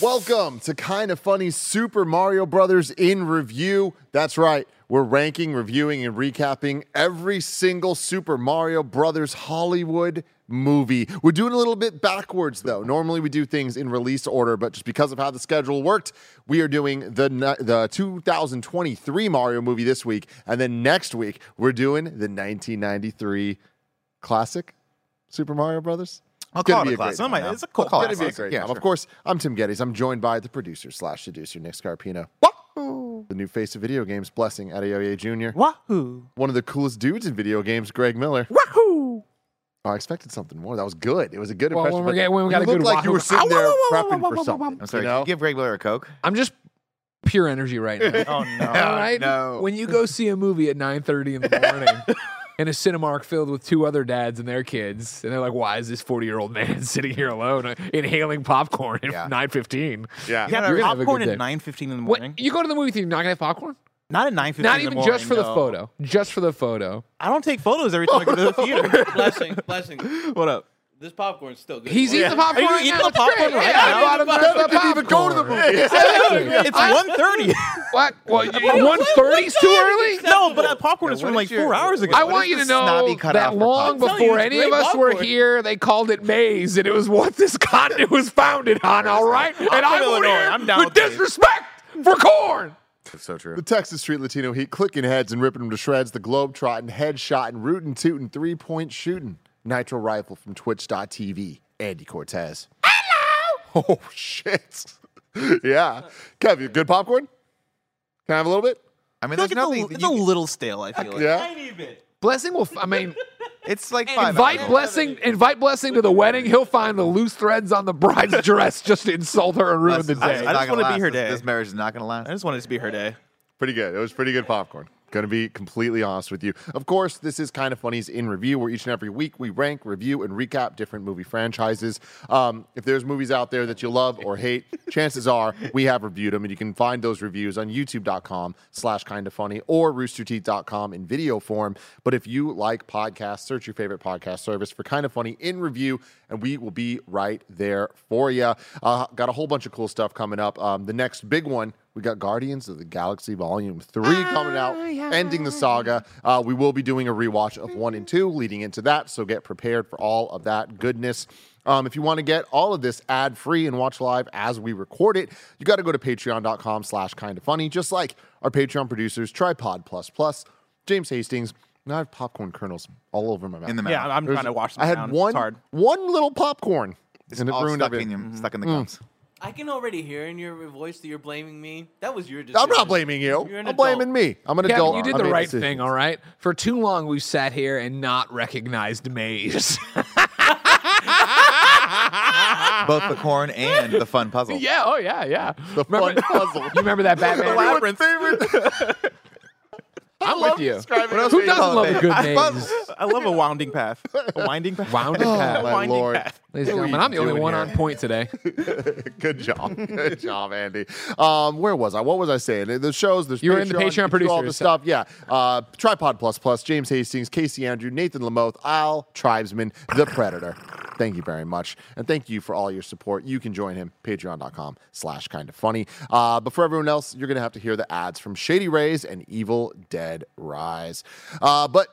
Welcome to Kind of Funny Super Mario Brothers in review. That's right. We're ranking, reviewing, and recapping every single Super Mario Brothers Hollywood movie. We're doing a little bit backwards though. Normally we do things in release order, but just because of how the schedule worked, we are doing the the 2023 Mario movie this week, and then next week we're doing the 1993 classic Super Mario Brothers. I'll It's call it a great classic. It's a cool It's gonna be a great Yeah, time. sure. Of course, I'm Tim Gettys. I'm joined by the producer slash seducer Nick Scarpino, the new face of video games, Blessing Adeoye Jr. Wahoo! One of the coolest dudes in video games, Greg Miller. Wahoo! Oh, I expected something more. That was good. It was a good Well, impression. when we but get- when we got you a good looked like you wahoo- were sitting Ah, there prepping for something. I'm sorry. You know? you give Greg Miller a Coke? I'm just pure energy right now. Oh no! All right. No. When you go see a movie at 9:30 in the morning in a Cinemark filled with two other dads and their kids, and they're like, "Why is this 40 year old man sitting here alone uh, inhaling popcorn at Yeah. 9:15?" yeah. yeah, You're gonna have a popcorn at nine fifteen in the What, morning. you go to the movie theater, you're not gonna have popcorn? Not at nine fifteen. Not even just for the photo. Just for the photo. I don't take photos every time I go to the theater. blessing, blessing. what up? This popcorn's still good. He's eating the popcorn. Are you eating the popcorn right Yeah, I now? bought him the rest of the didn't even go to the movie. It's one thirty. What? Well, one thirty's too early. no, but that popcorn is from like four hours ago. I want you to know that long before any of us were here, they called it maize, and it was what this continent was founded on. All right, and I'm Illinois. here I'm down with with it. disrespect for corn. It's so true. The Texas Street Latino Heat clicking heads and ripping them to shreds. The Globe trotting, headshot, and rootin' tootin' three point shooting. Nitro rifle from Twitch.tv. Andy Cortez. Hello. Oh shit. yeah. Kev, you good popcorn? Can I have a little bit? I mean, there's like nothing. it's, a, it's a little stale. I feel like. Yeah. Tiny bit. Blessing will. f- I mean, it's like five. invite blessing. Invite blessing to the wedding. He'll find the loose threads on the bride's dress just to insult her and ruin the day. it's I just wanna be her This- day. This marriage is not going to last. I just wanted it to be her day. Pretty good. It was pretty good popcorn. Going to be completely honest with you. Of course, this is kind of funny's in review, where each and every week we rank, review, and recap different movie franchises. Um, if there's movies out there that you love or hate, chances are we have reviewed them, and you can find those reviews on YouTube.com/slash Kind of Funny or RoosterTeeth.com in video form. But if you like podcasts, search your favorite podcast service for Kind of Funny in review, and we will be right there for you. Uh, got a whole bunch of cool stuff coming up. Um, the next big one. We got Guardians of the Galaxy Volume 3 coming out, ending the saga. Uh, we will be doing a rewatch of 1 and 2 leading into that, so get prepared for all of that goodness. Um, if you want to get all of this ad free and watch live as we record it, you got to go to patreon.com slash kind of funny, just like our Patreon producers, Tripod Plus Plus, James Hastings. And I have popcorn kernels all over my mouth. In the mouth. Yeah, I'm There's- trying to wash them I had down. one, It's hard. one little popcorn. It's and it ruined stuck everything. in you, stuck in the gums. I can already hear in your voice that you're blaming me. That was your decision. I'm not blaming you. You're an I'm blaming me. I'm an Kevin, adult. you did I the right decisions. thing, all right? For too long, we've sat here and not recognized maize. Both the corn and the fun puzzle. yeah, oh yeah, yeah. The fun puzzle. You remember that Batman? Everyone's favorite. I'm love with you. describing else Who doesn't call love a good I maze? I love a winding path. A winding path. Wounded Oh, path. my winding lord. path. Ladies and gentlemen, I'm the only one here? on point today. Good job. Good job, Andy. Um, where was I? What was I saying? The shows, there's You were in the Patreon you can do all the stuff. Yeah. Uh, Tripod Plus Plus, James Hastings, Casey Andrew, Nathan Lamoth, Al Tribesman, The Predator. Thank you very much. And thank you for all your support. You can join him, patreon.com slash kind of funny. Uh, but for everyone else, you're going to have to hear the ads from Shady Rays and Evil Dead Rise. Uh, but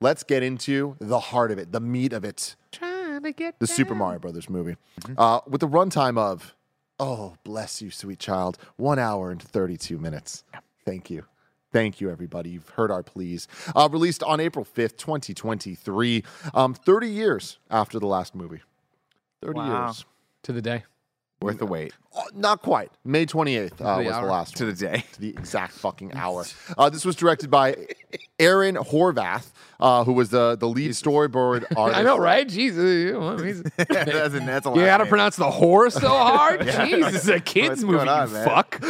let's get into the heart of it, the meat of it Trying to get the Super Mario Brothers movie, uh, with the runtime of, oh bless you, sweet child, one hour and thirty-two minutes. Thank you. Thank you, everybody. You've heard our pleas. Uh, released on April 5th, 2023, um, 30 years after the last movie. 30 Wow. years. to the day. Worth the wait Oh, not quite. May 28th uh, the was hour? the last to one. the day. to the exact fucking hour. Uh, this was directed by Aaron Horvath, uh, who was the, the lead storyboard artist. I know, right? Jesus, you know, that's, a, that's a you gotta pronounce the horror so hard. Jesus, a kids What's movie. on, you fuck.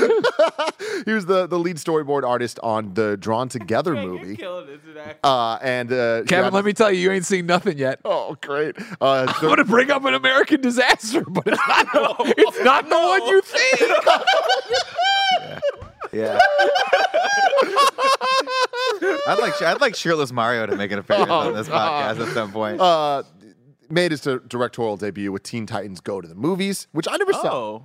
he was the, the lead storyboard artist on the Drawn Together You're movie. killing it today. Uh, and uh, Kevin, yeah, let me tell you, you ain't seen nothing yet. Oh, great! Uh, I'm gonna bring up an American disaster, but it's not. The, it's not the one you think. Yeah. I'd like I'd like shirtless Mario to make an appearance on this podcast at some point. uh, made his directorial debut with Teen Titans Go to the Movies, which I never saw.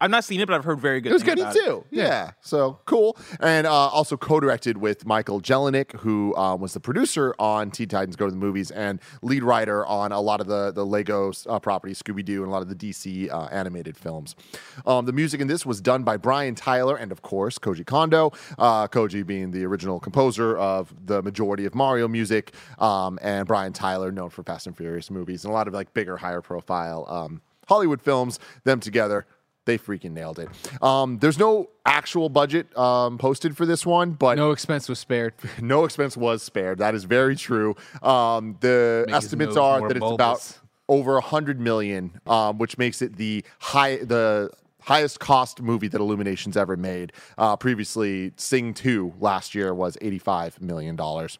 I've not seen it, but I've heard very good. It was good. Too. Yeah. So cool. And uh, also co-directed with Michael Jelenic, who um, was the producer on Teen Titans Go to the Movies and lead writer on a lot of the the Lego uh, properties, Scooby Doo, and a lot of the DC uh, animated films. Um, the music in this was done by Brian Tyler and, of course, Koji Kondo. Uh, Koji being the original composer of the majority of Mario music, um, and Brian Tyler known for Fast and Furious movies and a lot of like bigger, higher profile um, Hollywood films. Them together they freaking nailed it. Um, there's no actual budget um, posted for this one, but no. Expense was spared. No expense was spared. That is very true. Um, the Make estimates are that it's bulbous. about over a hundred million, um, which makes it the high the highest cost movie that Illumination's ever made. Uh, previously, Sing Two last year was eighty five million dollars.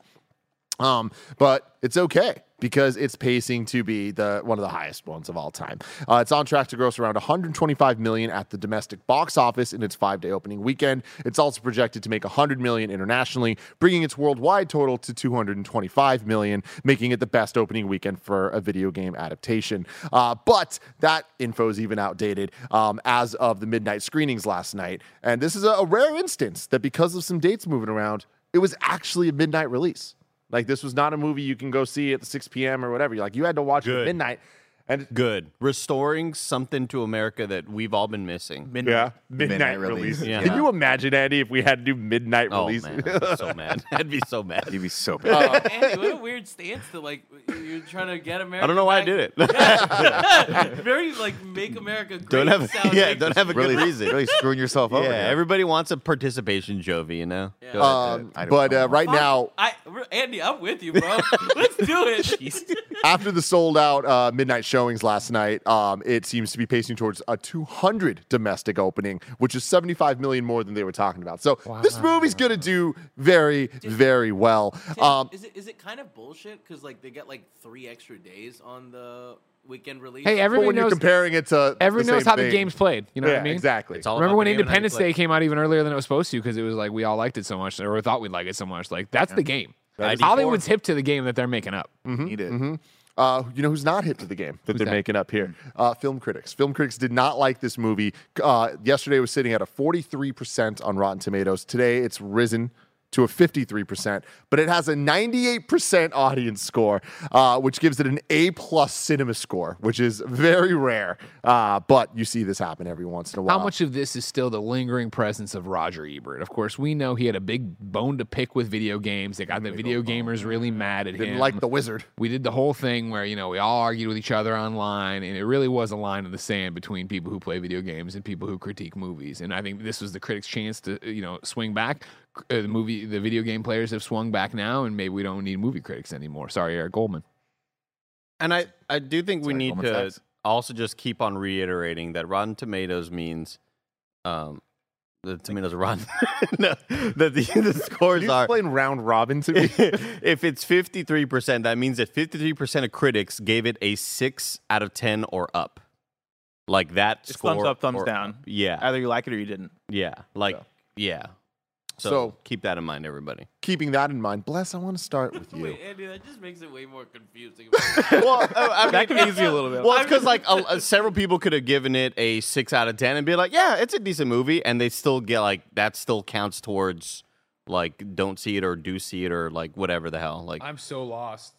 Um, but it's okay because it's pacing to be the one of the highest ones of all time. Uh, it's on track to gross around 125 million at the domestic box office in its five-day opening weekend. It's also projected to make 100 million internationally, bringing its worldwide total to 225 million, making it the best opening weekend for a video game adaptation. Uh, but that info is even outdated um, as of the midnight screenings last night, and this is a, a rare instance that because of some dates moving around, it was actually a midnight release. Like this was not a movie you can go see at 6 p.m. or whatever. Like you had to watch it at midnight. And Good. Restoring something to America that we've all been missing. Midnight. yeah, midnight, Midnight release. release. Yeah. Can you imagine, Andy, if we had to do midnight Oh release? man, I'd be so mad. I'd be so mad. You'd be so bad. Oh, Andy, what a weird stance to like. You're trying to get America. I don't know why I did it. Very like make America great. don't have sound yeah, don't have a really, good reason. really screwing yourself over. yeah, here. everybody wants a participation, Jovi. You know. Yeah. Go ahead. Um, but know. uh, right Fuck, now, I Andy, I'm with you, bro. Let's do it. after the sold out uh, midnight showings last night, um, it seems to be pacing towards a 200 domestic opening, which is 75 million more than they were talking about. So this movie's going to do very, very well. Tim, Um, is it is it kind of bullshit? Because like they get like three extra days on the weekend release. Hey, but everybody when you're comparing it to Everyone knows same how the game's played. You know yeah, what I mean? exactly. It's all Remember when the game and how you Independence. Day came out even earlier than it was supposed to because it was like we all liked it so much, or thought we'd like it so much. Like that's the game. is- Hollywood's hip to the game that they're making up. Need it. Uh, you know who's not hip to the game that they're that? making up here? Uh, film critics. Film critics did not like this movie. Uh, yesterday was sitting at a 43% on Rotten Tomatoes. Today it's risen to a 53%, but it has a 98% audience score, uh, which gives it an A plus cinema score, which is very rare. Uh, but you see this happen every once in a while. How much of this is still the lingering presence of Roger Ebert? Of course, we know he had a big bone to pick with video games. They got the video gamers really mad at Didn't him. like the wizard. we did the whole thing where you know we all argued with each other online, and it really was a line in the sand between people who play video games and people who critique movies. And I think this was the critics' chance to you know swing back. Uh, the movie, the video game players have swung back now, and maybe we don't need movie critics anymore. Sorry, Eric Goldman. And I, I do think we need Goldman to Sachs. also just keep on reiterating that Rotten Tomatoes means, um, the tomatoes are rotten. no, that the, the scores you are. explain round robin to me? if it's 53%, that means that 53% of critics gave it a 6 out of 10 or up. Like that It's score. thumbs up, thumbs or down. Yeah. Either you like it or you didn't. Yeah. Like, yeah. So, So- keep that in mind, everybody. Keeping that in mind, Bless, I want to start with you. Wait, Andy, that just makes it way more confusing. well, uh, I That can ease you a little bit. Well, it's because like a, a- several people could have given it a six out of ten and be like, yeah, it's a decent movie, and they still get like that still counts towards like don't see it or do see it or like whatever the hell. Like I'm so lost.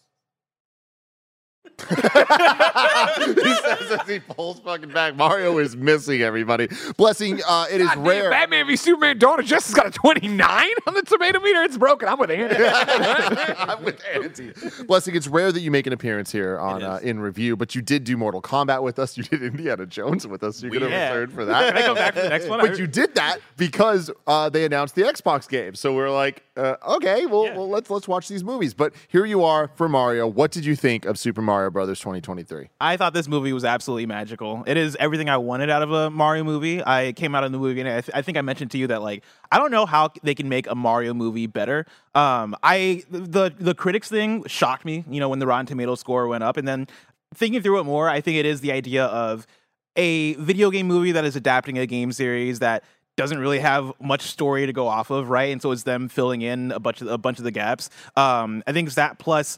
He says as he pulls fucking back. Mario is missing everybody. Blessing, uh, it is God damn, rare. Batman v Superman Dawn of Justice got a 29 on the tomato meter. It's broken. I'm with Andy. I'm with Andy. Blessing, it's rare that you make an appearance here on uh, in review, but you did do Mortal Kombat with us. You did Indiana Jones with us. You're going to returned for that. Can I go back for the next one? But you did that because uh, they announced the Xbox game. So we're like, uh, okay, well, Yeah. well, let's let's watch these movies. But here you are for Mario. What did you think of Super Mario Brothers 2023? I thought this movie was absolutely magical. It is everything I wanted out of a Mario movie. I came out of the movie and I, th- I think I mentioned to you that like I don't know how they can make a Mario movie better. Um, I the the critics thing shocked me. You know when the Rotten Tomatoes score went up, and then thinking through it more, I think it is the idea of a video game movie that is adapting a game series that doesn't really have much story to go off of, right? And so it's them filling in a bunch of a bunch of the gaps. Um, I think it's that plus,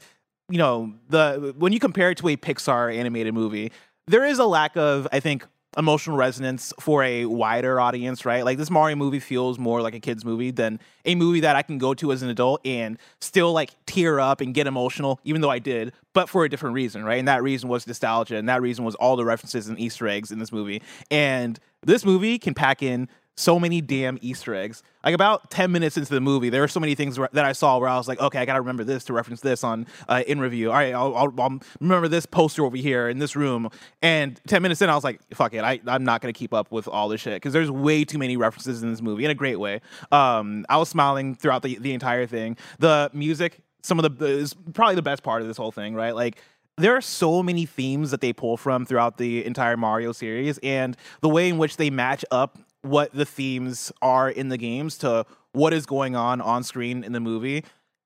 you know, the when you compare it to a Pixar animated movie, there is a lack of, I think, emotional resonance for a wider audience, right? Like this Mario movie feels more like a kids movie than a movie that I can go to as an adult and still like tear up and get emotional, even though I did, but for a different reason, right? And that reason was nostalgia, and that reason was all the references and Easter eggs in this movie. And this movie can pack in so many damn Easter eggs. Like about 10 minutes into the movie, there were so many things where, that I saw where I was like, okay, I got to remember this to reference this on uh, in review. All right, I'll, I'll, I'll remember this poster over here in this room. And 10 minutes in, I was like, fuck it, I, I'm not going to keep up with all this shit because there's way too many references in this movie in a great way. Um, I was smiling throughout the, the entire thing. The music, some of the is probably the best part of this whole thing, right? Like there are so many themes that they pull from throughout the entire Mario series, and the way in which they match up what the themes are in the games to what is going on on screen in the movie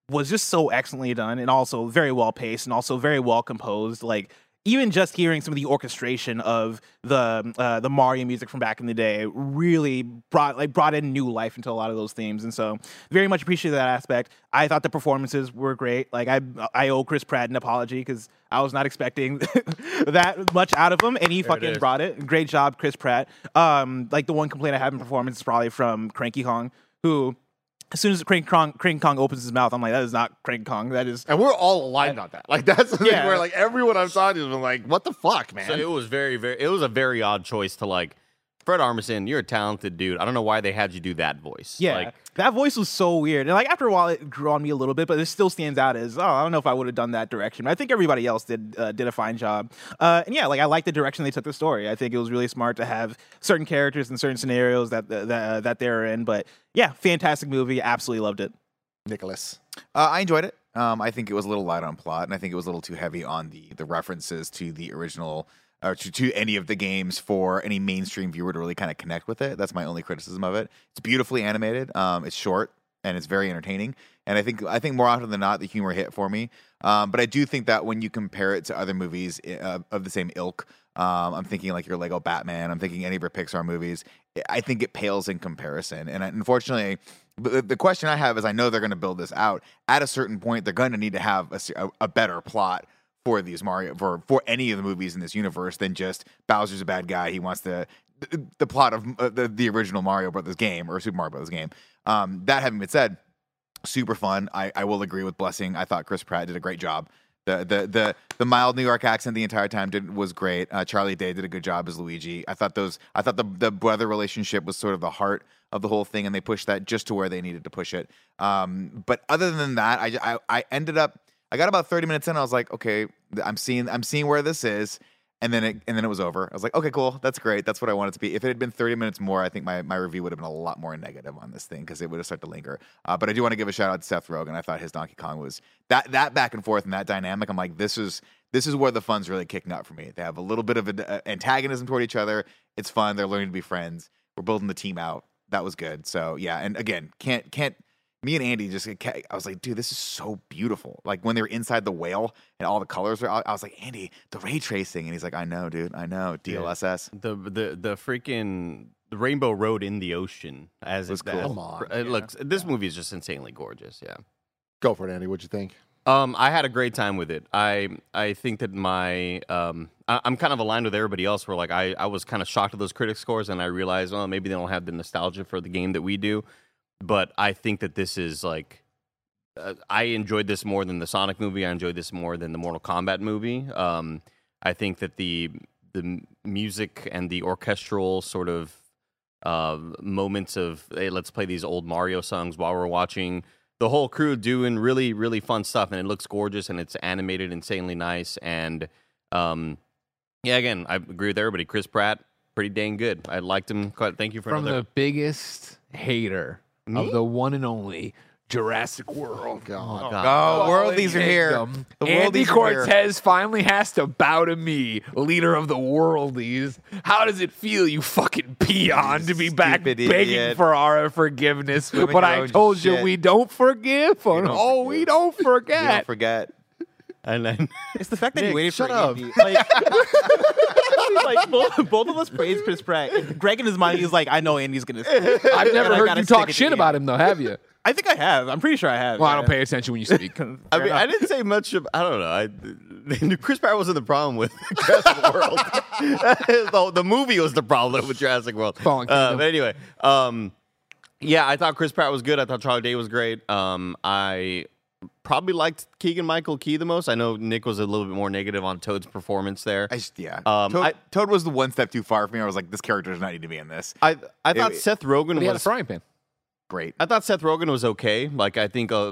was just so excellently done and also very well paced and also very well composed. Like even just hearing some of the orchestration of the uh, the Mario music from back in the day really brought like brought in new life into a lot of those themes, and so very much appreciate that aspect. I thought the performances were great. Like I I owe Chris Pratt an apology because I was not expecting that much out of him, and he fucking is. brought it. Great job, Chris Pratt. Um, like the one complaint I have in performance is probably from Cranky Kong, who. As soon as Cranky Kong, Cranky Kong opens his mouth, I'm like, that is not Cranky Kong. That is And we're all aligned on that. Like that's the thing Yeah. where like everyone I'm talking to has been like, what the fuck, man? So it was very, very. It was a very odd choice to like. Fred Armisen, you're a talented dude. I don't know why they had you do that voice. Yeah, Like, that voice was so weird, and like after a while, it grew on me a little bit, but it still stands out as oh, I don't know if I would have done that direction. But I think everybody else did uh, did a fine job, uh, and yeah, like I like the direction they took the story. I think it was really smart to have certain characters and certain scenarios that that uh, that they're in. But yeah, fantastic movie, absolutely loved it. Nicholas. Uh, I enjoyed it. Um, I think it was a little light on plot, and I think it was a little too heavy on the the references to the original or to, to any of the games for any mainstream viewer to really kind of connect with it. That's my only criticism of it. It's beautifully animated. Um, it's short and it's very entertaining. And I think I think more often than not the humor hit for me. Um, but I do think that when you compare it to other movies uh, of the same ilk, um, I'm thinking like your Lego Batman. I'm thinking any of your Pixar movies. I think it pales in comparison. And unfortunately, the- question I have is I know they're going to build this out. At a certain point, they're going to need to have a, a better plot for these Mario for for any of the movies in this universe than just Bowser's a bad guy. He wants to the, the plot of uh, the, the original Mario Brothers game or Super Mario Brothers game. Um, that having been said, super fun. I, I will agree with Blessing. I thought Chris Pratt did a great job. The the the the mild New York accent the entire time did was great. Uh, Charlie Day did a good job as Luigi. I thought those I thought the the brother relationship was sort of the heart of the whole thing, and they pushed that just to where they needed to push it. Um, but other than that, I, I I ended up I got about thirty minutes in. I was like, okay, I'm seeing I'm seeing where this is. And then it and then it was over. I was like, okay, cool, that's great. That's what I wanted to be. If it had been 30 minutes more, I think my, my review would have been a lot more negative on this thing because it would have started to linger. Uh, but I do want to give a shout out to Seth Rogen. I thought his Donkey Kong was that that back and forth and that dynamic. I'm like, this is this is where the fun's really kicking up for me. They have a little bit of an uh, antagonism toward each other. It's fun. They're learning to be friends. We're building the team out. That was good. So yeah, and again, can't can't me and Andy just I was like, dude, this is so beautiful. Like when they were inside the whale and all the colors were out, I was like, Andy, the ray tracing, and he's like, I know, dude, I know, DLSS. the the the freaking the Rainbow Road in the ocean as Was it, cool. Come on. It looks. This movie is just insanely gorgeous. Yeah. Go for it, Andy. What'd you think? Um, I had a great time with it. I I think that my um, I, I'm kind of aligned with everybody else. Where like I I was kind of shocked at those critic scores, and I realized, well, maybe they don't have the nostalgia for the game that we do. But I think that this is like uh, I enjoyed this more than the Sonic movie. I enjoyed this more than the Mortal Kombat movie. Um, I think that the the music and the orchestral sort of uh, moments of hey, let's play these old Mario songs while we're watching the whole crew doing really really fun stuff, and it looks gorgeous and it's animated insanely nice. And um, yeah, again, I agree with everybody. Chris Pratt, pretty dang good. I liked him. Quite, thank you for From another. the biggest hater of the one and only Jurassic World. Oh, God. Oh, oh worldies are here. Kingdom. The Andy worldies here. Cortez finally has to bow to me, leader of the worldies. How does it feel, you fucking peon, to be back Stupid begging for our forgiveness? Doing but I own told you we don't forgive. Oh, don't oh, we don't You forget. don't forget. And then It's the fact that Nick, he waited shut for up. Andy. Like, like both, both of us praise Chris Pratt. Greg in his mind, he's like, I know Andy's gonna. I've never heard you talk stick it to shit about him, though, have you? I think I have. I'm pretty sure I have. Well, I don't pay attention when you speak. I mean, I didn't say much. Of, I don't know. I, Chris Pratt wasn't the problem with Jurassic World. the, the movie was the problem with Jurassic World. Fallen Uh, but anyway, um, yeah, I thought Chris Pratt was good. I thought Charlie Day was great. Um, I probably liked Keegan Michael Key the most. I know Nick was a little bit more negative on Toad's performance there. I just, yeah. Um, Toad, I- Toad was the one step too far for me. I was like, this character does not need to be in this. I I thought It- Seth Rogen But he had a was frying pan. Great. I thought Seth Rogen was okay. Like I think uh,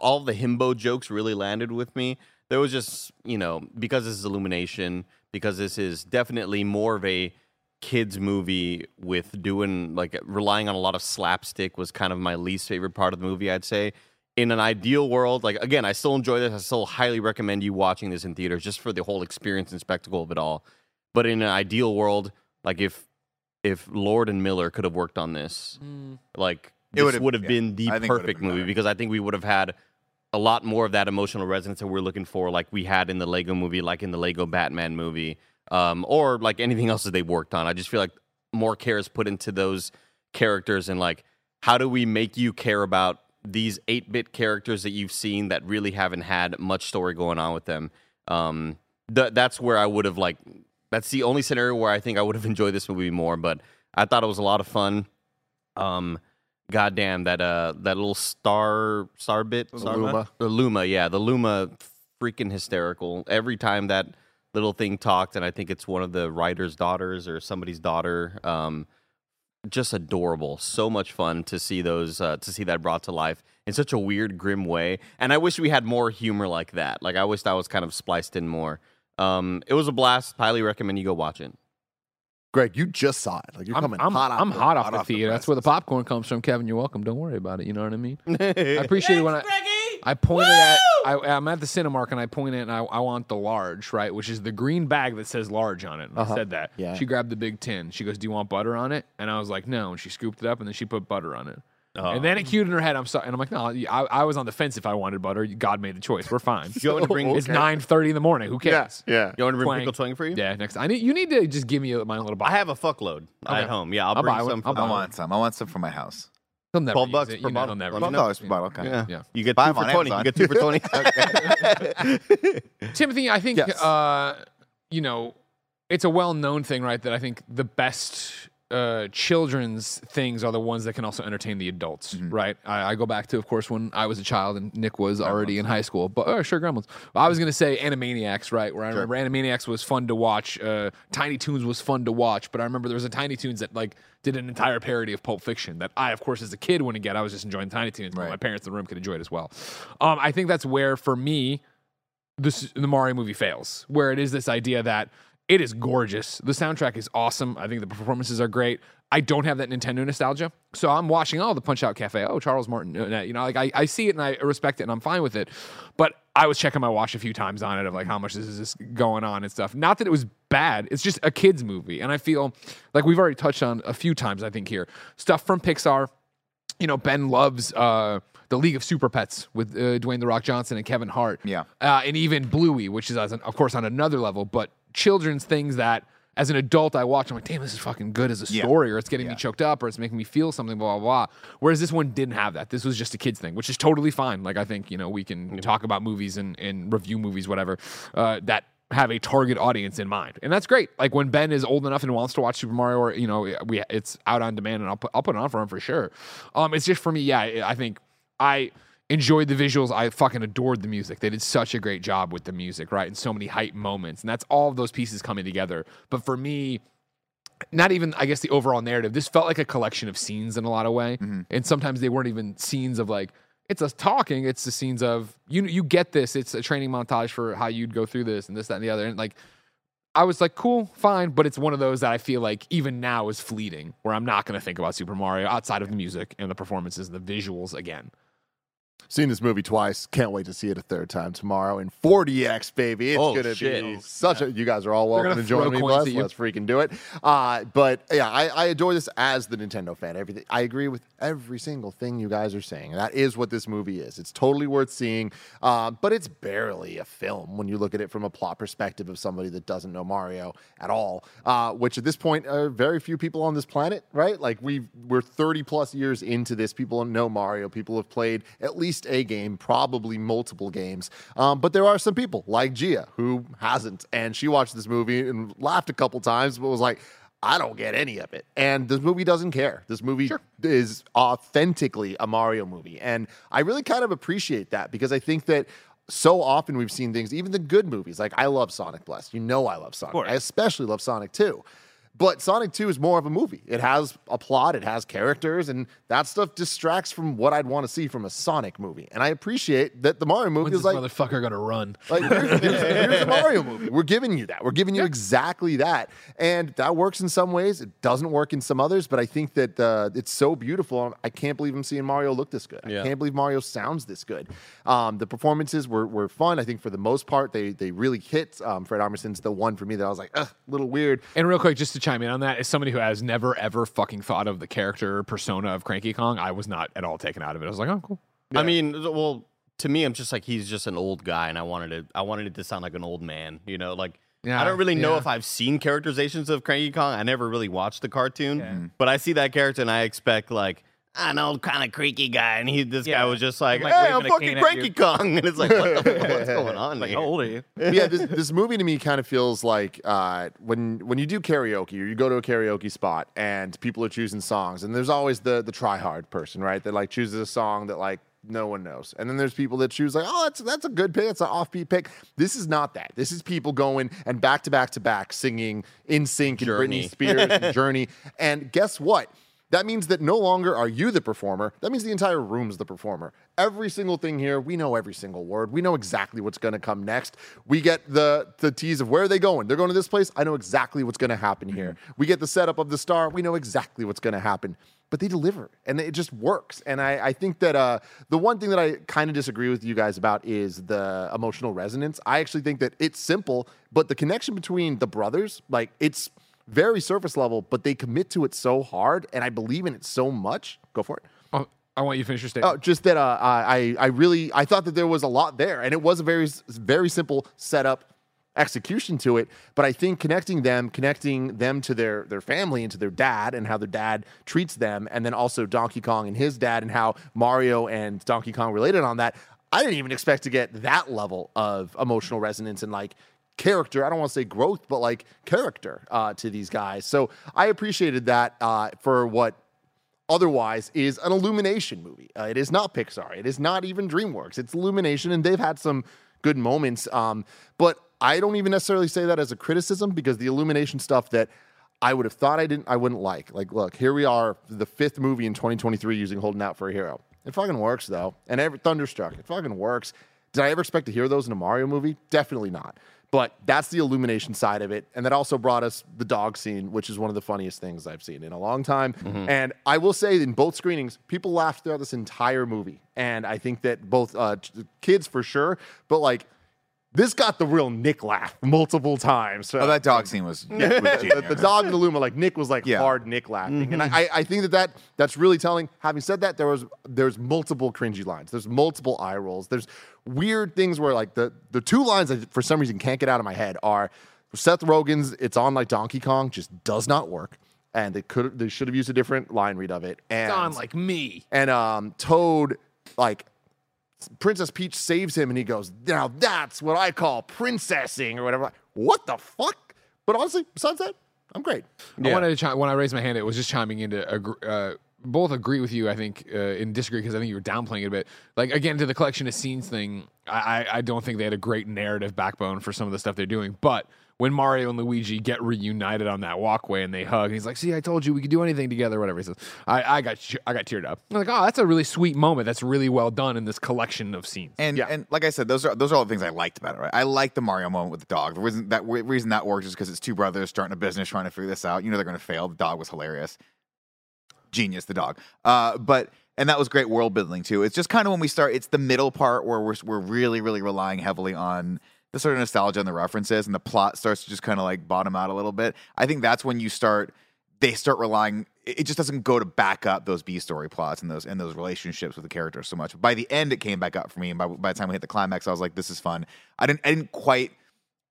all the himbo jokes really landed with me. There was just you know because this is Illumination, because this is definitely more of a kids movie with doing like relying on a lot of slapstick was kind of my least favorite part of the movie. I'd say. In an ideal world, like again, I still enjoy this. I still highly recommend you watching this in theaters just for the whole experience and spectacle of it all. But in an ideal world, like if if Lord and Miller could have worked on this, like It this would've- would have yeah, been the I think it would've perfect been movie better. because I think we would have had a lot more of that emotional resonance that we're looking for, like we had in the Lego movie, like in the Lego Batman movie, um, or like anything else that they've worked on. I just feel like more care is put into those characters and like how do we make you care about these 8-bit characters that you've seen that really haven't had much story going on with them um th- that's where i would have like that's the only scenario where i think i would have enjoyed this movie more but i thought it was a lot of fun. Um goddamn that uh that little star star bit star Luma. the luma yeah the luma freaking hysterical. Every time that little thing talked and i think it's one of the writer's daughters or somebody's daughter um just adorable. So much fun to see those uh, to see that brought to life in such a weird, grim way. And I wish we had more humor like that. Like I wish that was kind of spliced in more. Um, it was a blast. Highly recommend you go watch it. Greg, you just saw it. Like you're I'm, coming I'm, hot off. I'm the, hot off the off the theater. That's where the popcorn comes from, Kevin. You're welcome. Don't worry about it. You know what I mean? I I appreciate it when I. Greggy! I pointed at I, I'm at the Cinemark and I pointed and I, I want the large, right? Which is the green bag that says large on it. And I uh-huh. said that. Yeah. She grabbed the big tin. She goes, "Do you want butter on it?" And I was like, "No." And she scooped it up and then she put butter on it. Uh-huh. And then it cued in her head. I'm sorry, and I'm like, "No." I, I was on the fence if I wanted butter. God made the choice. We're fine. You want to bring? It's 9:30 in the morning. Who cares? yeah. You want to bring Twang. pickle twang for you? Yeah. Next, I need you need to just give me my own little I have a fuckload Okay. at home. Yeah, I'll, I'll bring buy one. some. I'll for I buy the- want some. I want some for my house. He'll never 12 bucks it. per You bottle. he'll. Twelve use it. dollars per bottle. Okay. Yeah. Yeah. You get Buy two for on twenty. You get two for twenty. Timothy, I think Yes. uh, you know it's a well-known thing, right? That I think the best uh, children's things are the ones that can also entertain the adults, right? I, I go back to, of course, when I was a child and Nick was already in high school. But oh, sure, Gremlins. I was gonna say Animaniacs, right? Where I remember Animaniacs was fun to watch. Uh, Tiny Toons was fun to watch, but I remember there was a Tiny Toons that like did an entire parody of Pulp Fiction that I, of course, as a kid wouldn't get. I was just enjoying Tiny Toons, but my parents in the room could enjoy it as well. Um, I think that's where, for me, this the Mario movie fails, where it is this idea that it is gorgeous. The soundtrack is awesome. I think the performances are great. I don't have that Nintendo nostalgia, so I'm watching all the Punch Out Cafe. Oh Charles Martinet, uh, you know, like I, I see it and I respect it and I'm fine with it. But I was checking my watch a few times on it of like how much this is this going on and stuff. Not that it was bad. It's just a kids movie, and I feel like we've already touched on a few times. I think here stuff from Pixar you know, Ben loves uh, the League of Super Pets with uh, Dwayne the Rock Johnson and Kevin Hart. Yeah. uh, and even Bluey, which is of course on another level, but children's things that. As an adult, I watch. I'm like, damn, this is fucking good as a Yeah. story, or it's getting me choked up, or it's making me feel something, blah blah blah. Whereas this one didn't have that. This was just a kids thing, which is totally fine. Like I think you know we can talk about movies and, and review movies, whatever, uh, that have a target audience in mind, and that's great. Like when Ben is old enough and wants to watch Super Mario, or you know, we it's out on demand, and I'll put I'll put it on for him for sure. Um, it's just for me, yeah. I think I enjoyed the visuals. I fucking adored the music. They did such a great job with the music, right? And so many hype moments. And that's all of those pieces coming together. But for me, not even I guess the overall narrative. This felt like a collection of scenes in a lot of way, mm-hmm. and sometimes they weren't even scenes of like it's us talking. It's the scenes of you. You get this. It's a training montage for how you'd go through this and this, that, and the other. And like I was like, cool, fine, but it's one of those that I feel like even now is fleeting, where I'm not going to think about Super Mario outside of the music and the performances, and the visuals again. Seen this movie twice. Can't wait to see it a third time tomorrow in 4DX, baby. It's Oh, gonna shit. be such a. You guys are all welcome gonna join me. coins Bless. at you. Let's freaking do it. Uh, but yeah, I, I adore this as the Nintendo fan. Everything. I agree with every single thing you guys are saying. That is what this movie is. It's totally worth seeing. Uh, but it's barely a film when you look at it from a plot perspective of somebody that doesn't know Mario at all. Uh, which at this point are very few people on this planet, right? Like we we're 30 plus years into this. People know Mario. People have played at least a game, probably multiple games. Um, but there are some people like Gia who hasn't, and she watched this movie and laughed a couple times, but was like. I don't get any of it. And this movie doesn't care. This movie is authentically a Mario movie. And I really kind of appreciate that because I think that so often we've seen things, even the good movies. Like I love Sonic Blast. You know I love Sonic. I especially love Sonic 2. But Sonic 2 is more of a movie. It has a plot, it has characters, and that stuff distracts from what I'd want to see from a Sonic movie. And I appreciate that the Mario movie When's is this like motherfucker gonna run? like here's, here's, here's a Mario movie. We're giving you that. We're giving you exactly that, and that works in some ways. It doesn't work in some others. But I think that uh, it's so beautiful. I can't believe I'm seeing Mario look this good. I can't believe Mario sounds this good. Um, the performances were, were fun. I think for the most part they they really hit. Um, Fred Armisen's the one for me that I was like, a little weird. And real quick, just to chime in on that, as somebody who has never ever fucking thought of the character persona of Cranky Kong, I was not at all taken out of it. I was like, oh, cool. I mean, well, to me, I'm just like he's just an old guy, and I wanted it. I wanted it to sound like an old man. You know, like Yeah, I don't really know yeah. if I've seen characterizations of Cranky Kong. I never really watched the cartoon, but I see that character, and I expect like. An old kind of creaky guy, and he this guy was just like, Like, "Hey, I'm a fucking cane at Cranky you. Kong," and it's like, "What the fuck? What's going on Like, here?" how old are you? Yeah, this, this movie to me kind of feels like uh, when when you do karaoke or you go to a karaoke spot and people are choosing songs, and there's always the the try hard person, right? That like chooses a song that like no one knows, and then there's people that choose like, oh, that's that's a good pick, it's an offbeat pick. This is not that. This is people going and back to back to back singing NSYNC and Journey. Britney Spears and Journey, and guess what? That means that no longer are you the performer. That means the entire room's the performer. Every single thing here, we know every single word. We know exactly what's going to come next. We get the the tease of where are they going. They're going to this place. I know exactly what's going to happen here. We get the setup of the star. We know exactly what's going to happen. But they deliver, and it just works. And I, I think that uh, the one thing that I kind of disagree with you guys about is the emotional resonance. I actually think that it's simple, but the connection between the brothers, like it's very surface level, but they commit to it so hard, and I believe in it so much. Go for it. Oh, I want you to finish your statement. Oh, just that uh, I I really I thought that there was a lot there, and it was a very very simple setup execution to it. But I think connecting them, connecting them to their their family and to their dad, and how their dad treats them, and then also Donkey Kong and his dad, and how Mario and Donkey Kong related on that. I didn't even expect to get that level of emotional resonance and like character. I don't want to say growth, but like character uh, to these guys. So I appreciated that uh, for what otherwise is an Illumination movie. Uh, it is not Pixar. It is not even DreamWorks. It's Illumination, and they've had some good moments. Um, but I don't even necessarily say that as a criticism because the Illumination stuff that I would have thought I didn't, I wouldn't like. Like, look, here we are, the fifth movie in 2023 using "Holding Out for a Hero." It fucking works though, and every Thunderstruck, it fucking works. Did I ever expect to hear those in a Mario movie? Definitely not. But that's the illumination side of it. And that also brought us the dog scene, which is one of the funniest things I've seen in a long time. And I will say, in both screenings, people laughed throughout this entire movie. And I think that both uh, kids for sure, but like this got the real Nick laugh multiple times. Oh, that dog scene was, was the, the dog in the Luma, like Nick was like Yeah. hard Nick laughing, and I, I- I think that, that that's really telling. Having said that, there was there's multiple cringy lines. There's multiple eye rolls. There's weird things where like the the two lines that for some reason can't get out of my head are Seth Rogen's "It's on like Donkey Kong" just does not work, and they could they should have used a different line read of it. And It's on like me. and um, Toad, like Princess Peach saves him, and he goes, "Now that's what I call princessing," or whatever. Like, what the fuck? But honestly, besides that, I'm great. I wanted to chime, when I raised my hand, it was just chiming in to agree, uh, both agree with you. I think uh, and disagree because I think you were downplaying it a bit. Like again to the collection of scenes thing, I, I I don't think they had a great narrative backbone for some of the stuff they're doing. But when Mario and Luigi get reunited on that walkway and they hug, and he's like, "See, I told you we could do anything together." Whatever he says, I, I got I got teared up. I'm like, oh, that's a really sweet moment. That's really well done in this collection of scenes. And Yeah. and like I said, those are those are all the things I liked about it. Right? I like the Mario moment with the dog. The reason that reason that works is because it's two brothers starting a business trying to figure this out. You know they're going to fail. The dog was hilarious, genius. The dog, uh, but and that was great world building too. It's just kind of when we start. It's the middle part where we're we're really really relying heavily on the sort of nostalgia and the references, and the plot starts to just kind of like bottom out a little bit. I think that's when you start. They start relying. It just doesn't go to back up those B story plots and those and those relationships with the characters so much. By the end, it came back up for me, and by, by the time we hit the climax, I was like, "This is fun." I didn't. I didn't quite.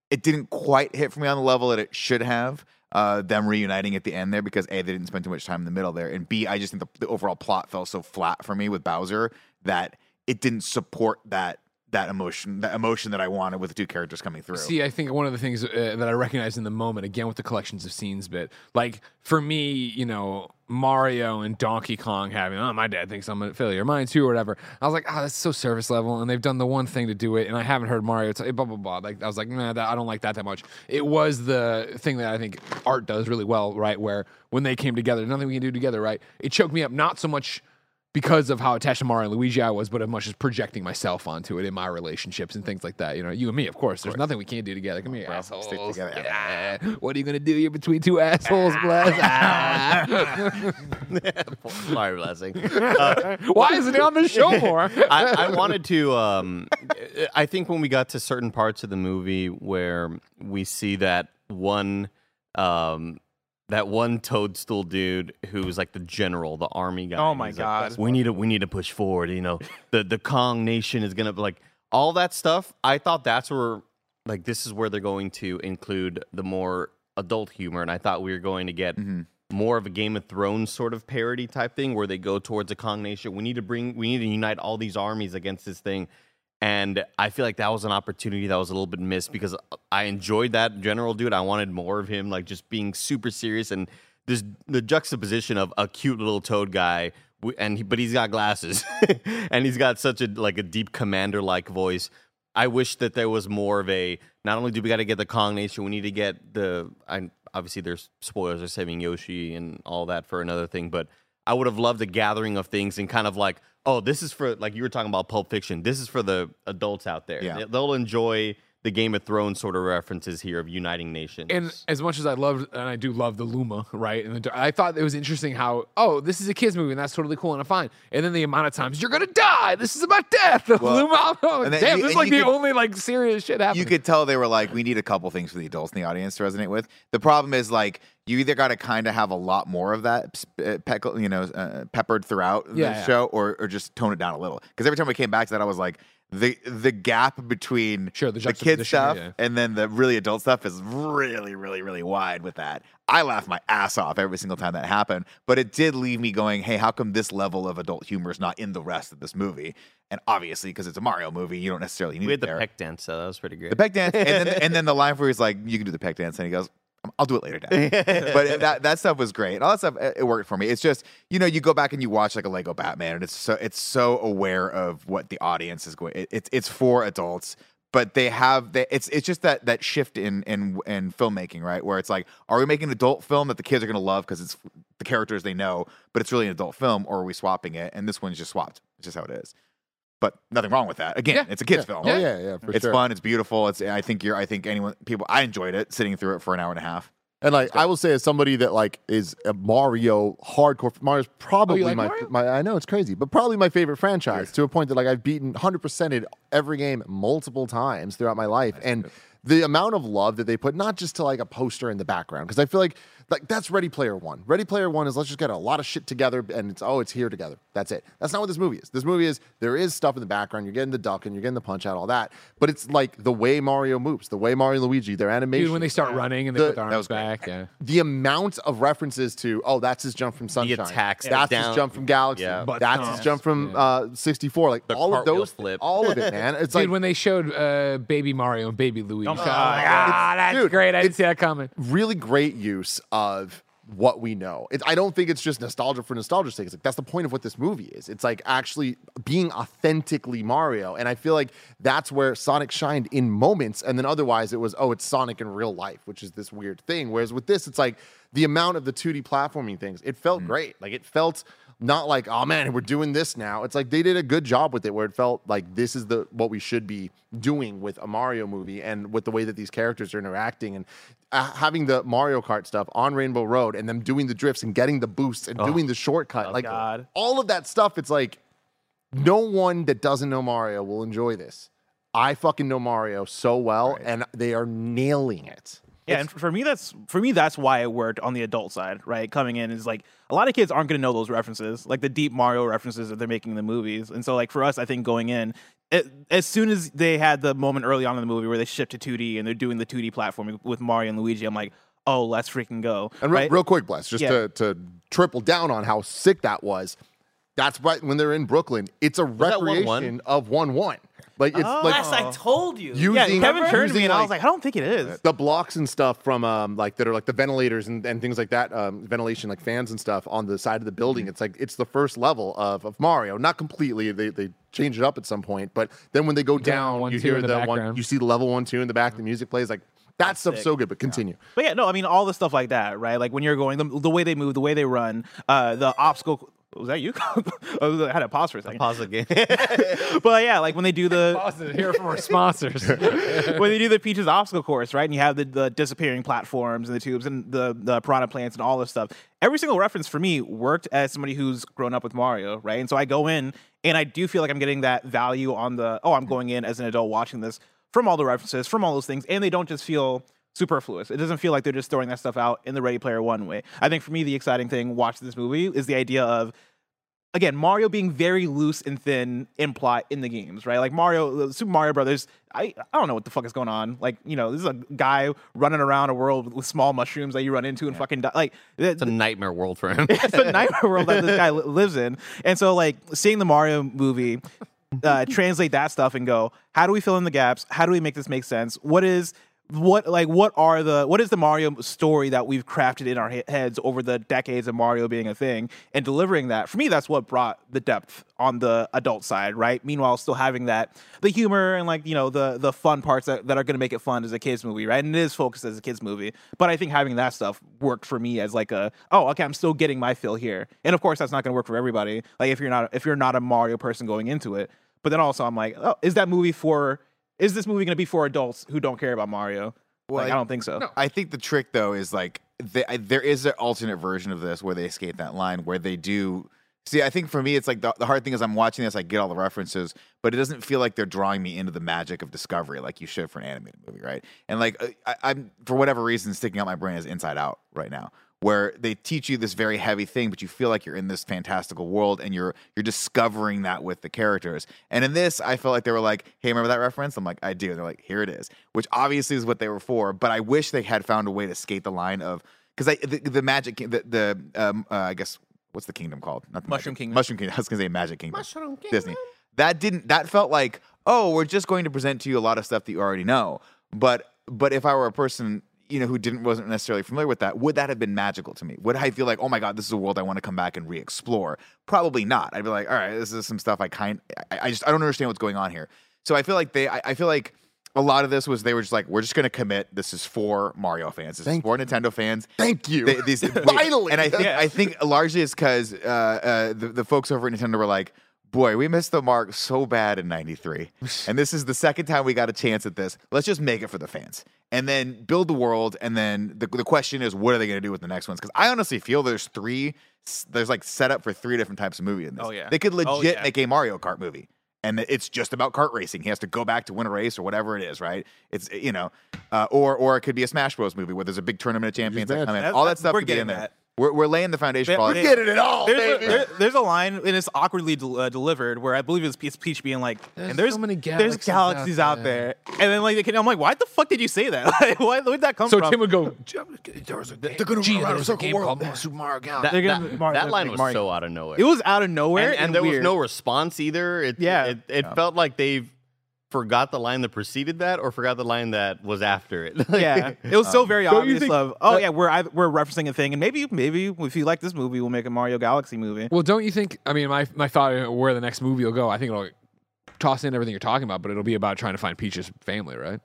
It didn't quite hit for me on the level that it should have. Uh, them reuniting at the end there because a they didn't spend too much time in the middle there, and b I just think the, the overall plot fell so flat for me with Bowser that it didn't support that that emotion that emotion that I wanted with the two characters coming through. See, I think one of the things uh, that I recognize in the moment, again with the collections of scenes bit, like for me, you know, Mario and Donkey Kong having, oh, my dad thinks I'm a failure, mine too, or whatever. I was like, oh, that's so surface level, and they've done the one thing to do it, and I haven't heard Mario, t- blah, blah, blah. Like, I was like, nah, that, I don't like that that much. It was the thing that I think art does really well, right? Where when they came together, nothing we can do together, right? It choked me up, not so much because of how attached to Mario and Luigi I was, but as much as projecting myself onto it in my relationships and things like that. You know, you and me, of course. There's nothing we can't do together. Come here, assholes. stick together. Yeah. What are you gonna do? You're between two assholes, bless. Mario blessing. Uh, Why isn't he on the show more? I, I wanted to. Um, I think when we got to certain parts of the movie where we see that one, um, that one toadstool dude who's like the general, the army guy. Oh my he's like, God. we need to we need to push forward. You know, the the Kong Nation is gonna like all that stuff. I thought that's where like this is where they're going to include the more adult humor, and I thought we were going to get mm-hmm. more of a Game of Thrones sort of parody type thing where they go towards a Kong Nation. We need to bring, we need to unite all these armies against this thing. And I feel like that was an opportunity that was a little bit missed because I enjoyed that general dude. I wanted more of him, like just being super serious and this the juxtaposition of a cute little toad guy, and he, but he's got glasses, and he's got such a like a deep commander like voice. I wish that there was more of a. Not only do we got to get the Kong Nation, we need to get the. I obviously there's spoilers are saving Yoshi and all that for another thing, but I would have loved a gathering of things and kind of like, oh, this is for like you were talking about Pulp Fiction. This is for the adults out there. Yeah. They- They'll enjoy the Game of Thrones sort of references here of uniting nations. And as much as I loved, and I do love the Luma, right? And the, I thought it was interesting how, oh, this is a kids movie, and that's totally cool and i fine. And then the amount of times you're gonna die. This is about death. The Well, Luma. Oh, and damn, you- this is like the could- only like serious shit happening. you could tell they were like, we need a couple things for the adults in the audience to resonate with. The problem is like you either got to kind of have a lot more of that, uh, peck, you know, uh, peppered throughout the Yeah, yeah. show, or or just tone it down a little. Because every time we came back to that, I was like, the the gap between Sure, the kid stuff yeah. and then the really adult stuff is really, really, really wide with that. I laughed my ass off every single time that happened, but it did leave me going, hey, how come this level of adult humor is not in the rest of this movie? And obviously, because it's a Mario movie, you don't necessarily need we it had the there. peck dance, so that was pretty great. The peck dance, and then and then the line where he's like, "You can do the peck dance," and he goes, "I'll do it later, Dad." but that that stuff was great. All that stuff it it worked for me. It's just you know you go back and you watch like a Lego Batman, and it's so it's so aware of what the audience is going. It, it's it's for adults. But they have they, it's it's just that that shift in in in filmmaking, right? Where it's like, are we making an adult film that the kids are going to love because it's the characters they know, but it's really an adult film, or are we swapping it? And this one's just swapped. It's just how it is. But nothing wrong with that. Again, Yeah. it's a kids film. Oh yeah, yeah, for it's sure. fun. It's beautiful. It's. I think you're. I think anyone. People. I enjoyed it sitting through it for an hour and a half. And like I will say, as somebody that like is a Mario hardcore, Mario's probably oh, like my, Mario? my. I know it's crazy, but probably my favorite franchise to a point that like I've beaten hundred percented every game multiple times throughout my life, and the amount of love that they put not just to like a poster in the background because I feel like like that's Ready Player One. Ready Player One is let's just get a lot of shit together and it's oh it's here together. That's it. That's not what this movie is. This movie is there is stuff in the background. You're getting the duck and you're getting the punch out, all that, but it's like the way Mario moves, the way Mario and Luigi, their animation. Dude, when they start running and they The- put their arms was great. back, yeah. the amount of references to oh that's his jump from Sunshine, attacks that's down- his jump from Galaxy, Yeah. Butt that's his jump from uh, 64, like The all of those, flip. all of it, man. It's Dude, like when they showed uh, Baby Mario and Baby Luigi, Don't- I was like, ah, that's dude, great. I didn't see that coming. really great use of what we know. It, I don't think it's just nostalgia for nostalgia's sake. It's like that's the point of what this movie is. It's like actually being authentically Mario, and I feel like that's where Sonic shined in moments, and then otherwise it was oh, it's Sonic in real life, which is this weird thing. Whereas with this, it's like the amount of the 2D platforming things. It felt mm. great. Like it felt not like oh man, we're doing this now. It's like they did a good job with it, where it felt like this is the what we should be doing with a Mario movie, and with the way that these characters are interacting, and uh, having the Mario Kart stuff on Rainbow Road, and them doing the drifts and getting the boosts and doing the shortcut, like God. all of that stuff. It's like no one that doesn't know Mario will enjoy this. I fucking know Mario so well, and they are nailing it. Yeah, and for me, that's for me that's why it worked on the adult side, right? Coming in is like a lot of kids aren't going to know those references, like the deep Mario references that they're making in the movies, and so like for us, I think going in, it, as soon as they had the moment early on in the movie where they shift to 2D and they're doing the 2D platforming with Mario and Luigi, I'm like, oh, let's freaking go! And real, right? real quick, Bless, just Yeah. to, to triple down on how sick that was. That's right when they're in Brooklyn. It's a that 1-1? recreation of one one. Like it's Oh. like Yes, I told you. using yeah, Kevin turned to me using, and I was like, I don't think it is. the blocks and stuff from um like that are like the ventilators and, and things like that um ventilation like fans and stuff on the side of the building Mm-hmm. it's like it's the first level of, of mario not completely they they change it up at some point but then when they go Down, down one, you hear the the one you see the level one two in the back the music plays like that stuff's sick. so good but continue But yeah, no, I mean all the stuff like that, right? Like when you're going, the, the way they move, the way they run, uh, the obstacle. Was that you? oh, I had a pause for a second. Pause the game. But yeah, like when they do the Pause it here for our sponsors. when they do the Peaches obstacle course, right? And you have the, the disappearing platforms and the tubes and the the piranha plants and all this stuff. Every single reference for me worked as somebody who's grown up with Mario, right? And so I go in and I do feel like I'm getting that value on the oh, I'm going in as an adult watching this from all the references, from all those things, and they don't just feel superfluous. It doesn't feel like they're just throwing that stuff out in the Ready Player One way. I think for me, the exciting thing watching this movie is the idea of again, Mario being very loose and thin in plot in the games, right? Like Mario, Super Mario Brothers. I, I don't know what the fuck is going on. Like, you know, this is a guy running around a world with small mushrooms that you run into and fucking die. Like, It's a nightmare world for him. it's a nightmare world that this guy li- lives in. And so, like, seeing the Mario movie uh, translate that stuff and go, how do we fill in the gaps? How do we make this make sense? What is what like what are the what is the Mario story that we've crafted in our he- heads over the decades of Mario being a thing and delivering that? For me that's what brought the depth on the adult side right? Meanwhile still having that the humor and like you know the the fun parts that, that are going to make it fun as a kids movie right? And it is focused as a kids movie but I think having that stuff worked for me as like a oh okay I'm still getting my fill here. And of course that's not going to work for everybody like if you're not if you're not a Mario person going into it. But then also I'm like oh is that movie for is this movie going to be for adults who don't care about Mario? Well, like, I- I don't think so. I think the trick though is like the, I, there is an alternate version of this where they skate that line where they do. See, I think for me, it's like the, the hard thing is I'm watching this, I get all the references, but it doesn't feel like they're drawing me into the magic of discovery like you should for an animated movie, right? And like uh, I, I'm for whatever reason sticking out my brain is Inside Out right now, where they teach you this very heavy thing, but you feel like you're in this fantastical world and you're you're discovering that with the characters. And in this, I felt like they were like, "Hey, remember that reference?" I'm like, "I do." And they're like, "Here it is," which obviously is what they were for. But I wish they had found a way to skate the line of because I the, the magic the the um uh, I guess what's the kingdom called? Not the Mushroom Magic- Kingdom. Mushroom Kingdom. I was gonna say Magic Kingdom. Mushroom Kingdom. Disney. That didn't. That felt like oh, we're just going to present to you a lot of stuff that you already know. But but if I were a person you know who didn't wasn't necessarily familiar with that, would that have been magical to me? Would I feel like oh my god, this is a world I want to come back and re-explore? Probably not. I'd be like all right, this is some stuff I kind. I, I just I don't understand what's going on here. So I feel like they. I, I feel like. A lot of this was they were just like, we're just going to commit. This is for Mario fans. This Thank is for Nintendo fans. Thank you. They- these- Finally. and I think I think largely it's because uh, uh, the, the folks over at Nintendo were like, "Boy, we missed the mark so bad in '93, and this is the second time we got a chance at this. Let's just make it for the fans, and then build the world. And then the the question is, what are they going to do with the next ones? Because I honestly feel there's three, there's like set up for three different types of movie in this. Oh, yeah. they could legit Oh, yeah. make a Mario Kart movie." And it's just about kart racing. He has to go back to win a race or whatever it is, right? It's you know, uh, or or it could be a Smash Bros. movie where there's a big tournament of champions that come in. All that stuff could be in getting there. That. We're, we're laying the foundation They- for all they- that. Get it all, There's a, there- there's a line and it's awkwardly del- uh, delivered where I believe it's Peach, Peach being like, There's and there's so many there's galaxies out galaxies out there." there. and then like they can, I'm like, why the fuck did you say that? Like, why, where'd that come So from? So Tim would go. There was a, they're gonna gee, run around there a was a circle game world. called Super Mario Galaxy. that, that, gonna that they're line was Mario- so out of nowhere. it was out of nowhere and, and there was no response either. It, Yeah. it, it felt like they've forgot the line that preceded that, or forgot the line that was after it. Yeah, it was so very don't obvious. think- of oh yeah, we're either, we're referencing a thing, and maybe maybe if you like this movie, we'll make a Mario Galaxy movie. Well, don't you think? I mean, my my thought where the next movie will go. I think it'll toss in everything you're talking about, but it'll be about trying to find Peach's family, right?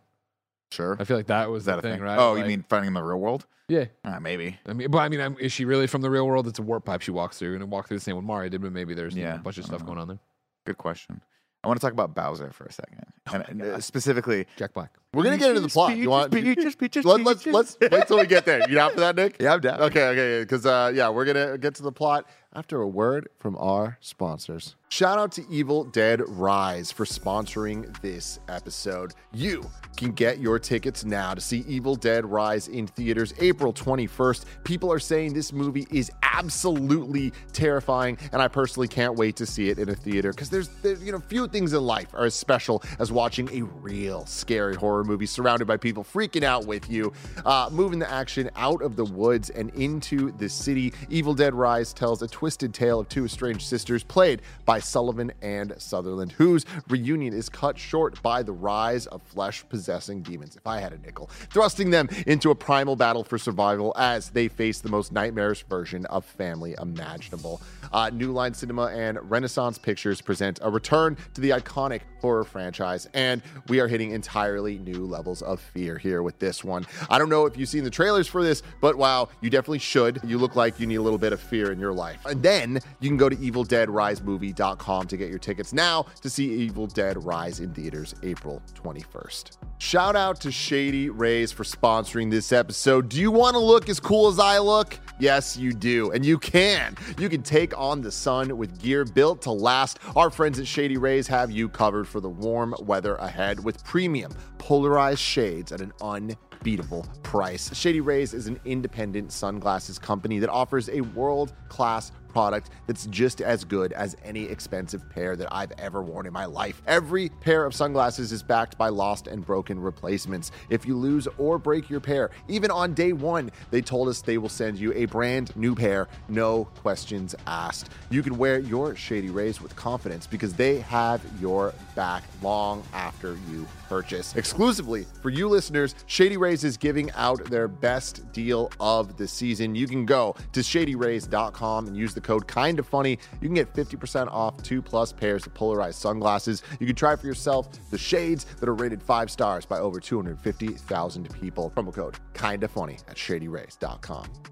Sure. I feel like that was Is that the a thing, thing? right? Oh, you mean finding in the real world? yeah? Uh, maybe. I mean, but I mean, I'm, is she really from the real world? It's a warp pipe she walks through, and it walked through the same with Mario did, but maybe there's you know, Yeah, a bunch of stuff don't going on there. Good question. I want to talk about Bowser for a second, Oh and, uh, specifically. Jack Black. We're gonna get into the plot. You want? Peaches, peaches, Let, let's let's wait till we get there. You down for that, Nick? Yeah, I'm down. Okay, okay, because uh, yeah, we're gonna get to the plot after a word from our sponsors. Shout out to Evil Dead Rise for sponsoring this episode. You can get your tickets now to see Evil Dead Rise in theaters April 21st. People are saying this movie is absolutely terrifying, and I personally can't wait to see it in a theater because there's, there's, you know, few things in life are as special as watching a real scary horror movie surrounded by people freaking out with you, uh, moving the action out of the woods and into the city. Evil Dead Rise tells a twisted tale of two estranged sisters played by Sullivan and Sutherland, whose reunion is cut short by the rise of flesh possessing demons. If I had a nickel, thrusting them into a primal battle for survival as they face the most nightmarish version of family imaginable. Uh, New Line Cinema and Renaissance Pictures present a return to the iconic horror franchise, and we are hitting entirely new levels of fear here with this one. I don't know if you've seen the trailers for this, but wow, you definitely should. You look like you need a little bit of fear in your life. And then you can go to evildeadrisemovie.com to get your tickets now to see Evil Dead Rise in theaters April 21st. Shout out to Shady Rays for sponsoring this episode. Do you want to look as cool as I look? Yes, you do. And you can. You can take on the sun with gear built to last. Our friends at Shady Rays have you covered for the warm weather ahead with premium polarized shades at an unbeatable price. Shady Rays is an independent sunglasses company that offers a world class product that's just as good as any expensive pair that I've ever worn in my life. Every pair of sunglasses is backed by lost and broken replacements. If you lose or break your pair, even on day one, they told us they will send you a brand new pair, no questions asked. You can wear your Shady Rays with confidence because they have your back long after you purchase. Exclusively for you listeners, Shady Rays is giving out their best deal of the season. You can go to shadyrays.com and use the code kind of funny. You can get 50% off two plus pairs of polarized sunglasses. You can try for yourself the shades that are rated five stars by over 250,000 people. Promo code kind of funny at shadyrays.com.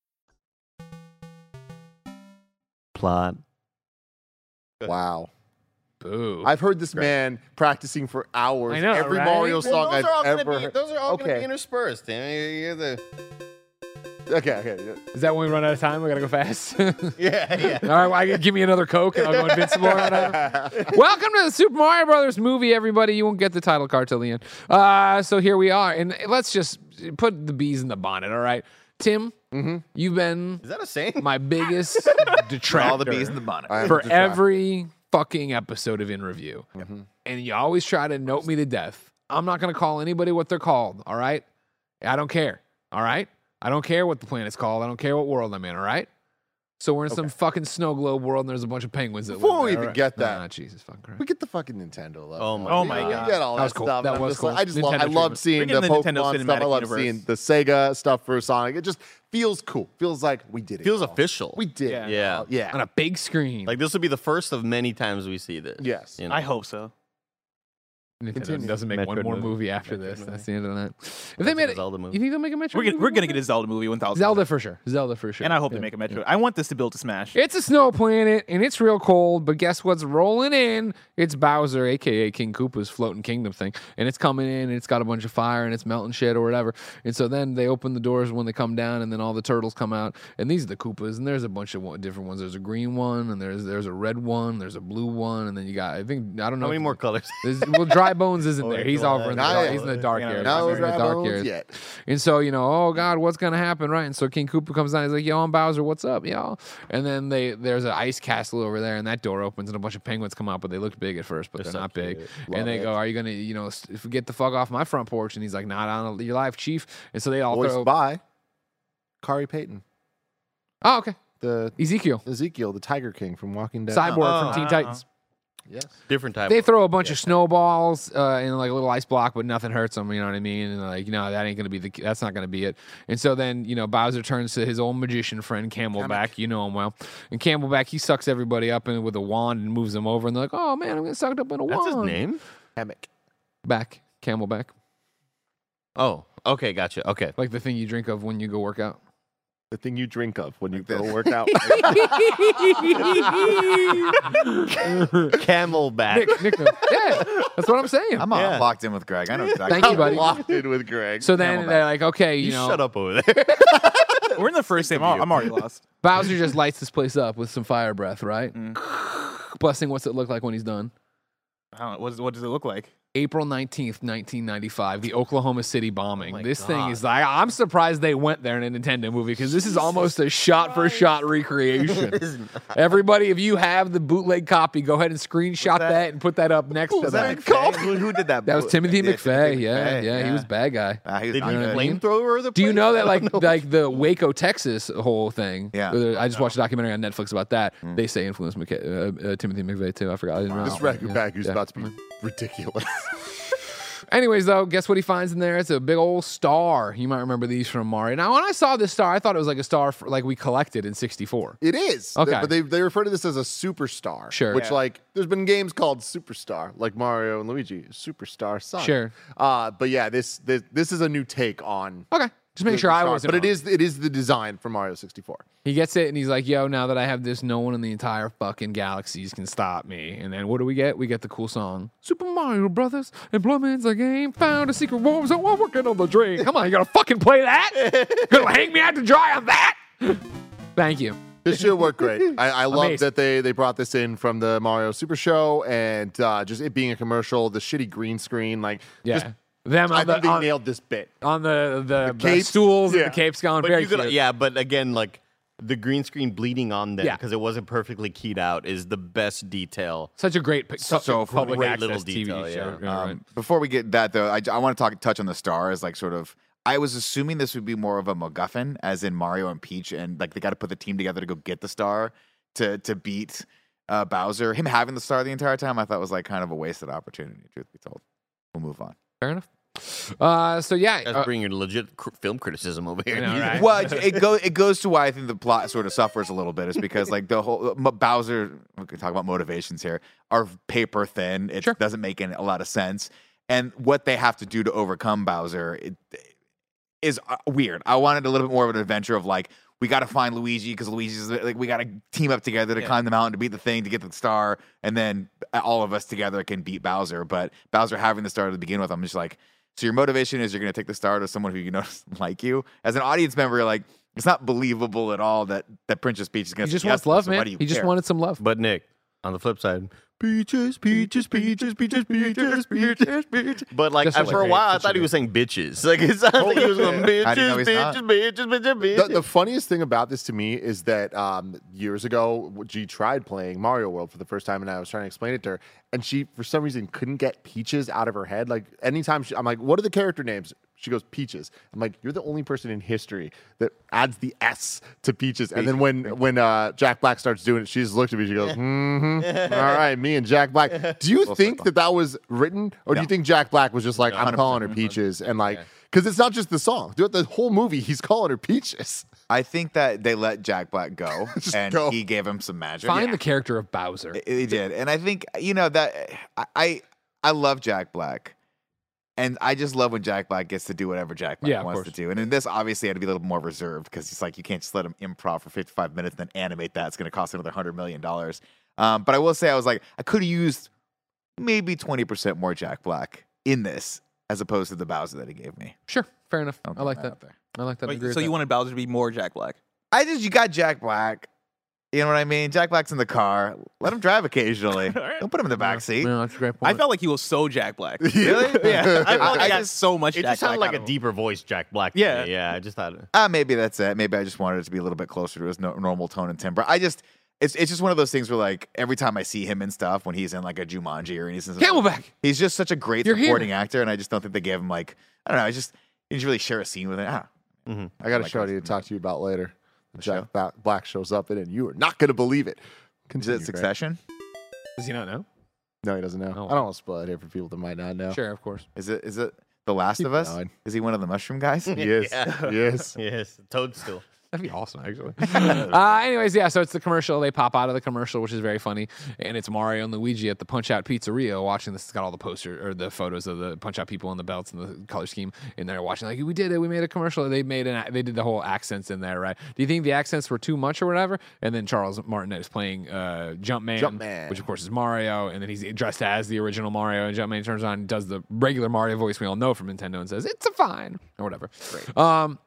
Plot. Wow. Boo. I've heard this man practicing for hours. I know, Every right? Mario Well, song I've ever gonna be, heard. those are all gonna be interspersed. Danny. You're the Okay, okay. Is that when we run out of time? We gotta go fast. Yeah, yeah. right, well, I give me another Coke and I'll go invincible. right now. Welcome to the Super Mario Brothers movie, everybody. You won't get the title card till the end. Uh, so here we are, and let's just put the bees in the bonnet. All right, Tim, you've been Is that a saying? my biggest detractor All the bees in the bonnet. For every fucking episode of In Review, and you always try to note me to death. I'm not gonna call anybody what they're called. All right, I don't care. All right, I don't care what the planet's called. I don't care what world I'm in. All right. So we're in some fucking snow globe world, and there's a bunch of penguins that Before live we there, even all right? get that, Nah, Jesus fucking Christ. We get the fucking Nintendo love. Oh my Oh We- my we God. get all That that, was cool. stuff. That I'm was just like- cool. I just love. I Nintendo love treatment. seeing We're the getting the Nintendo Pokemon stuff. I Cinematic love Universe. seeing the Sega stuff for Sonic. It just feels cool. Feels like we did it. Feels y'all. official. We did. Yeah. it, Yeah. y'all. Yeah. on a big screen. Like this will be the first of many times we see this. Yes. You know? I hope so. Nintendo Continue. doesn't make one more movie. movie after Metroid this. movie. That's the end of that. If they made a it, Zelda movie. you think they'll make a Metroid? We're gonna movie we're gonna get a Zelda movie one thousand. Zelda for sure. Zelda for sure. and I hope Yeah. they make a Metroid. Yeah. I want this to build to Smash. It's a snow planet and it's real cold, but guess what's rolling in? It's Bowser, aka King Koopa's floating kingdom thing. And it's coming in and it's got a bunch of fire and it's melting shit or whatever. And so then they open the doors when they come down and then all the turtles come out. And these are the Koopas and there's a bunch of one- different ones. There's a green one and there's there's a red one, there's a blue one, and then you got I think I don't know How many if- more colors? There's, well, dry Dry Bones isn't there. He's over uh, in the Not dark. He's in the dark You know, area. No He's the dry dark bones area. yet. And so, you know, oh God, what's gonna happen, right? And so King Koopa comes down. He's like, "Yo, I'm Bowser. What's up, y'all?" And then they there's an ice castle over there, and that door opens, and a bunch of penguins come out, but they look big at first, but they're, so not big. cute. and they go, "Are you gonna, you know, s- get the fuck off my front porch?" And he's like, "Not on your life, chief." And so they all Voiced throw. by Khary Payton, Oh, okay. the Ezekiel, Ezekiel, the Tiger King from Walking Dead. cyborg Oh, from Teen. Titans. Yes. Different type. They throw a bunch of snowballs uh, in like a little ice block, but nothing hurts them. You know what I mean? And like, you know, that ain't gonna be the. That's not gonna be it. And so then, you know, Bowser turns to his old magician friend Camelback. You know him well. And Camelback, he sucks everybody up in with a wand and moves them over. And they're like, "Oh man, I'm gonna sucked up in a That's wand." his name. Hammock. Back, Camelback, Oh, okay, gotcha. Okay. like the thing you drink of when you go work out. The thing you drink of when you go work out. Camelback. Nick, Nick, knows. yeah, that's what I'm saying. I'm uh, Yeah. locked in with Greg. I know exactly. Thank you, buddy. Locked in with Greg. So then Camelback. they're like, okay, you, You know, shut up over there. We're in the first game. I'm I'm already lost. Bowser just lights this place up with some fire breath, right? Mm. Blessing, what's it look like when he's done? I don't know. What, does, what does it look like? April 19th, 1995, the Oklahoma City bombing. my this thing is like, I'm surprised they went there in a Nintendo movie because this is almost a shot for shot recreation. Everybody, if you have the bootleg copy, go ahead and screenshot that, and put that up next to that. that Who, who did that? That was Timothy Yeah, McVeigh. Timothy Yeah, yeah, he was bad guy. He was Did not you good. flamethrower the Do you place? know that I like don't know. like the Waco, Texas whole thing? Yeah. uh, I just watched a documentary on Netflix about that. Hmm. They say influenced McKay, uh, uh, Timothy McVeigh too. I forgot. I didn't realize. this record Yeah. bag is Yeah. about to be ridiculous. Anyways, though, guess what he finds in there? It's a big old star. You might remember these from Mario. Now, when I saw this star, I thought it was like a star for, like we collected in '64. It is. Okay. But they, they refer to this as a superstar. Sure. Which, Yeah. like, there's been games called Superstar, like Mario and Luigi, Superstar Sonic. Sure. Uh, but yeah, this, this this is a new take on. Okay, just make the- sure the I wasn't. But it is it is the design for Mario 64. He gets it, and he's like, "Yo, now that I have this, no one in the entire fucking galaxies can stop me." And then what do we get? We get the cool song, "Super Mario Brothers." and Implements a game, found a secret warm zone while working on the drain. Come on, you gotta fucking play that. Gonna hang me out to dry on that. Thank you. This should work great. I, I love that they they brought this in from the Mario Super Show and uh, just it being a commercial, the shitty green screen, like Yeah, just, them I on the think they on, nailed this bit. on the the, the capes? stools Yeah. and the capes going But very you could, cute. yeah, but again, like the green screen bleeding on them Yeah. because it wasn't perfectly keyed out is the best detail. Such a great, So so public great access little TV show. yeah. Yeah, Um, right. Before we get that though, I, I want to talk touch on the star as like sort of. I was assuming this would be more of a MacGuffin, as in Mario and Peach, and like they got to put the team together to go get the star to to beat uh, Bowser. Him having the star the entire time, I thought was like kind of a wasted opportunity. Truth be told, we'll move on. Fair enough. Uh, so yeah, That's uh, bringing legit cr- film criticism over here. Know, right? Well, it, it goes it goes to why I think the plot sort of suffers a little bit is because like the whole M- Bowser. We can talk about motivations here. Are paper thin. It Sure. doesn't make any, a lot of sense. And what they have to do to overcome Bowser it, is uh, weird. I wanted a little bit more of an adventure of like we got to find Luigi because Luigi's like we got to team up together to Yeah. climb the mountain to beat the thing to get the star, and then uh, all of us together can beat Bowser. But Bowser having the star to begin with, I'm just like, so your motivation is you're going to take the star to someone who you know doesn't like you. As an audience member, you're like, it's not believable at all that that Princess Peach is going he to. just wants love, man. He just wanted some love. But Nick, on the flip side, peaches, peaches, peaches, peaches, peaches, peaches, peaches. But like Just for a great, while, I thought he was saying bitches. Like it sounds like he was going I didn't know bitches, he's bitches, bitches, bitches, The, bitches. the funniest thing about this to me is that um, years ago, G tried playing Mario World for the first time, and I was trying to explain it to her, and she, for some reason, couldn't get Peaches out of her head. Like anytime she, I'm like, "What are the character names?" She goes, "Peaches." I'm like, "You're the only person in history that adds the S to Peaches." And then when when uh, Jack Black starts doing it, she just looked at me. She goes, "Mm-hmm. All right, me and Jack Black." Do you think that that was written, or do you think Jack Black was just like, "I'm calling her Peaches," and like, because it's not just the song. Throughout the whole movie, he's calling her Peaches. I think that they let Jack Black go, and go. he gave him some magic. Find the character of Bowser. He did, and I think you know that I I, I love Jack Black, and I just love when Jack Black gets to do whatever Jack Black Yeah, wants course. to do. And in this, obviously, had to be a little more reserved because he's like, you can't just let him improv for fifty five minutes and then animate that. It's going to cost another hundred million dollars. Um, but I will say, I was like, I could have used maybe twenty percent more Jack Black in this as opposed to the Bowser that he gave me. Sure, fair enough. I'll I like that that. there. I like that. I Wait, agree so you that. wanted Bowser to be more Jack Black? I just you got Jack Black. You know what I mean? Jack Black's in the car. Let him drive occasionally. Don't put him in the back seat. No, that's a great point. I felt like he was so Jack Black. Really? yeah, I felt like I I got just- so much. It Jack just sounded Black like a deeper voice Jack Black. Yeah. me. yeah. I just thought. Uh, maybe that's it. Maybe I just wanted it to be a little bit closer to his no- normal tone and timbre. I just, it's it's just one of those things where like every time I see him in stuff when he's in like a Jumanji or he's in Camelback. he's just such a great You're here. supporting actor, and I just don't think they gave him like I don't know. I just he didn't really share a scene with him. I don't know. Mm-hmm. I got a Like show us. to talk to you about later. show? Jack Ba- Black shows up in it, and you are not going to believe it. Is Continue, it Greg. Succession? Does he not know? No, he doesn't know. Oh. I don't want to spoil it here for people that might not know. Sure, of course. Is it is it The Last Keep of Us? going. Is he one of the mushroom guys? yes, is. Yeah. He is. Yes, Toadstool. That'd be awesome, actually. uh, anyways, yeah, so it's the commercial. They pop out of the commercial, which is very funny. And it's Mario and Luigi at the Punch Out Pizzeria watching this. It's got all the poster or the photos of the Punch Out people on the belts and the color scheme. And they're watching, like, we did it. We made a commercial. They made an, they did the whole accents in there, right? Do you think the accents were too much or whatever? And then Charles Martinet is playing uh, Jumpman, Jumpman. which of course is Mario. And then he's dressed as the original Mario. And Jumpman turns on does the regular Mario voice we all know from Nintendo and says, it's a fine or whatever. Um,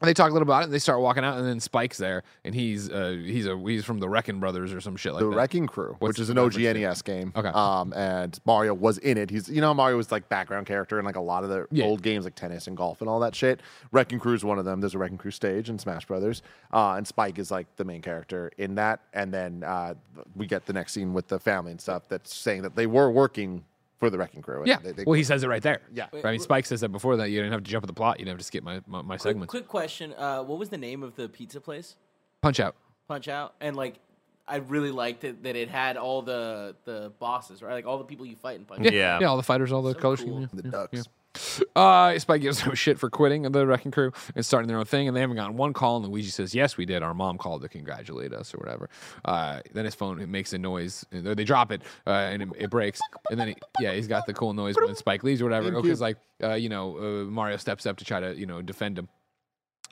and they talk a little about it, and they start walking out, and then Spike's there, and he's uh, he's a he's from the Wrecking Brothers or some shit like the that. Wrecking Crew, What's which is the an OG reference? NES game. Okay. Um, and Mario was in it. He's you know Mario was like background character in like a lot of the Yeah. old games like tennis and golf and all that shit. Wrecking Crew is one of them. There's a Wrecking Crew stage in Smash Brothers, uh, and Spike is like the main character in that. And then uh, we get the next scene with the family and stuff that's saying that they were working for the Wrecking Crew. Yeah. They, they- well, he says it right there. Yeah. I mean, Spike says that before that you didn't have to jump at the plot. You didn't have to skip my my, my Quick, segments. quick question. Uh, what was the name of the pizza place? Punch out. Punch Out. And like, I really liked it that it had all the the bosses, right? Like all the people you fight in Punch Yeah. Out. Yeah. Yeah. All the fighters, all the So color cool. scheme. the ducks. yeah. Uh, Spike gives them shit for quitting the Wrecking Crew and starting their own thing, and they haven't gotten one call. And Luigi says, "Yes, we did. Our mom called to congratulate us or whatever." Uh, then his phone it makes a noise. and They drop it, uh, and it, it breaks. And then he, yeah, he's got the cool noise when Spike leaves or whatever. Because like uh, you know, uh, Mario steps up to try to you know defend him.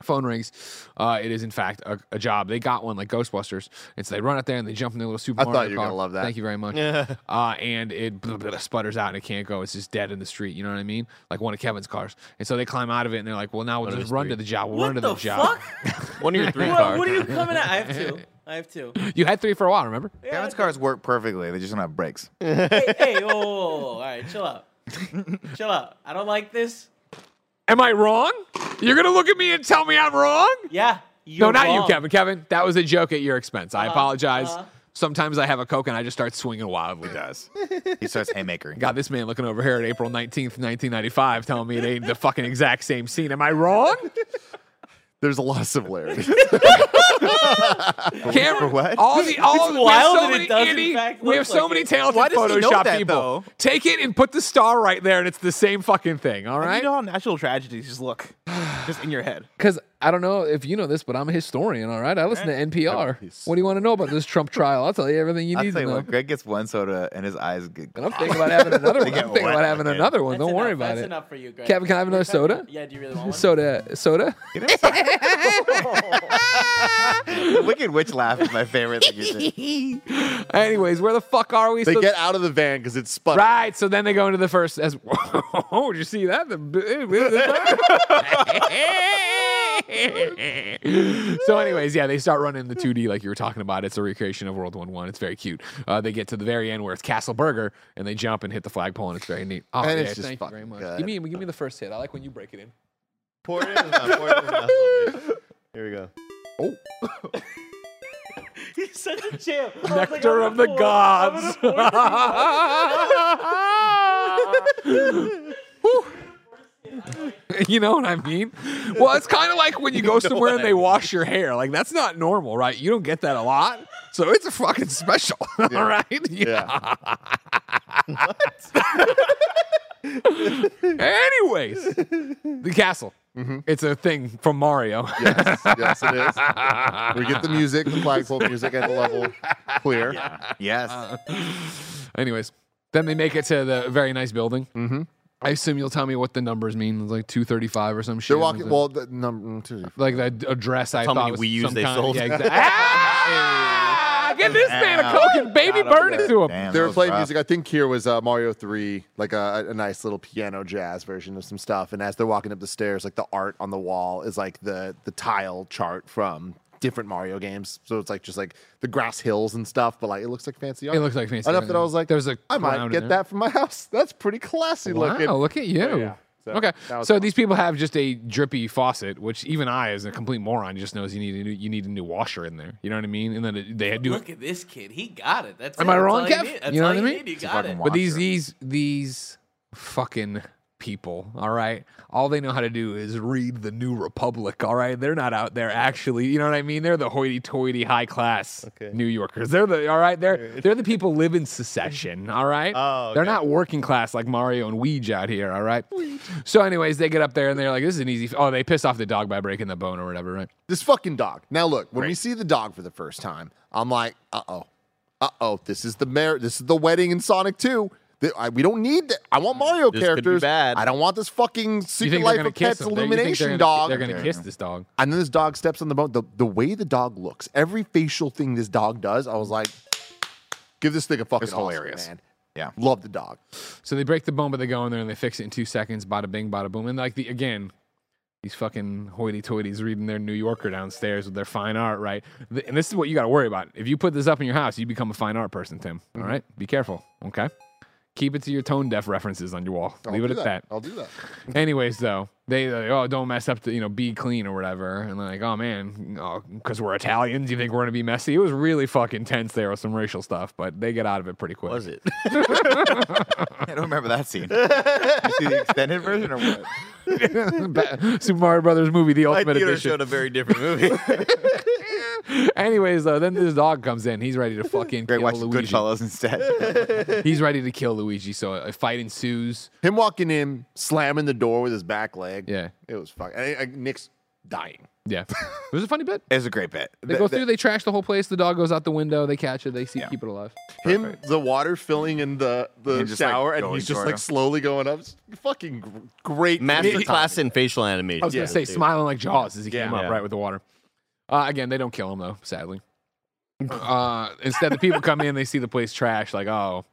Phone rings. Uh, it is in fact a, a job. They got one like Ghostbusters, and so they run out there and they jump in their little Super I Mario thought you were car. gonna love that. Thank you very much. uh, and it blah, blah, blah, sputters out and it can't go. It's just dead in the street. You know what I mean? Like one of Kevin's cars. And so they climb out of it and they're like, "Well, now we'll of just run to the job. We'll What run to the, the, job." fuck? One of your three what, cars. what are you coming at? I have two. I have two. You had three for a while, remember? Kevin's cars work perfectly. They just don't have brakes. hey, hey, whoa, whoa, whoa, whoa. all right, chill out. chill out. I don't like this. Am I wrong? You're gonna look at me and tell me I'm wrong? Yeah. You're no, not you. Kevin. Kevin, that was a joke at your expense. I Uh-huh, apologize. uh-huh. Sometimes I have a coke and I just start swinging wildly. He does. He starts haymaker. Got this man looking over here at April 19th, 1995, telling me it ain't the fucking exact same scene. Am I wrong? There's a lot of similarities. Cameron, For what? All the all It's we have wild so it many, does, Andy, fact, we look have so like many it. talented Why does he know Photoshop that, people. though? Take it and put the star right there, and it's the same fucking thing. All You know how natural tragedies just look, just in your head. Because I don't know if you know this, but I'm a historian. All right, I listen to NPR. What do you want to know about this Trump trial? I'll tell you everything you I'll need tell to you know. what, Greg gets one soda and his eyes get. And I'm thinking about having another one. I'm thinking wet about having again. another one. That's Don't worry enough. about That's it. enough for you, Greg. Kevin, can I have another soda? Yeah, do you really want one? Soda, soda. The Wicked Witch laugh is my favorite thing you do. Anyways, where the fuck are we? they So- get out of the van because it's spun. Right, so then they go into the first. As oh, did you see that? The- so, anyways, yeah, they start running the 2D like you were talking about. It's a recreation of World War One. It's very cute. Uh, they get to the very end where it's Castle Burger, and they jump and hit the flagpole, and it's very neat. Oh, And yeah, it's just thank you very much. good. Give me, give me the first hit. I like when you break it in. Pour it in his mouth. Pour it in his mouth a little bit. Here we go. Oh. He's such a champ. I like, Nectar of the gonna pour- I'm gods. you know what I mean? Well, it's kind of like when you go somewhere and they wash your hair. Like that's not normal, right? You don't get that a lot. So it's a fucking special, all right? Yeah. Anyways, the castle. It's a thing from Mario. yes, yes, it is. We get the music, the flagpole music at the level clear. Yes. Anyways, then they make it to the very nice building. Mm-hmm. I assume you'll tell me what the numbers mean. Like two thirty-five or some shit. They're walking. Well, the number two. like the address I How thought many was Wii they sold? Yeah, exactly. ah, get this man a coke and baby burn it to him. Damn, They were playing rough. music. I think here was uh, Mario Three, like a, a nice little piano jazz version of some stuff. And as they're walking up the stairs, like the art on the wall is like the the tile chart from different Mario games. So it's like just like the grass hills and stuff, but like it looks like fancy art. It looks like fancy enough art. that I was like, There's a I might get there. that for my house. That's pretty classy Wow, looking. look at you. yeah. So, okay, so awesome. these people have just a drippy faucet, which even I, as a complete moron, just knows you need a new, you need a new washer in there. You know what I mean? And then it, they do Look at this kid. He got it. That's Am it. I wrong, all you Kev? need. That's You know what I mean? need. You It's a got it. But these these these fucking people, all right, all they know how to do is read the New Republic. All right, they're not out there actually. You know what I mean? They're the hoity-toity, high class New Yorkers. They're the all right. They're they're the people live in Succession. All right, Oh, they're not working class like Mario and Luigi out here. All right. So, anyways, they get up there and they're like, "This is an easy." Oh, they piss off the dog by breaking the bone or whatever, right? this fucking dog. Now look, when we see the dog for the first time, I'm like, uh oh, uh oh, this is the mar- this is the wedding in Sonic 2. Th- I- we don't need that. I want Mario This could be characters. bad. I don't want this fucking Secret Life gonna of kiss Pets them? They- you think illumination they're gonna, dog. They're gonna kiss this dog. And then this dog steps on the bone. The, the way the dog looks, every facial thing this dog does, I was like, give this thing a fucking It's awesome, hilarious. man. Yeah. Love the dog. So they break the bone, but they go in there and they fix it in two seconds. Bada bing, bada boom. And like the again, these fucking hoity-toities reading their New Yorker downstairs with their fine art, right? Th- And this is what you got to worry about. If you put this up in your house, you become a fine art person, Tim. All right, be careful. Okay, keep it to your tone deaf references on your wall. I'll Leave it at that. I'll do that. Anyways, though, they like, oh don't mess up the you know be clean or whatever, and they're like oh man, oh, because we're Italians, you think we're gonna be messy? It was really fucking tense there with some racial stuff, but they get out of it pretty quick. Was it? I don't remember that scene. you see the extended version or what? Super Mario Brothers movie, the My ultimate theater edition. showed a very different movie. Anyways, though, then this dog comes in. He's ready to fucking Great kill watching Luigi. Goodfellas instead. He's ready to kill Luigi. So a fight ensues. Him walking in, slamming the door with his back leg. Yeah, It was fucking. I, I, Nick's dying. yeah. It was a funny bit. it was a great bit. They The- go the- through. They trash the whole place. The dog goes out the window. They catch it. They see Yeah. keep it alive. Him, the water filling in the, the And just, like, shower, and he's just like him. slowly going up. It's fucking great. Master Nick- class in facial animation. I was gonna say dude. smiling like Jaws as he came Yeah. up right with the water. Uh, again, they don't kill him though. Sadly. Uh, instead, the people come in. They see the place trash. Like, oh,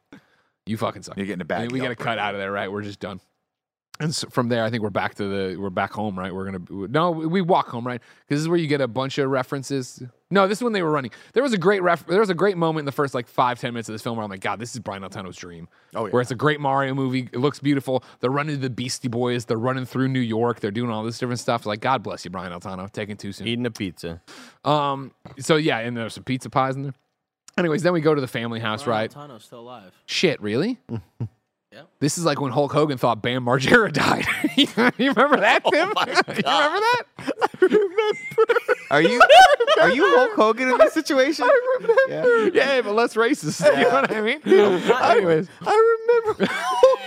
you fucking suck. You're getting a bad. mean, we got to cut out of there, right? We're just done. And so from there, I think we're back to the we're back home, right? We're gonna no, we walk home, right? Because this is where you get a bunch of references. No, this is when they were running. There was a great ref. There was a great moment in the first like five ten minutes of this film where I'm like, God, this is Brian Altano's dream. Oh, yeah. Where it's a great Mario movie. It looks beautiful. They're running to the Beastie Boys. They're running through New York. They're doing all this different stuff. Like, God bless you, Brian Altano, taking too soon. Eating a pizza. Um. So yeah, and there's some pizza pies in there. Anyways, then we go to the family house, right? Tano's still alive. Shit, really? Yep. This is like when Hulk Hogan thought Bam Margera died. you remember that, oh Tim? you remember that? I remember. Are you are you Hulk Hogan in this situation? I remember. Yeah, yeah but less racist. You know what I mean? Anyways, I remember. Oh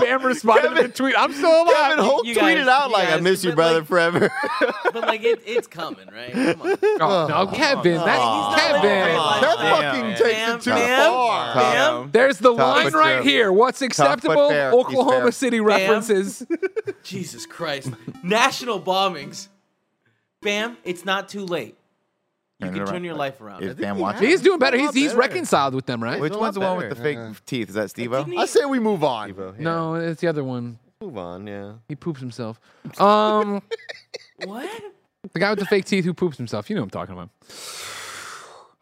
Bam responded to the tweet. I'm still alive. Kevin Holt you tweeted guys- out you like, "I miss you, brother, like- forever." But like it, it's coming, right? Come on. Oh, oh no, Kevin. He's That's not living a great Kevin. life. That Bam, fucking bam, takes bam, it too bam, far. Bam. There's the Tough line right fair. here. What's acceptable? fair. Oklahoma. City references. Jesus Christ. National bombings. Bam, it's not too late. You Turn it can around. turn your life around. Is Bam watching? He's doing better. a He's lot he's better. reconciled with them, right? Which one's the lot one with the fake better, teeth? Is that Steve-O? Didn't I say we move on. No, it's the other one. Move on, yeah. He poops himself. Um, What? the guy with the fake teeth who poops himself. You know what I'm talking about.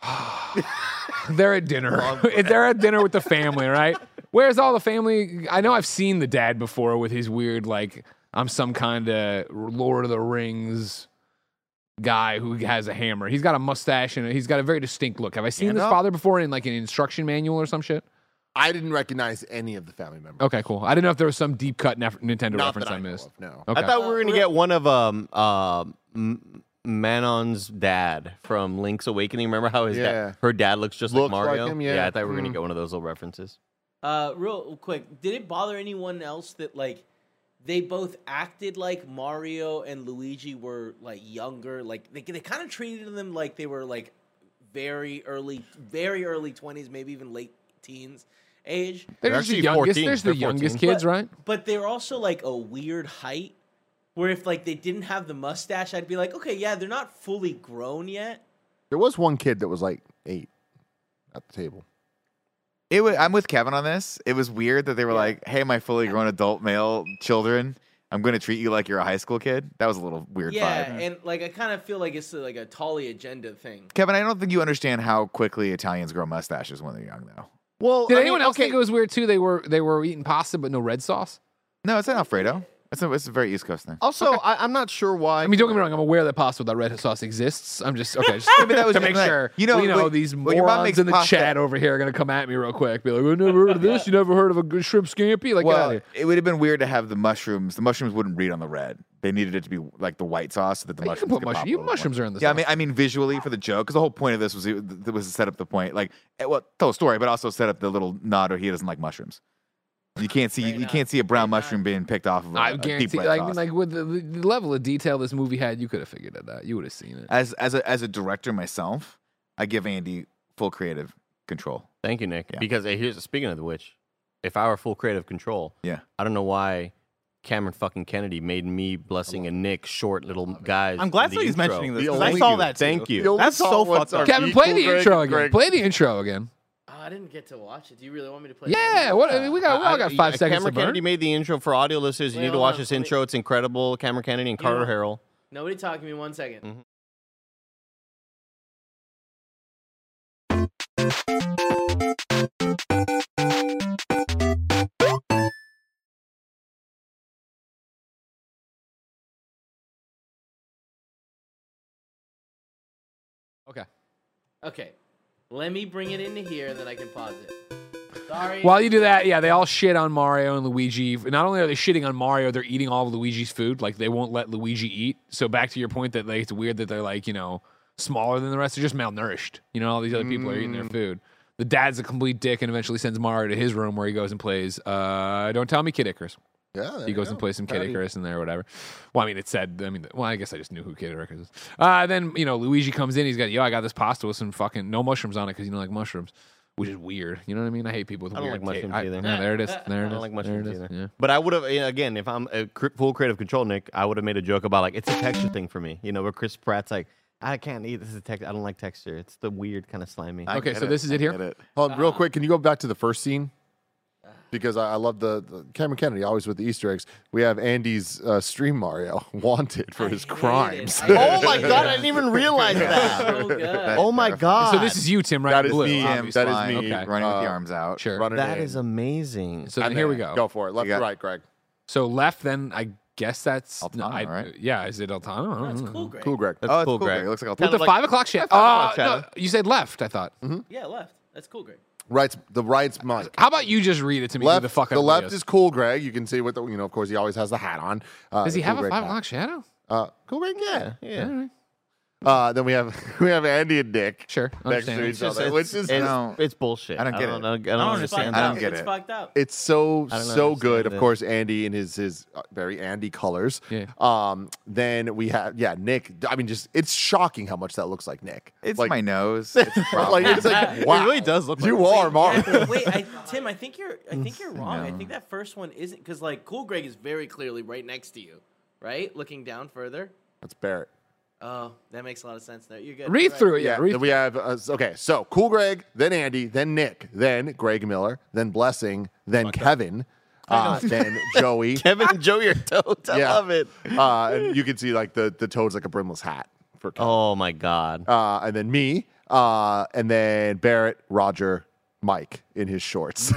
They're at dinner. They're at dinner with the family, right? Where's all the family? I know I've seen the dad before with his weird, like, I'm some kind of Lord of the Rings guy who has a hammer. He's got a mustache and he's got a very distinct look. Have I seen this father before in like an instruction manual or some shit? I didn't recognize any of the family members. Okay, cool. I didn't know if there was some deep cut nef- Nintendo Not reference that I, I missed. of, no. Okay. I thought we were gonna get one of um uh, Marin's dad from Link's Awakening. Remember how his Yeah. dad, her dad looks just Looks like like Mario? him, yeah. I thought we were gonna Hmm. get one of those little references. Uh, real quick, did it bother anyone else that like they both acted like Mario and Luigi were like younger? Like they they kind of treated them like they were like very early, very early twenties, maybe even late teens age. There's They're just the actually youngest. 14. There's the They're youngest 14. kids, right? But they're also like a weird height. Where if like they didn't have the mustache, I'd be like, okay, yeah, they're not fully grown yet. There was one kid that was like eight at the table. It was, I'm with Kevin on this. It was weird that they were like, "Hey, my fully grown adult male children, I'm going to treat you like you're a high school kid. That was a little weird Yeah, vibe. and like I kind of feel like it's like a Tolly agenda thing. Kevin, I don't think you understand how quickly Italians grow mustaches when they're young, though. Well, Did I anyone mean, else okay, think it was weird too? They were they were eating pasta but no red sauce. No, it's an Alfredo. It's a, it's a very East Coast thing. Also, I, I'm not sure why. I mean, don't get me wrong. I'm aware that pasta without red sauce exists. I'm just okay. Just Maybe that was to make like- sure. you know, you know like, these when your mom morons makes in the pasta- chat over here are gonna come at me real quick. Be like, "I never heard of this. You never heard of a good shrimp scampi?" Like, get out Well, here. it would have been weird to have the mushrooms. The mushrooms wouldn't read on the red. They needed it to be like the white sauce so that the You can mushrooms put could mushroom- pop you- a little more. mushrooms are in the Yeah, I sauce. mean, I mean visually for the joke, because the whole point of this was it was to set up the point, like, eh, well, tell a story, but also set up the little nod or he doesn't like mushrooms. You can't see Very you not. can't see a brown Very not. mushroom being picked off of a, I a deep guarantee. red Like, sauce. like with the, the level of detail this movie had, you could have figured it out. You would have seen it. as as a as a director myself, I give Andy full creative control. Thank you, Nick. Yeah. Because here's speaking of the witch, if I were full creative control, Yeah. I don't know why Cameron fucking Kennedy made me blessing and Nick short little guys. I'm glad in the that he's intro. mentioning this. The 'cause I saw that. Too. Thank you. That's so tall ones fucked up. Kevin, play the Greg, intro again. Greg. Play the intro again. Oh, I didn't get to watch it. Do you really want me to play? Yeah. What? I mean, we got we all got I- five I- seconds Cameron to burn. Kennedy made the intro for audio listeners. You Wait, need to watch on, this let me- intro. It's incredible. Cameron Kennedy and Carter Harrell. Nobody talking to me one second. Mhm. Okay. Okay, let me bring it into here, and then I can pause it. Sorry. While you do that, yeah, they all shit on Mario and Luigi. Not only are they shitting on Mario, they're eating all of Luigi's food. Like they won't let Luigi eat. So back to your point that like it's weird that they're like you know smaller than the rest. They're just malnourished. You know, all these other people are eating their food. The dad's a complete dick and eventually sends Mario to his room where he goes and plays. Uh, don't tell me Kid Icarus. Yeah, He goes go. and plays some Kid Proud. Icarus in there or whatever. Well, I mean, it said, I mean, well, I guess I just knew who Kid Icarus is. Uh, then, you know, Luigi comes in. He's got, yo, I got this pasta with some fucking, no mushrooms on it because you don't like mushrooms, which is weird. You know what I mean? I hate people with I don't weird like ta- mushrooms I- either. Yeah, there it is. There it I don't like mushrooms either. Yeah. But I would have again if I'm a cr- full creative control, Nick. I would have made a joke about like it's a texture thing for me. You know, where Chris Pratt's like, I can't eat this. Is text. I don't like texture. It's the weird kind of slimy. Okay, get so this is it here? it. Hold on, real quick. Can you go back to the first scene? Because I, I love the, the Cameron Kennedy always with the Easter eggs. We have Andy's uh, stream Mario wanted for I his crimes. Oh my god! I didn't even realize that. So good. oh my god! So this is you, Tim, right? That in is blue, me. obviously. That is me. Okay. running with the Uh, arms out. Sure. running that in. is amazing. So then here we go. Go for it. Left got- right, Greg. So left, then I guess that's no, Altano, I- right? Yeah, is it Altano? I don't That's cool, Greg. Cool, Greg. That's oh, it's cool, cool, Greg. Greg. It looks like With Altano. the like- five o'clock shit. five Oh, shadow. no, you said left. I thought. Yeah, left. That's cool, Greg. Right's the right's Mike. How about you just read it to me? Left, the fuck the left videos? is cool, Greg. You can see what the you know. Of course, he always has the hat on. Uh, Does he have Cool a Greg five o'clock shadow? Uh, cool, Greg. Yeah. yeah. Uh, then we have we have Andy and Nick Sure, next to each It's just- other, it's, which is it's, No. it's bullshit. I don't get it. I don't, I don't It's understand. I don't up. get It's it. fucked up. it's so I don't so good. understand Of it. course, Andy in his his uh, very Andy colors. Yeah. Um. Then we have yeah Nick. I mean, just it's shocking how much that looks like Nick. It's like, my nose. It's a problem. like it's like wow. really does look You like are Mark. Yeah, wait, I, Tim, I think you're. I think you're wrong. I No. think that first one isn't because like Cool Greg is very clearly right next to you, right? Looking down further. That's Barrett. Oh, that makes a lot of sense there. You're good. Read You're right. through it. Yeah, Yeah, read then we have uh, okay. So cool, Greg, then Andy, then Nick, then Greg Miller, then Blessing, then Kevin, uh, then Joey. Kevin and Joey are toads. I Yeah. love it. Uh, and you can see like the the toad's like a brimless hat for Kevin. Oh my god. Uh, and then me, uh, and then Barrett, Roger, Mike in his shorts.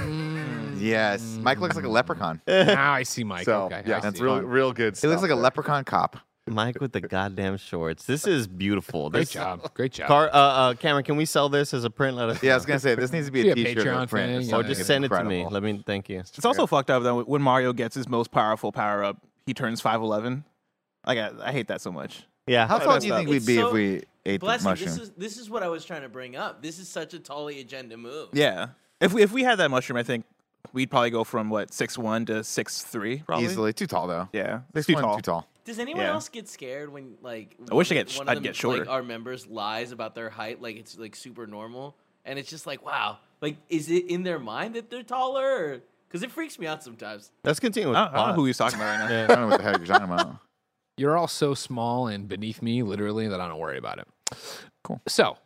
yes. Mike looks like a leprechaun. now I see Mike. so okay, yeah, I that's see. real real good. He Stuff looks like a leprechaun cop. Mike with the goddamn shorts. This is beautiful. Great This, job. Great job. Car, uh, uh, Cameron, can we sell this as a print? Let us Yeah, I was gonna say this needs to be Be a a T-shirt Patreon or print, thing, or, yeah. or just It's send it to me. Let me. Thank you. It's also fucked up though. when Mario gets his most powerful power up, he turns five eleven. Like I, I hate that so much. Yeah. How tall do you up. think we'd be so- if we ate the Blessing, mushroom? this is this is what I was trying to bring up. This is such a Tully agenda move. Yeah. If we if we had that mushroom, I think we'd probably go from what six one to six three. Probably. Easily too tall though. Yeah. Six too one, tall. too tall. Does anyone Yeah. else get scared when like I wish I get sh- one of I'd them, get shorter. Like, our members lies about their height, like it's like super normal, and it's just like wow, like is it in their mind that they're taller? Because it freaks me out sometimes. Let's continue. With I don't, I don't know plot. who he's talking about right now. I don't know what the heck you're talking about. You're all so small and beneath me, literally, that I don't worry about it. Cool. So,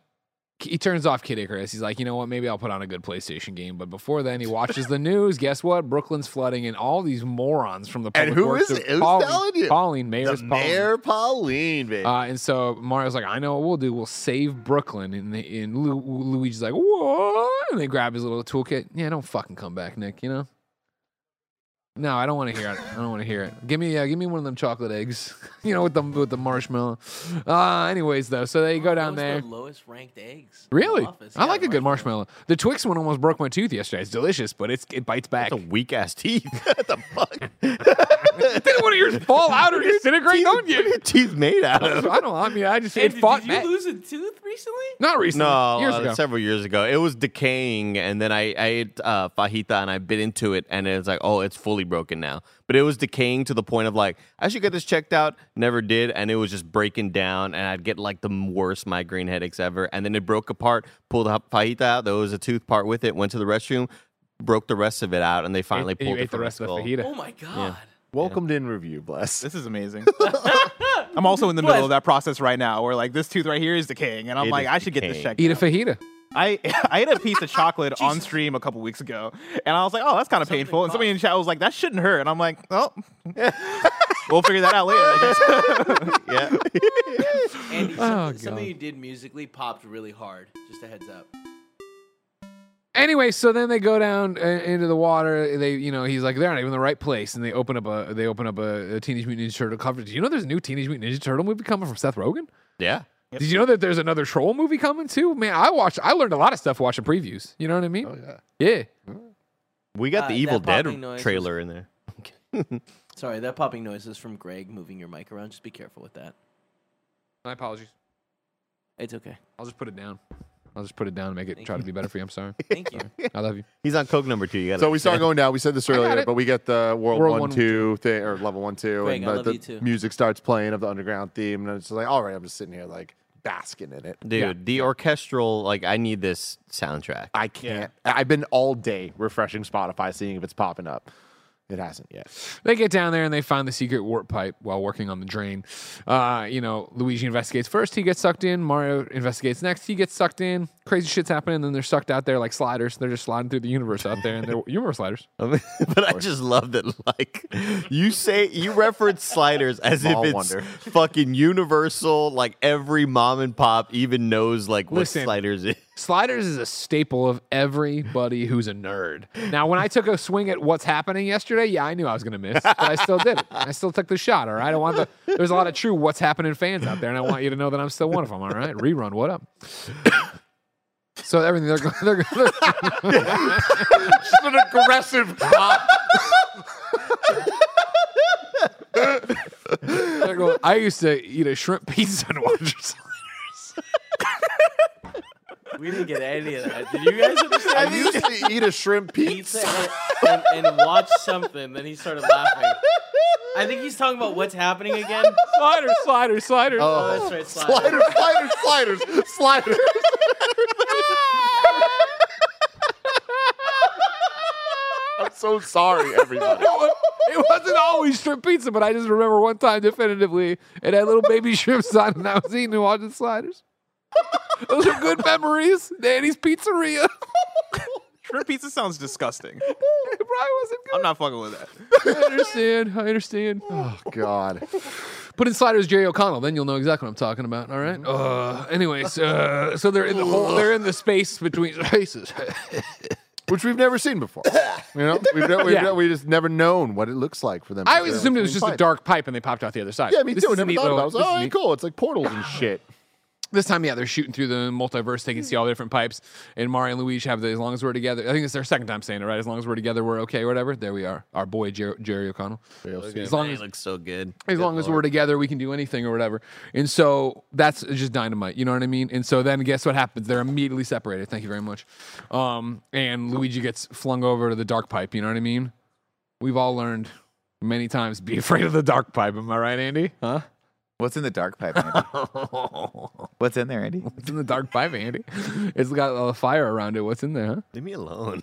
he turns off Kid Icarus. He's like, you know what? Maybe I'll put on a good PlayStation game. But before then, he watches the news. Guess what? Brooklyn's flooding, and all these morons from the And public who works is it? Who's Pauline, telling you? Pauline, Mayor's the Pauline. Mayor Pauline, baby. Uh, and so Mario's like, I know what we'll do. We'll save Brooklyn. And, they, and Lu- Luigi's like, what? And they grab his little toolkit. Yeah, don't fucking come back, Nick. You know. No, I don't want to hear it. I don't want to hear it. Give me, uh, give me one of them chocolate eggs. you know, with the with the marshmallow. Uh, anyways, though, so they go down Those are there. The lowest ranked eggs. in Really? office. I Yeah, like a good marshmallow. The Twix one almost broke my tooth yesterday. It's delicious, but it's it bites back. That's a weak ass teeth. what the fuck? Didn't one of yours fall out or disintegrate? Don't What are your you? teeth made out of? I don't. I mean, I just it Andrew, fought did you back. lose a tooth recently? Not recently. No, years uh, ago. several years ago. It was decaying, and then I, I ate uh, fajita and I bit into it, and it's like, oh, it's fully broken now. But it was decaying to the point of like, I should get this checked out. Never did, and it was just breaking down, and I'd get like the worst migraine headaches ever. And then it broke apart. Pulled the fajita out. There was a tooth part with it. Went to the restroom, broke the rest of it out, and they finally And you pulled it ate the rest of the fajita. Oh my god. Welcomed in review, bless. This is amazing. I'm also in the middle of that process right now, where like this tooth right here is decaying, and I'm It like, I should get this checked. Eat a fajita. I I ate a piece of chocolate on stream a couple weeks ago, and I was like, oh, that's kind of painful. And somebody in chat was like, that shouldn't hurt, and I'm like, oh, we'll figure that out later. I guess. Yeah. Andy, Oh, something, something you did musically popped really hard. Just a heads up. Anyway, so then they go down uh, into the water. They, you know, he's like, they're not even in the right place, and they open up a they open up a, a Teenage Mutant Ninja Turtle cover. Do you know there's a new Teenage Mutant Ninja Turtle movie coming from Seth Rogen? yeah. Did you know that there's another Troll movie coming too? Man, I watched. I learned a lot of stuff watching previews. You know what I mean? Oh yeah. Yeah. We got Uh, the Evil Dead popping noise trailer in there. Sorry, that popping noise is from Greg moving your mic around. Just be careful with that. My apologies. It's okay. I'll just put it down. I'll just put it down and make it Thank try you. to be better for you. I'm sorry. Thank you. I love you. He's on Coke number two. You got So we start going down. We said this earlier, it. but we get the World, World One, One, Two thing or Level One Two, Greg, and I the, love the you too. music starts playing of the underground theme, and it's like, all right, I'm just sitting here like basking in it. Dude, Yeah. the orchestral, like, I need this soundtrack. I can't. I've been all day refreshing Spotify, seeing if it's popping up. It hasn't yet. They get down there and they find the secret warp pipe while working on the drain. Uh, you know, Luigi investigates first. He gets sucked in. Mario investigates next. He gets sucked in. Crazy shit's happening. And then they're sucked out there like sliders. They're just sliding through the universe out there. And they're, you remember sliders? but I just love that, like, you say, you reference sliders as if Small it's wonder. fucking universal. Like, every mom and pop even knows, like, what Listen. sliders is. Sliders is a staple of everybody who's a nerd. Now, when I took a swing at what's happening yesterday, yeah, I knew I was going to miss, but I still did it. I still took the shot. All right, I want the. There's a lot of true what's happening fans out there, and I want you to know that I'm still one of them. All right, rerun. What up? So everything they're going, they're, they're Just an aggressive pop. going. I used to eat a shrimp pizza and watch sliders. We didn't get any of that. Did you guys understand? I used to eat a shrimp pizza pizza. and, and, and watch something. Then he started laughing. I think he's talking about what's happening again. Sliders, sliders, sliders. Oh, oh that's right, slide. Sliders, sliders, sliders, sliders. I'm so sorry, everybody. It wasn't always shrimp pizza, but I just remember one time definitively it had little baby shrimps on and I was eating and watching sliders. Those are good memories. Danny's Pizzeria. Shrimp pizza sounds disgusting. it probably wasn't good. I'm not fucking with that. I understand. I understand. Oh God. Put in sliders, Jerry O'Connell. Then you'll know exactly what I'm talking about. All right. Uh, anyways, uh, so they're in the whole. They're in the space between spaces. Which we've never seen before. You know, we've, ne- we've, Yeah. ne- we just never known what it looks like for them. I always go assumed it was through just a pipe. dark pipe, and they popped out the other side. Yeah, me This too. is a Never neat thought little- about it. I was this like, is oh, neat. cool. It's like portals and shit. This time, yeah, they're shooting through the multiverse. They can see all the different pipes. And Mario and Luigi have the as long as we're together. I think it's their second time saying it, right? As long as we're together, we're okay, whatever. There we are. Our boy Jer- Jerry O'Connell. As long It as looks so good. as Good long as we're together, we can do anything or whatever. And so that's just dynamite. You know what I mean? And so then guess what happens? They're immediately separated. Thank you very much. Um, and Luigi gets flung over to the dark pipe. You know what I mean? We've all learned many times be afraid of the dark pipe. Am I right, Andy? Huh? What's in the dark pipe, Andy? What's in there, Andy? It's in the dark pipe, Andy. It's got a fire around it. What's in there, huh? Leave me alone.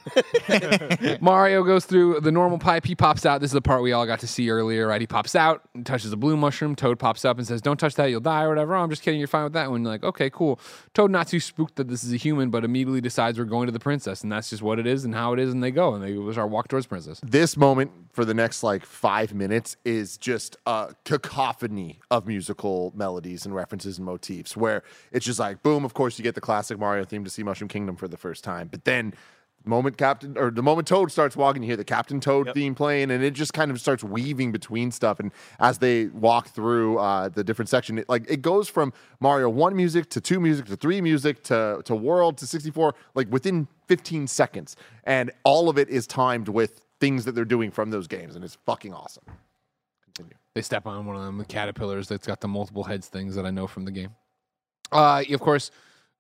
Mario goes through the normal pipe. He pops out. This is the part we all got to see earlier, right? He pops out and touches a blue mushroom. Toad pops up and says, Don't touch that, you'll die, or whatever. Oh, I'm just kidding. You're fine with that one. You're like, okay, cool. Toad not too spooked that this is a human, but immediately decides we're going to the princess. And that's just what it is and how it is. And they go. And they was our walk towards princess. this moment for the next like five minutes is just a cacophony of musical melodies and references and motifs where it's just like boom of course you get the classic mario theme to see mushroom kingdom for the first time. But then the moment captain or the moment toad starts walking you hear the captain toad theme playing and it just kind of starts weaving between stuff. And as they walk through uh, the different section it, like it goes from mario 1 music to 2 music to 3 music to, to world to 64 like within 15 seconds. And all of it is timed with things that they're doing from those games, and it's fucking awesome. They step on one of them, the caterpillars that's got the multiple heads things that I know from the game. Uh, of course,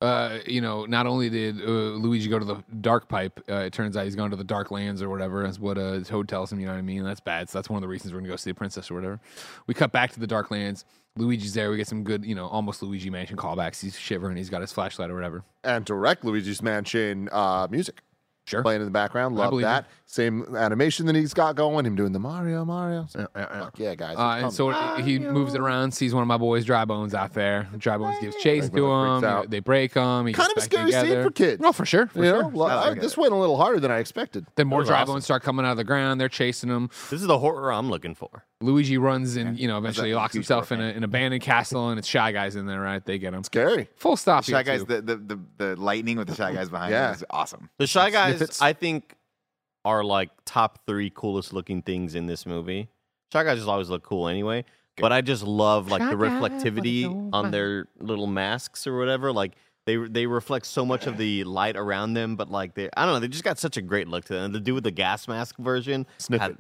uh, you know, not only did uh, Luigi go to the dark pipe, uh, it turns out he's gone to the dark lands or whatever. That's what uh, Toad tells him. You know what I mean? That's bad. So that's one of the reasons we're gonna go see the princess or whatever. We cut back to the dark lands. Luigi's there. We get some good, you know, almost Luigi Mansion callbacks. He's shivering. He's got his flashlight or whatever. And direct Luigi's Mansion uh, music. Sure. Playing in the background. Love believe that. Same animation that he's got going. Him doing the Mario, Mario. So, Fuck yeah, guys. Uh, and so coming. he moves it around, sees one of my boys, Dry Bones, out there. Dry Bones gives chase to him. out. They break him. He kind of a back scary scene for kids. No, for sure. For you sure. know, Lo- I like this went a little harder than I expected. Then more dry awesome. bones start coming out of the ground. They're chasing him. this is the horror I'm looking for. Luigi runs and you know eventually a locks himself in a, an abandoned castle, and it's shy guys in there, right? They get him. Scary. Full stop. Shy guys, the, the, the, the lightning with the shy guys behind Yeah. it is awesome. The Shy Guys, Snippets. I think, are like top three coolest looking things in this movie. Shy Guys just always look cool anyway. But I just love like the reflectivity on their little masks or whatever. Like they they reflect so much of the light around them, but like they I don't know, they just got such a great look to them. To do with the gas mask version, Snippet. had-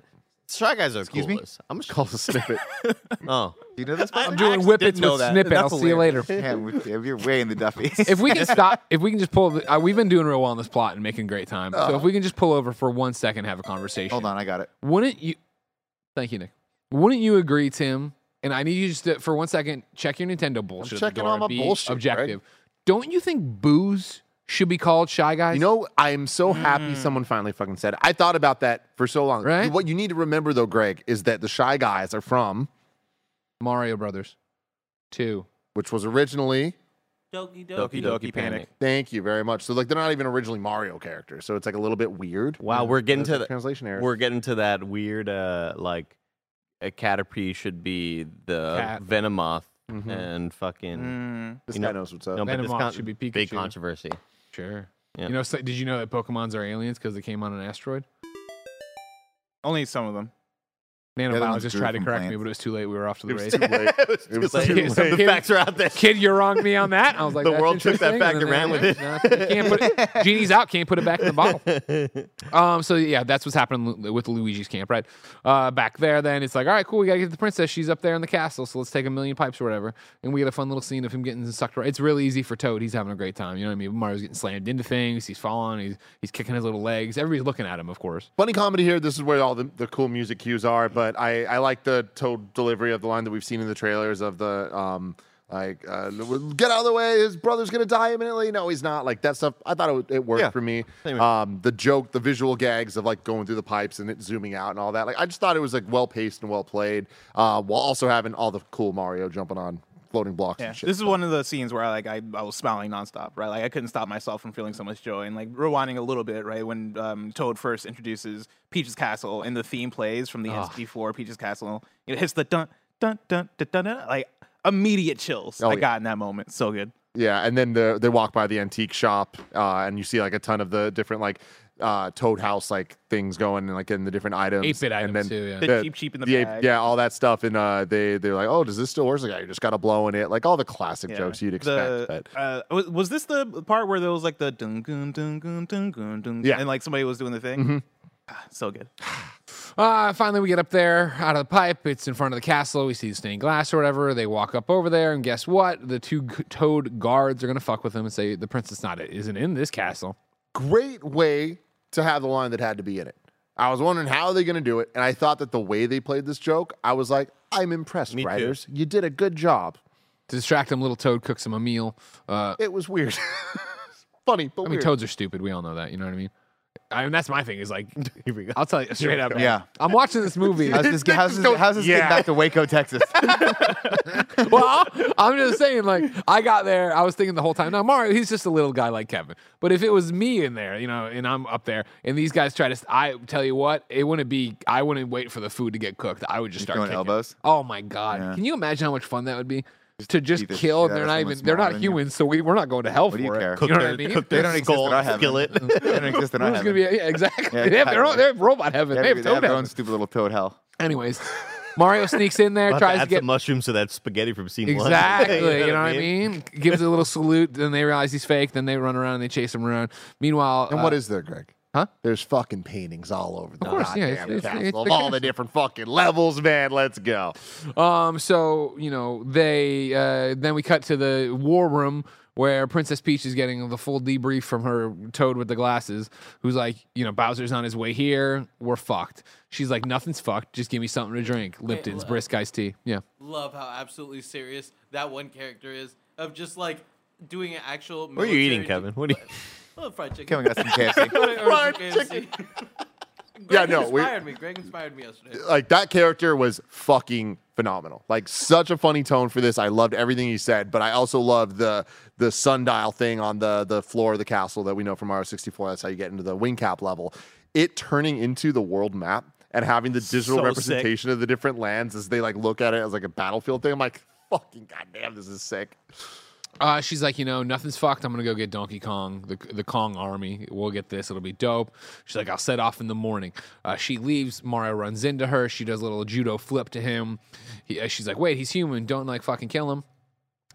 Shy Guys are Excuse me? I'm just Call a snippet. oh. Do you know this? I- I'm doing actually whippets didn't with that. snippet. That's I'll see you later. yeah, you're way in the Duffy. if we can stop, if we can just pull, the, uh, we've been doing real well on this plot and making great time. So if we can just pull over for one second, and have a conversation. Hold on, I got it. Wouldn't you? Thank you, Nick. Wouldn't you agree, Tim? And I need you just to, for one second, check your Nintendo bullshit. at the checking door all my bullshit, Objective. Don't you think booze should be called Shy Guys? You know, I am so happy someone finally fucking said it. I thought about that for so long. Right? What you need to remember, though, Greg, is that the Shy Guys are from, Mario Brothers, two. which was originally Doki Doki Doki Doki Panic. Thank you very much. So like they're not even originally Mario characters, so it's like a little bit weird. Wow, we're getting to a the translation error. We're getting to that weird uh like a Caterpie should be the Cat. Venomoth Mhm. and fucking Mm. this you guy know- knows what's up. no, but this Venomoth con- should be Pikachu. big controversy. Sure. Yeah. You know, so, did you know that Pokemon's are aliens because they came on an asteroid? Only some of them. Other ones Nanobiologists grew tried to from correct me, but it was too late. We were off to the It was races. too late. It was late. too Some late. The facts are out there. Kid, you wronged me on that. I was like, The "That's world took that interesting," fact and and ran with it. nah, can't put it. Genie's out. Can't put it back in the bottle. Um. So yeah, that's what's happening with Luigi's camp, right? Uh, back there, then it's like, all right, cool. We gotta get the princess. She's up there in the castle. So let's take a million pipes or whatever, and we get a fun little scene of him getting sucked. Around. It's really easy for Toad. He's having a great time. You know what I mean? Mario's getting slammed into things. He's falling. He's he's kicking his little legs. Everybody's looking at him, of course. Funny comedy here. This is where all the, the cool music cues are, but I, I like the Toad delivery of the line that we've seen in the trailers of the um like uh, get out of the way. His brother's gonna die imminently. No, he's not. Like that stuff. I thought it, it worked Yeah. for me. Um, the joke, the visual gags of like going through the pipes and it zooming out and all that. Like I just thought it was like well paced and well played, uh, while also having all the cool Mario jumping on floating blocks Yeah, and shit. this is one of the scenes where like I, I was smiling nonstop, right? Like I couldn't stop myself from feeling so much joy. And like rewinding a little bit, right when um, Toad first introduces Peach's Castle and the theme plays from the N64 Peach's Castle, it hits the dun dun dun dun dun, dun like immediate chills Oh, I yeah. got in that moment. So good. Yeah, and then the, they walk by the antique shop, uh, and you see like a ton of the different like uh, Toad House like things going, and like in the different items, 8-bit and items then too, yeah. The cheap cheap in the the eight- bag. yeah, all that stuff, and uh, they they're like, oh, does this still work? It's Like, yeah, you just got to blow in it, like all the classic Yeah. jokes you'd expect. The, but uh, was, was this the part where there was like the dun dun dun dun dun dun dun, Yeah. and like somebody was doing the thing? Ah, so good. Uh, finally, we get up there out of the pipe. It's in front of the castle. We see the stained glass or whatever. They walk up over there, and guess what? The two g- toad guards are gonna fuck with him and say the princess not isn't in this castle. great way to have the line that had to be in it. I was wondering how are they going to do it, and I thought that the way they played this joke, I was like, I'm impressed, Me too. writers. You did a good job. To distract him, little Toad cooks him a meal. Uh, It was weird. Funny, but I mean, weird. toads are stupid. We all know that. You know what I mean? I mean, that's my thing. Is like, I'll tell you straight up. Yeah. I'm watching this movie. How's this, how's this, how's this getting back to Waco, Texas? well, I'm just saying, like, I got there, I was thinking the whole time, now Mario, he's just a little guy like Kevin. But if it was me in there, you know, and I'm up there, and these guys try to, I tell you what, it wouldn't be, I wouldn't wait for the food to get cooked. I would just start throwing kicking. elbows? Oh my god! Yeah. Can you imagine how much fun that would be? To just beat kill, and they're not even, they're not than you. humans, so we, we're not going to hell What do you for care? it. Cook you know their- what I mean? cook They their don't exist in skull our heaven. skillet. they don't exist in our It's heaven. gonna be yeah, exactly. Yeah, they, have their own, exactly. they have robot heaven. They They have, have they have their own heaven. stupid little toad hell. Anyways, Mario sneaks in there, We'll have to tries to get some mushrooms to that spaghetti from scene one. Exactly. you know what I mean? Gives a little salute, then they realize he's fake, then they run around and they chase him around. Meanwhile, And uh, what is there, Greg? Huh? There's fucking paintings all over the Of course, yeah, goddamn it's- it's- castle it's of the all castle. the different fucking levels, man. Let's go. Um, so you know, they uh, then we cut to the war room where Princess Peach is getting the full debrief from her Toad with the glasses, who's like, you know, Bowser's on his way here. We're fucked. She's like, nothing's fucked. Just give me something to drink. Lipton's uh, brisk iced tea. Yeah. Love how absolutely serious that one character is of just like doing an actual. What are you eating, Kevin? What are you? Oh, fried chicken. Kevin got some KFC. Fried chicken. Yeah, no, we- inspired me. Greg inspired me yesterday. like that character was fucking phenomenal. Like such a funny tone for this. I loved everything he said, but I also loved the the sundial thing on the the floor of the castle that we know from Mario 64. That's how you get into the wing cap level. It turning into the world map and having the digital So representation of the different lands as they like look at it as like a battlefield thing. I'm like, fucking goddamn, this is sick. Uh, she's like, you know, nothing's fucked. I'm gonna go get Donkey Kong, the the Kong army. We'll get this. It'll be dope. She's like, I'll set off in the morning. Uh, she leaves. Mario runs into her. She does a little judo flip to him. He, uh, she's like, wait, he's human. Don't like fucking kill him.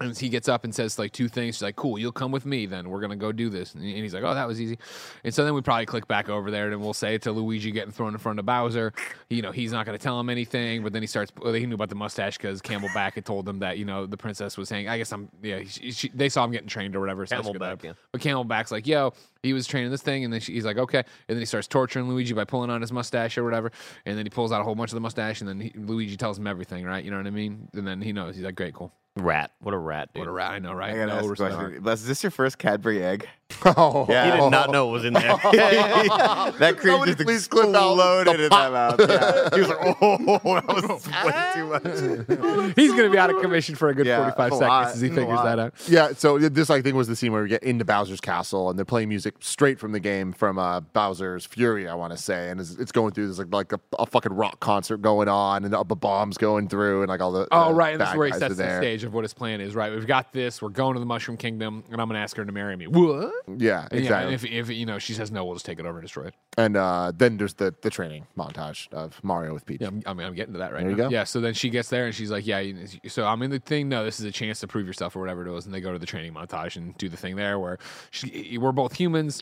And he gets up and says like two things. She's like, "Cool, you'll come with me. Then we're gonna go do this." And he's like, "Oh, that was easy." And so then we probably click back over there, and we'll say to Luigi getting thrown in front of Bowser. You know, he's not gonna tell him anything, but then he starts. Well, he knew about the mustache because Camelback had told him that you know the princess was saying. I guess I'm. Yeah, she, she, they saw him getting trained or whatever. so that's good Camelback, that- yeah. But Camelback's like, "Yo, he was training this thing," and then she, he's like, "Okay." And then he starts torturing Luigi by pulling on his mustache or whatever, and then he pulls out a whole bunch of the mustache, and then he, Luigi tells him everything, right? You know what I mean? And then he knows. He's like, "Great, cool." Rat. What a rat, dude. What a rat, I know, right? I gotta No ask a question. Les, is this your first Cadbury egg? Oh, Yeah. He did not know it was in there. that cream Somebody just please clip out exploded in that mouth. Yeah. He was like, oh, that was way too much. He's gonna be out of commission for a good Yeah, 45 a seconds lot, as he figures that out. Yeah, so this I think was the scene where we get into Bowser's castle and they're playing music straight from the game from uh, Bowser's Fury, I want to say, and it's, it's going through this like like a, a fucking rock concert going on and the, the bombs going through and like all the Oh, the right. And this bad is where he sets the stage of what his plan is, right? We've got this. We're going to the Mushroom Kingdom, and I'm going to ask her to marry me. What? Yeah, exactly. Yeah, and if, if, you know, she says no, we'll just take it over and destroy it. and uh, then there's the the training montage of Mario with Peach. Yeah, I'm, I mean, I'm getting to that right There you now. go. Yeah, so then she gets there and she's like, yeah, you- so I'm in the thing. No, this is a chance to prove yourself or whatever it was. And they go to the training montage and do the thing there where she, we're both humans.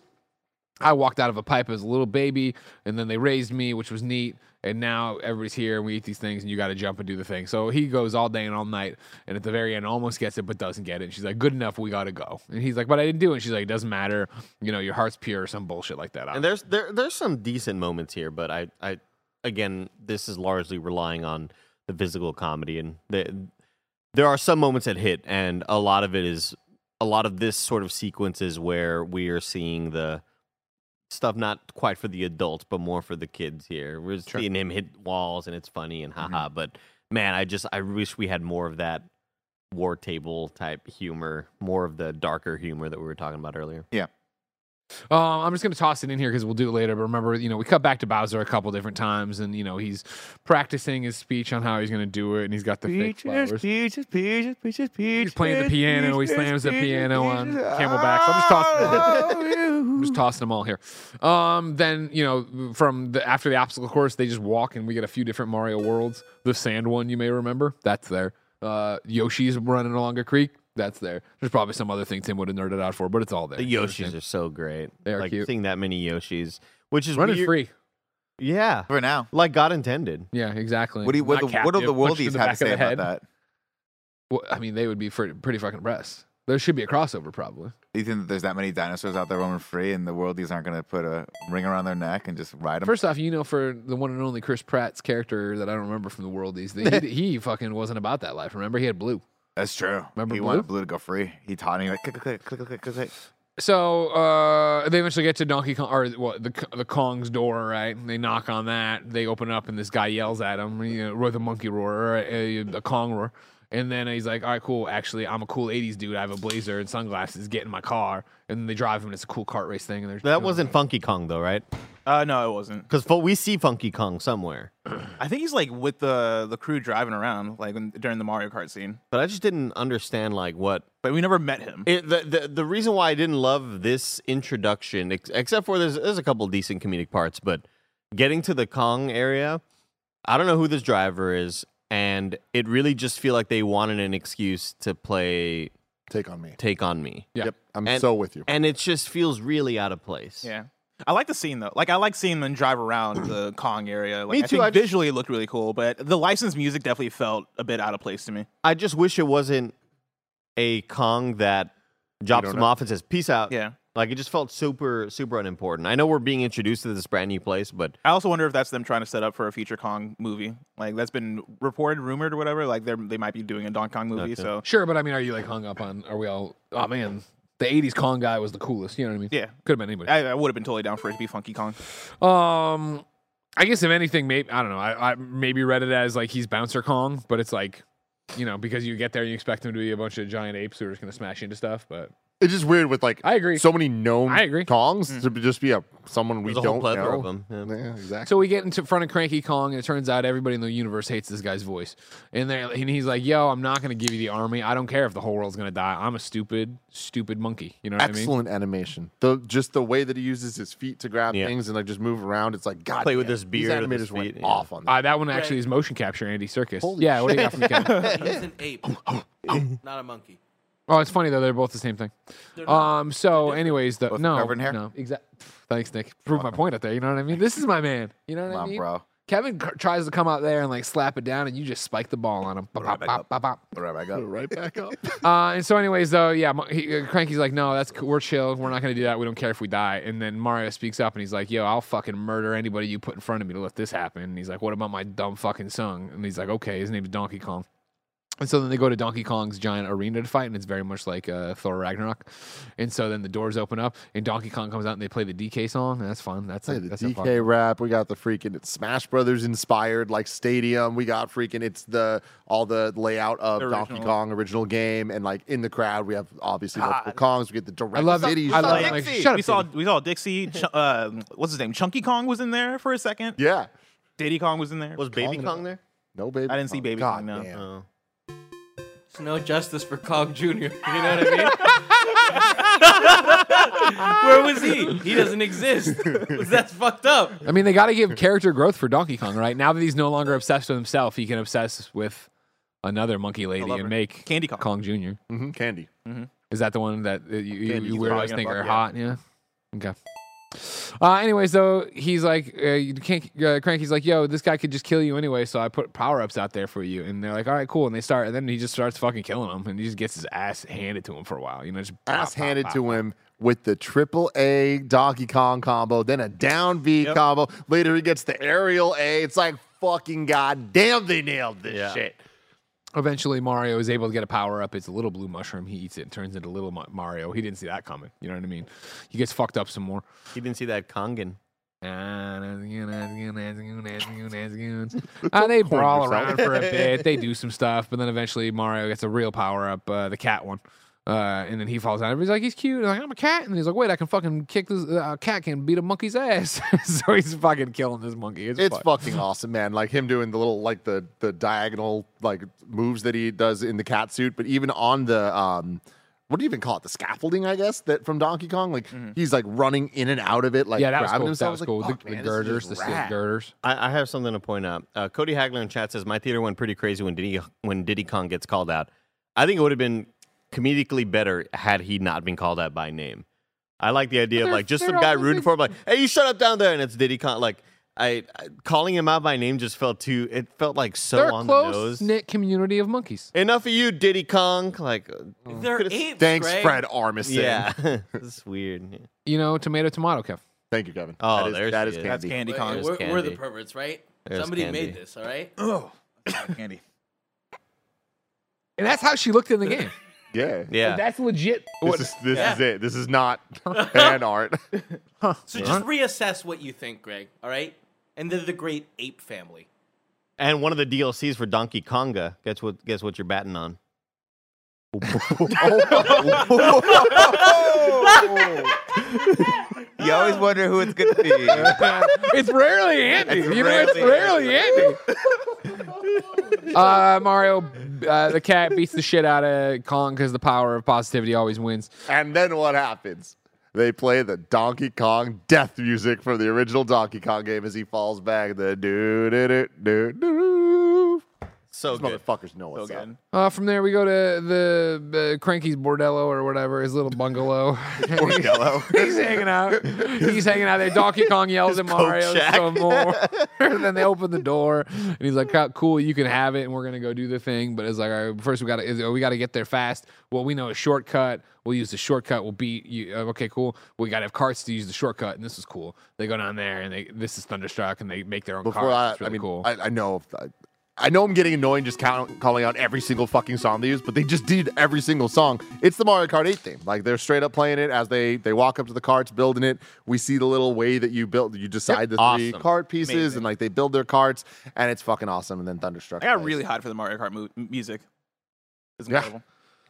I walked out of a pipe as a little baby, and then they raised me, which was neat. And now everybody's here, and we eat these things, and you got to jump and do the thing. So he goes all day and all night, and at the very end, almost gets it, but doesn't get it. And she's like, "Good enough, we got to go." And he's like, "But I didn't do it." And she's like, "It doesn't matter, you know, your heart's pure or some bullshit like that." and there's there there's some decent moments here, but I I again this is largely relying on the physical comedy and the, there are some moments that hit, and a lot of it is a lot of this sort of sequences where we are seeing the stuff not quite for the adults, but more for the kids here. We're seeing him hit walls, and it's funny and haha. Mm-hmm. But man, I just I wish we had more of that war table type humor, more of the darker humor that we were talking about earlier. Um, I'm just gonna toss it in here because we'll do it later. But remember, you know, we cut back to Bowser a couple different times, and you know, he's practicing his speech on how he's gonna do it, and he's got the fake flowers. peaches, peaches, peaches, peaches. He's playing the piano. He slams the piano on Camelback. So I'm just tossing. I'm just tossing them all here. Um, then you know, from the after the obstacle course, they just walk, and we get a few different Mario worlds. The sand one, you may remember, that's there. Uh, Yoshi's running along a creek. That's there. There's probably some other thing Tim would have nerded out for, but it's all there. The Yoshis are so great. They are like cute. seeing that many Yoshis, which is running weird. free. Yeah, For now. like God intended. Yeah, exactly. What do you, what, the, what do the punched in worldies have to say about that? Well, I mean, they would be fr- pretty fucking impressed. There should be a crossover, probably. Do you think that there's that many dinosaurs out there roaming free, and the worldies aren't going to put a ring around their neck and just ride them? First off, you know, for the one and only Chris Pratt's character that I don't remember from the Worldies, that he, he fucking wasn't about that life. Remember, he had blue. That's true. Remember he Blue? wanted Blue to go free. He taught him like click, click, click, click, click, click. So uh, they eventually get to Donkey Kong or what the the Kong's door, right? They knock on that. They open up, and this guy yells at him, you know, roar the monkey roar, or a, a Kong roar. And then he's like, "All right, cool. Actually, I'm a cool '80s dude. I have a blazer and sunglasses. Get in my car." And then they drive him. And it's a cool kart race thing. And there's That wasn't Funky Kong though, right? Uh, no, it wasn't. Because we see Funky Kong somewhere, I think he's like with the the crew driving around, like when, during the Mario Kart scene. but I just didn't understand like what But we never met him. It, the, the the reason why I didn't love this introduction, ex- except for there's there's a couple decent comedic parts, but getting to the Kong area, I don't know who this driver is, and it really just feel like they wanted an excuse to play Take on me. Take on Me, Yeah. Yep, I'm And- so with you. and it just feels really out of place. Yeah. I like the scene though. Like I like seeing them drive around the Kong area. Like, Me I too, think I just- visually it looked really cool, but the licensed music definitely felt a bit out of place to me. I just wish it wasn't a Kong that drops don't him know. off and says peace out. Yeah. Like it just felt super super unimportant. I know we're being introduced to this brand new place, but I also wonder if that's them trying to set up for a future Kong movie. Like that's been reported, rumored, or whatever. Like they they might be doing a Donkey Kong movie. Okay. So Sure, but I mean, are you like hung up on? Are we all? Oh man, the '80s Kong guy was the coolest. You know what I mean? yeah, Could have been anybody. I, I would have been totally down for it to be Funky Kong. Um, I guess if anything, maybe I don't know. I, I maybe read it as like he's Bouncer Kong, but it's like, you know, because you get there, you expect him to be a bunch of giant apes who are just gonna smash into stuff. But It's just weird with like I agree. so many known I agree. Kongs to just be a someone we there's a don't plethora know. of them. Yeah. Yeah, exactly. So we get into front of Cranky Kong, and it turns out everybody in the universe hates this guy's voice. And they and he's like, "Yo, I'm not gonna give you the army. I don't care if the whole world's gonna die. I'm a stupid, stupid monkey. You know what I mean?" Excellent animation. The just the way that he uses his feet to grab Yeah. things and like just move around. It's like God. Play with this his beard with These his animators went feet, yeah. off on that. Uh, that one actually is motion capture, Andy Serkis. Holy yeah, what do you got from the cat? He's an ape, not a monkey. Oh, it's funny though; they're both the same thing. Um. So, anyways, the Both no, covered in hair? no, exactly. Thanks, Nick. Prove my point out there. You know what I mean? This is my man. You know what Come I on, mean? bro. Kevin c- tries to come out there and like slap it down, and you just spike the ball on him. Bop, Right bop, back bop, up. bop, bop. Put right back up. right back up. Uh, and so, anyways, though, yeah, Mo- he, uh, Cranky's like, no, that's cool. we're chill. We're not gonna do that. We don't care if we die. And then Mario speaks up and he's like, yo, I'll fucking murder anybody you put in front of me to let this happen. And he's like, what about my dumb fucking son? And he's like, okay, his name's Donkey Kong. And so then they go to Donkey Kong's giant arena to fight, and it's very much like uh, Thor Ragnarok. And so then the doors open up, and Donkey Kong comes out, and they play the DK song. And that's fun. That's Hey, a, the that's a fun. DK rap. We got the freaking it's Smash Brothers inspired like stadium. We got freaking it's the all the layout of The Donkey. Kong original game, and like in the crowd we have obviously multiple Kongs. We get the direct I love it. I love stuff. it. Like, shut up, we saw Diddy. we saw Dixie. Ch- uh, what's his name? Chunky Kong was in there for a second. Yeah. Diddy Kong was in there. Was Baby Kong- Kong there? No baby. I didn't see Kong. Baby God Kong, no. Damn. No justice for Kong Jr. You know what I mean? Where was he? He doesn't exist. That's fucked up. I mean, they got to give character growth for Donkey Kong, right? Now that he's no longer obsessed with himself, he can obsess with another monkey lady and her. make Candy Kong. Kong Jr. Mhm, Candy. Is that the one that uh, you, you, Candy's you weirdos think fuck, are yeah. hot? Yeah. Okay. Uh, anyways, though, he's like, uh, you can't, uh, Cranky's like, yo, this guy could just kill you anyway, so I put power ups out there for you. And they're like, all right, cool. And they start, and then he just starts fucking killing him, and he just gets his ass handed to him for a while. You know, just Ass pop, handed pop, to pop. him with the triple A Donkey Kong combo, then a down B Yep. combo. Later he gets the aerial A. It's like fucking goddamn, they nailed this Yeah. shit. Eventually, Mario is able to get a power up. It's a little blue mushroom. He eats it and turns into little Mario. He didn't see that coming. You know what I mean? He gets fucked up some more. He didn't see that Kongan. Uh, they brawl around for a bit. They do some stuff, but then eventually Mario gets a real power up, uh, the cat one. Uh, and then he falls down. Everybody's like, he's cute. And like, I'm a cat. And he's like, wait, I can fucking kick this. Uh, cat can beat a monkey's ass. so he's fucking killing this monkey. It's, It's fun. fucking awesome, man. Like him doing the little like the the diagonal like moves that he does in the cat suit, but even on the um what do you even call it? The scaffolding, I guess, that from Donkey Kong. Like he's like running in and out of it, like yeah, that was grabbing cool. himself. That was cool. like, the, "Fuck, the man, this is girders, the just steel girders. I, I have something to point out. Uh, Cody Hagler in chat says my theater went pretty crazy when Diddy when Diddy Kong gets called out. I think it would have been comedically better had he not been called out by name. I like the idea of like just some guy rooting for him, like, "Hey, you shut up down there," and it's Diddy Kong. Like, I, I calling him out by name just felt too. It felt like so They're a on the close nose. knit community of monkeys. Enough of you, Diddy Kong. Like, They're could've- apes. Thanks, Greg. Fred Armisen. yeah, it's weird. Yeah. You know, tomato, tomato, Kev. Thank you, Kevin. Oh, that is, there's that the- is That's That's candy. Candy Wait, Kong. we're, There's we're the candy. perverts, right? There's Somebody candy. made this, all right? Oh, candy. And that's how she looked in the game. Yeah. Yeah. That's legit. This is this is it. This is not fan art. So just reassess what you think, Greg, all right? And they're the great ape family. And one of the DLCs for Donkey Konga. Guess what? Guess what you're batting on? Oh. You always wonder who it's going to be. it's rarely Andy. It's you know, it's rarely Andy. uh, Mario, uh, the cat beats the shit out of Kong because the power of positivity always wins. and then what happens? They play the Donkey Kong death music from the original Donkey Kong game as he falls back. The do do do do do. So These good. motherfuckers know So what's up. good. Uh, from there, we go to the uh, Cranky's Bordello or whatever, his little bungalow. Bordello. He's hanging out. He's hanging out there. Donkey Kong yells at Mario shack. some more. and then they open the door, and he's like, "Cool, you can have it, and we're gonna go do the thing." But it's like, all right, first we got to we got to get there fast. Well, we know a shortcut. We'll use the shortcut. We'll beat you. Uh, okay, cool. We got to have carts to use the shortcut, and this is cool. They go down there, and they this is Thunderstruck, and they make their own Before carts. I, It's really I mean, cool. I, I know, I, I know I'm getting annoying just count, calling out every single fucking song they use, but they just did every single song. It's the Mario Kart 8 theme. Like they're straight up playing it as they they walk up to the carts, building it. We see the little way that you build, you decide the three Awesome. cart pieces, Amazing. and like they build their carts, and it's fucking awesome. And then Thunderstruck. I got plays. really hot for the Mario Kart mu- music. It's Yeah.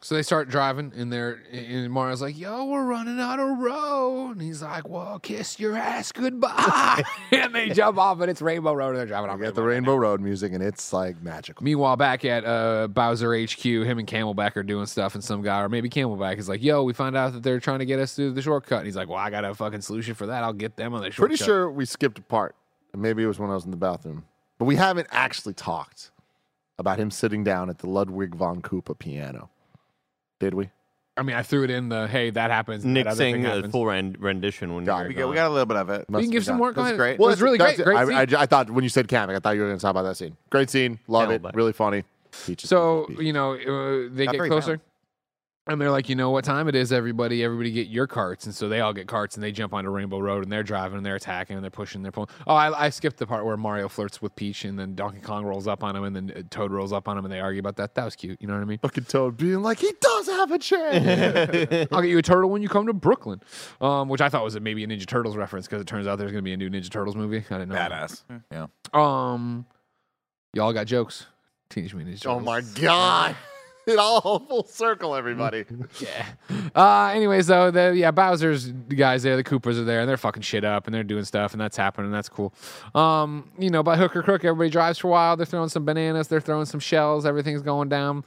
Incredible. So they start driving, and they're and Mario's like, "Yo, we're running out of road," and he's like, "Well, kiss your ass goodbye," and they jump off, and it's Rainbow Road, and they're driving on You get the Rainbow. Rainbow Road music, and it's like magical. Meanwhile, back at uh, Bowser HQ, him and Camelback are doing stuff, and some guy, or maybe Camelback, is like, "Yo, we find out that they're trying to get us through the shortcut," and he's like, "Well, I got a fucking solution for that. I'll get them on the shortcut." Pretty sure we skipped a part. and Maybe it was when I was in the bathroom, but we haven't actually talked about him sitting down at the Ludwig von Koopa piano. Did we? I mean, I threw it in the hey, that happens. Nick that other thing sang a full ren- rendition when Got you it. were We got, we got a little bit of it. You Must can give been some more. That's great. Well, it's really great. Great I. I, I thought when you said Kamek, I thought you were going to talk about that scene. Great scene. Love it. Camelback. Really funny. Peaches, So peaches, peaches. you know uh, they Got get three closer, and they're like, you know what time it is, everybody. Everybody get your carts, and so they all get carts, and they jump onto Rainbow Road, and they're driving, and they're attacking, and they're pushing, they're pulling. Oh, I, I skipped the part where Mario flirts with Peach, and then Donkey Kong rolls up on him, and then uh, Toad rolls up on him, and they argue about that. That was cute. You know what I mean? Fucking Toad being like, he does have a chance. I'll get you a turtle when you come to Brooklyn, um, which I thought was maybe a Ninja Turtles reference because it turns out there's going to be a new Ninja Turtles movie. I didn't know. that. Badass. Yeah. Um, y'all got jokes. Teenage Mutant Ninja Turtles. oh my God. It all full circle, everybody. Yeah. Uh, anyways, though, the yeah Bowser's the guys there, the Coopers are there, and they're fucking shit up, and they're doing stuff, and that's happening, and that's cool. Um, you know, by hook or crook, everybody drives for a while. They're throwing some bananas, they're throwing some shells, everything's going down.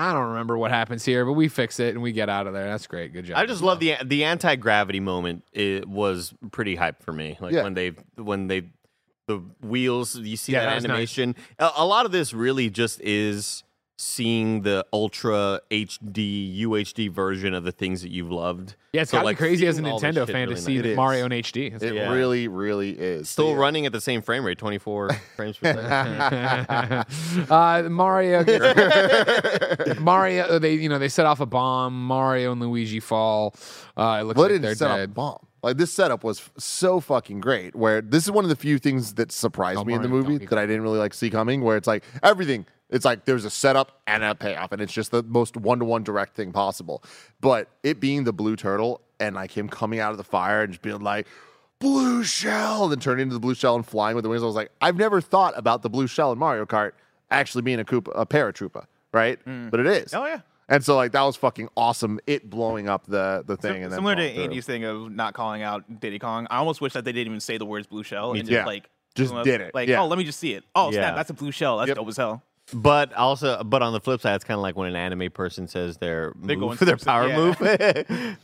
I don't remember what happens here, but we fix it and we get out of there. That's great. Good job. I just love the the anti gravity moment. It was pretty hype for me. Like Yeah. when they when they the wheels. You see Yeah, that, that was nice. animation. A, a lot of this really just is seeing the ultra HD UHD version of the things that you've loved. Yeah, it's So, gotta like, be crazy as a seeing all this Nintendo shit fan to see nice. Mario in HD. That's It Yeah. really, really is. Still yeah. running at the same frame rate, 24 frames per second. uh, Mario, gets, Mario, uh, they you know they set off a bomb. Mario and Luigi fall. Uh, it looks Well, like they're set dead. bomb. Like this setup was f- so fucking great. Where this is one of the few things that surprised Oh, me in the movie that I didn't really like see coming. Where it's like everything, it's like there's a setup and a payoff, and it's just the most one to one direct thing possible. But it being the blue turtle and like him coming out of the fire and just being like blue shell, and then turning into the blue shell and flying with the wings. I was like, I've never thought about the blue shell in Mario Kart actually being a Koopa, a paratroopa, right? Mm. But it is. Oh yeah. And so like that was fucking awesome. It blowing up the the thing and then Similar to through. Andy's thing of not calling out Diddy Kong, I almost wish that they didn't even say the words blue shell and too. just Yeah. like Just blew 'em up. did it. Like, Yeah. oh, let me just see it. Oh Yeah. snap, that's a blue shell. That's Yep. dope as hell. But also, but on the flip side, it's kind of like when an anime person says their They're move going for their power yeah. move.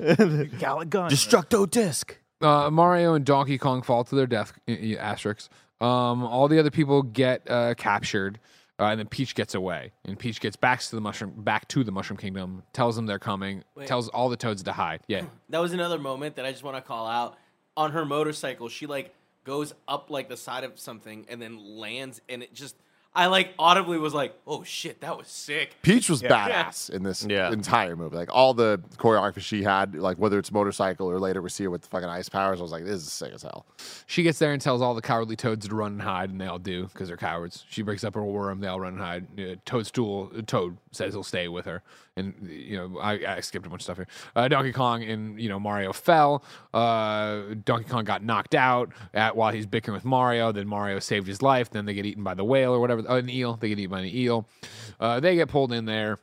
Galick Gun. Destructo disc. uh, Mario and Donkey Kong fall to their death. y- y- Asterisks. Um, all the other people get uh, captured, uh, and then Peach gets away. And Peach gets back to the mushroom, back to the Mushroom Kingdom. Tells them they're coming. Wait. Tells all the Toads to hide. Yeah, That was another moment that I just want to call out. On her motorcycle, she like goes up like the side of something and then lands, and it just I like audibly was like, "Oh shit, that was sick." Peach was badass in this Yeah. entire movie. Like all the choreography she had, like whether it's motorcycle or later we see her with the fucking ice powers, I was like, this is sick as hell. She gets there and tells all the cowardly toads to run and hide, and they all do because they're cowards. She breaks up her worm, they all run and hide. Uh, Toadstool, uh, Toad says he'll stay with her, and you know I, I skipped a bunch of stuff here. Uh, Donkey Kong and you know Mario fell. Uh, Donkey Kong got knocked out at, while he's bickering with Mario. Then Mario saved his life. Then they get eaten by the whale or whatever. An eel. They get eaten by an eel. Uh, they get pulled in there.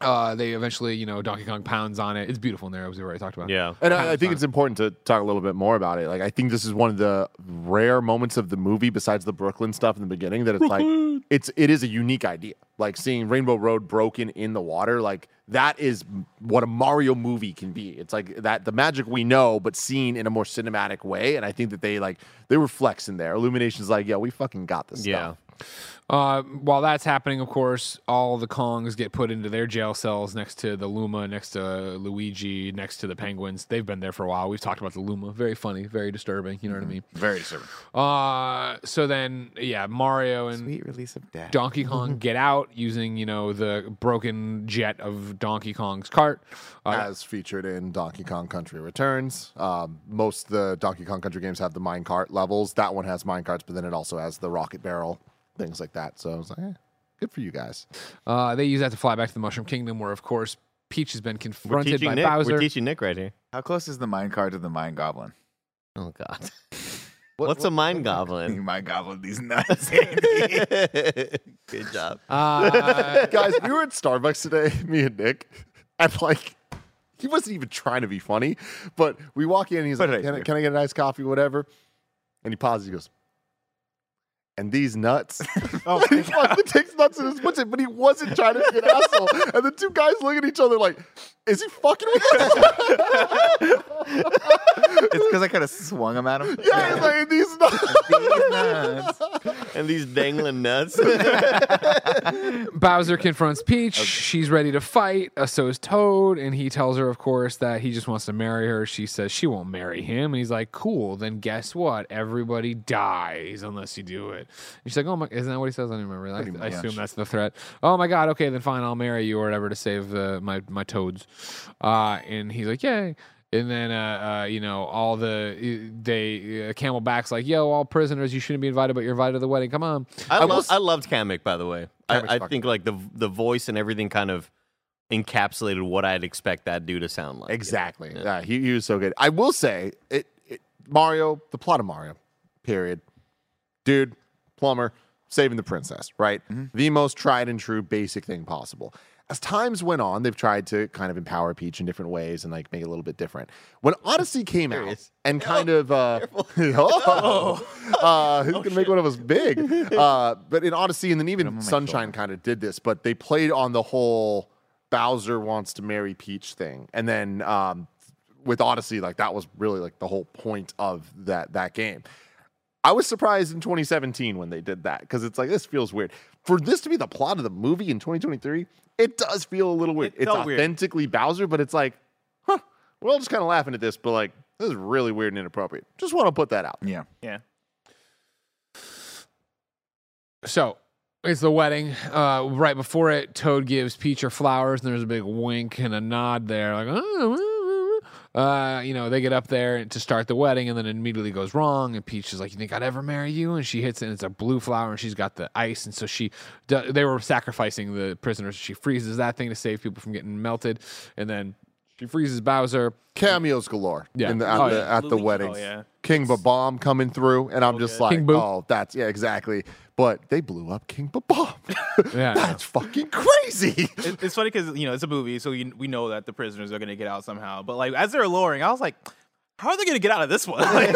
Uh, they eventually, you know, Donkey Kong pounds on it. It's beautiful in there, as we already talked about. Yeah. And I, I think it's important to talk a little bit more about it. Like, I think this is one of the rare moments of the movie, besides the Brooklyn stuff in the beginning, that it's like it's it is a unique idea. Like seeing Rainbow Road broken in the water, like that is what a Mario movie can be. It's like that the magic we know, but seen in a more cinematic way. And I think that they like they were flexing there. Illumination's like, yeah, we fucking got this Yeah. stuff. Uh, while that's happening, of course, all the Kongs get put into their jail cells next to the Luma, next to Luigi, next to the Penguins. They've been there for a while. We've talked about the Luma. Very funny, very disturbing. You know what I mean? Very disturbing. Uh, so then, yeah, Mario and Sweet release of death. Donkey Kong get out using, you know, the broken jet of Donkey Kong's cart. Uh, as featured in Donkey Kong Country Returns. Um, most of the Donkey Kong Country games have the minecart levels. That one has minecarts, but then it also has the rocket barrel, things like that. So I was like, eh, good for you guys. uh, they use that to fly back to the Mushroom Kingdom, where, of course, Peach has been We're confronted teaching by Nick. Bowser. We're teaching Nick right here. How close is the mine card to the mine goblin? Oh God. What's a mind goblin? Mine goblin, these nuts. Andy. Good job. uh, guys, we were at Starbucks today, me and Nick, and like, he wasn't even trying to be funny, but we walk in and he's What like, did I can I, do? can I get a nice coffee, whatever? And he pauses, he goes, and these nuts. Oh, he fucking takes nuts in his puts it, but he wasn't trying to be an asshole. And the two guys look at each other like, is he fucking with us? it's because I kind of swung him at him. yeah, he's like, these nuts. These nuts. and these dangling nuts. Bowser confronts Peach. She's ready to fight. Uh, so is Toad, and he tells her, of course, that he just wants to marry her. She says she won't marry him, and he's like, "Cool, then guess what? Everybody dies unless you do it." And she's like, "Oh my, isn't that what he says? I don't remember. I, I assume that's the threat. Oh my god, okay, then fine, I'll marry you or whatever to save uh, my my toads." Uh, and he's like, "Yay." And then, uh, uh, you know, all the they uh, Camelback's like, "Yo, all prisoners, you shouldn't be invited, but you're invited to the wedding. Come on." I, will love, s- I loved Kamek, by the way. Kamek's I, I think like the the voice and everything kind of encapsulated what I'd expect that dude to sound like. Exactly. Yeah, he, he was so good. I will say, it, it Mario, the plot of Mario, period. Dude, plumber, saving the princess, right? The most tried and true basic thing possible. As times went on, they've tried to kind of empower Peach in different ways and like make it a little bit different. When Odyssey came There out and kind of uh, oh, uh, who's gonna make one of us big? Uh, but in Odyssey and then even Sunshine kind of did this, but they played on the whole Bowser wants to marry Peach thing, and then um, with Odyssey, like that was really like the whole point of that that game. I was surprised in 2017 when they did that because it's like this feels weird. For this to be the plot of the movie in 2023, it does feel a little weird. It it's felt weird. authentically Bowser, but it's like, huh, we're all just kind of laughing at this, but like this is really weird and inappropriate. Just want to put that out. Yeah. Yeah. So it's the wedding. Uh, right before it, Toad gives Peach her flowers, and there's a big wink and a nod there, like, "Oh, uh, you know, they get up there to start the wedding, and then it immediately goes wrong. And Peach is like, "You think I'd ever marry you?" And she hits it, and it's a blue flower, and she's got the ice, and so she, they were sacrificing the prisoners. She freezes that thing to save people from getting melted, and then she freezes Bowser. Cameos galore. Yeah. in the, at Oh, the, yeah. at the Luigi. weddings. Oh, yeah. King Bob-omb coming through, and I'm oh, just Okay. like, oh, that's yeah, exactly. But they blew up King Bob-omb. Yeah. that's fucking crazy. It, it's funny because you know it's a movie, so you, we know that the prisoners are gonna get out somehow. But like as they're lowering, I was like, how are they gonna get out of this one? Like,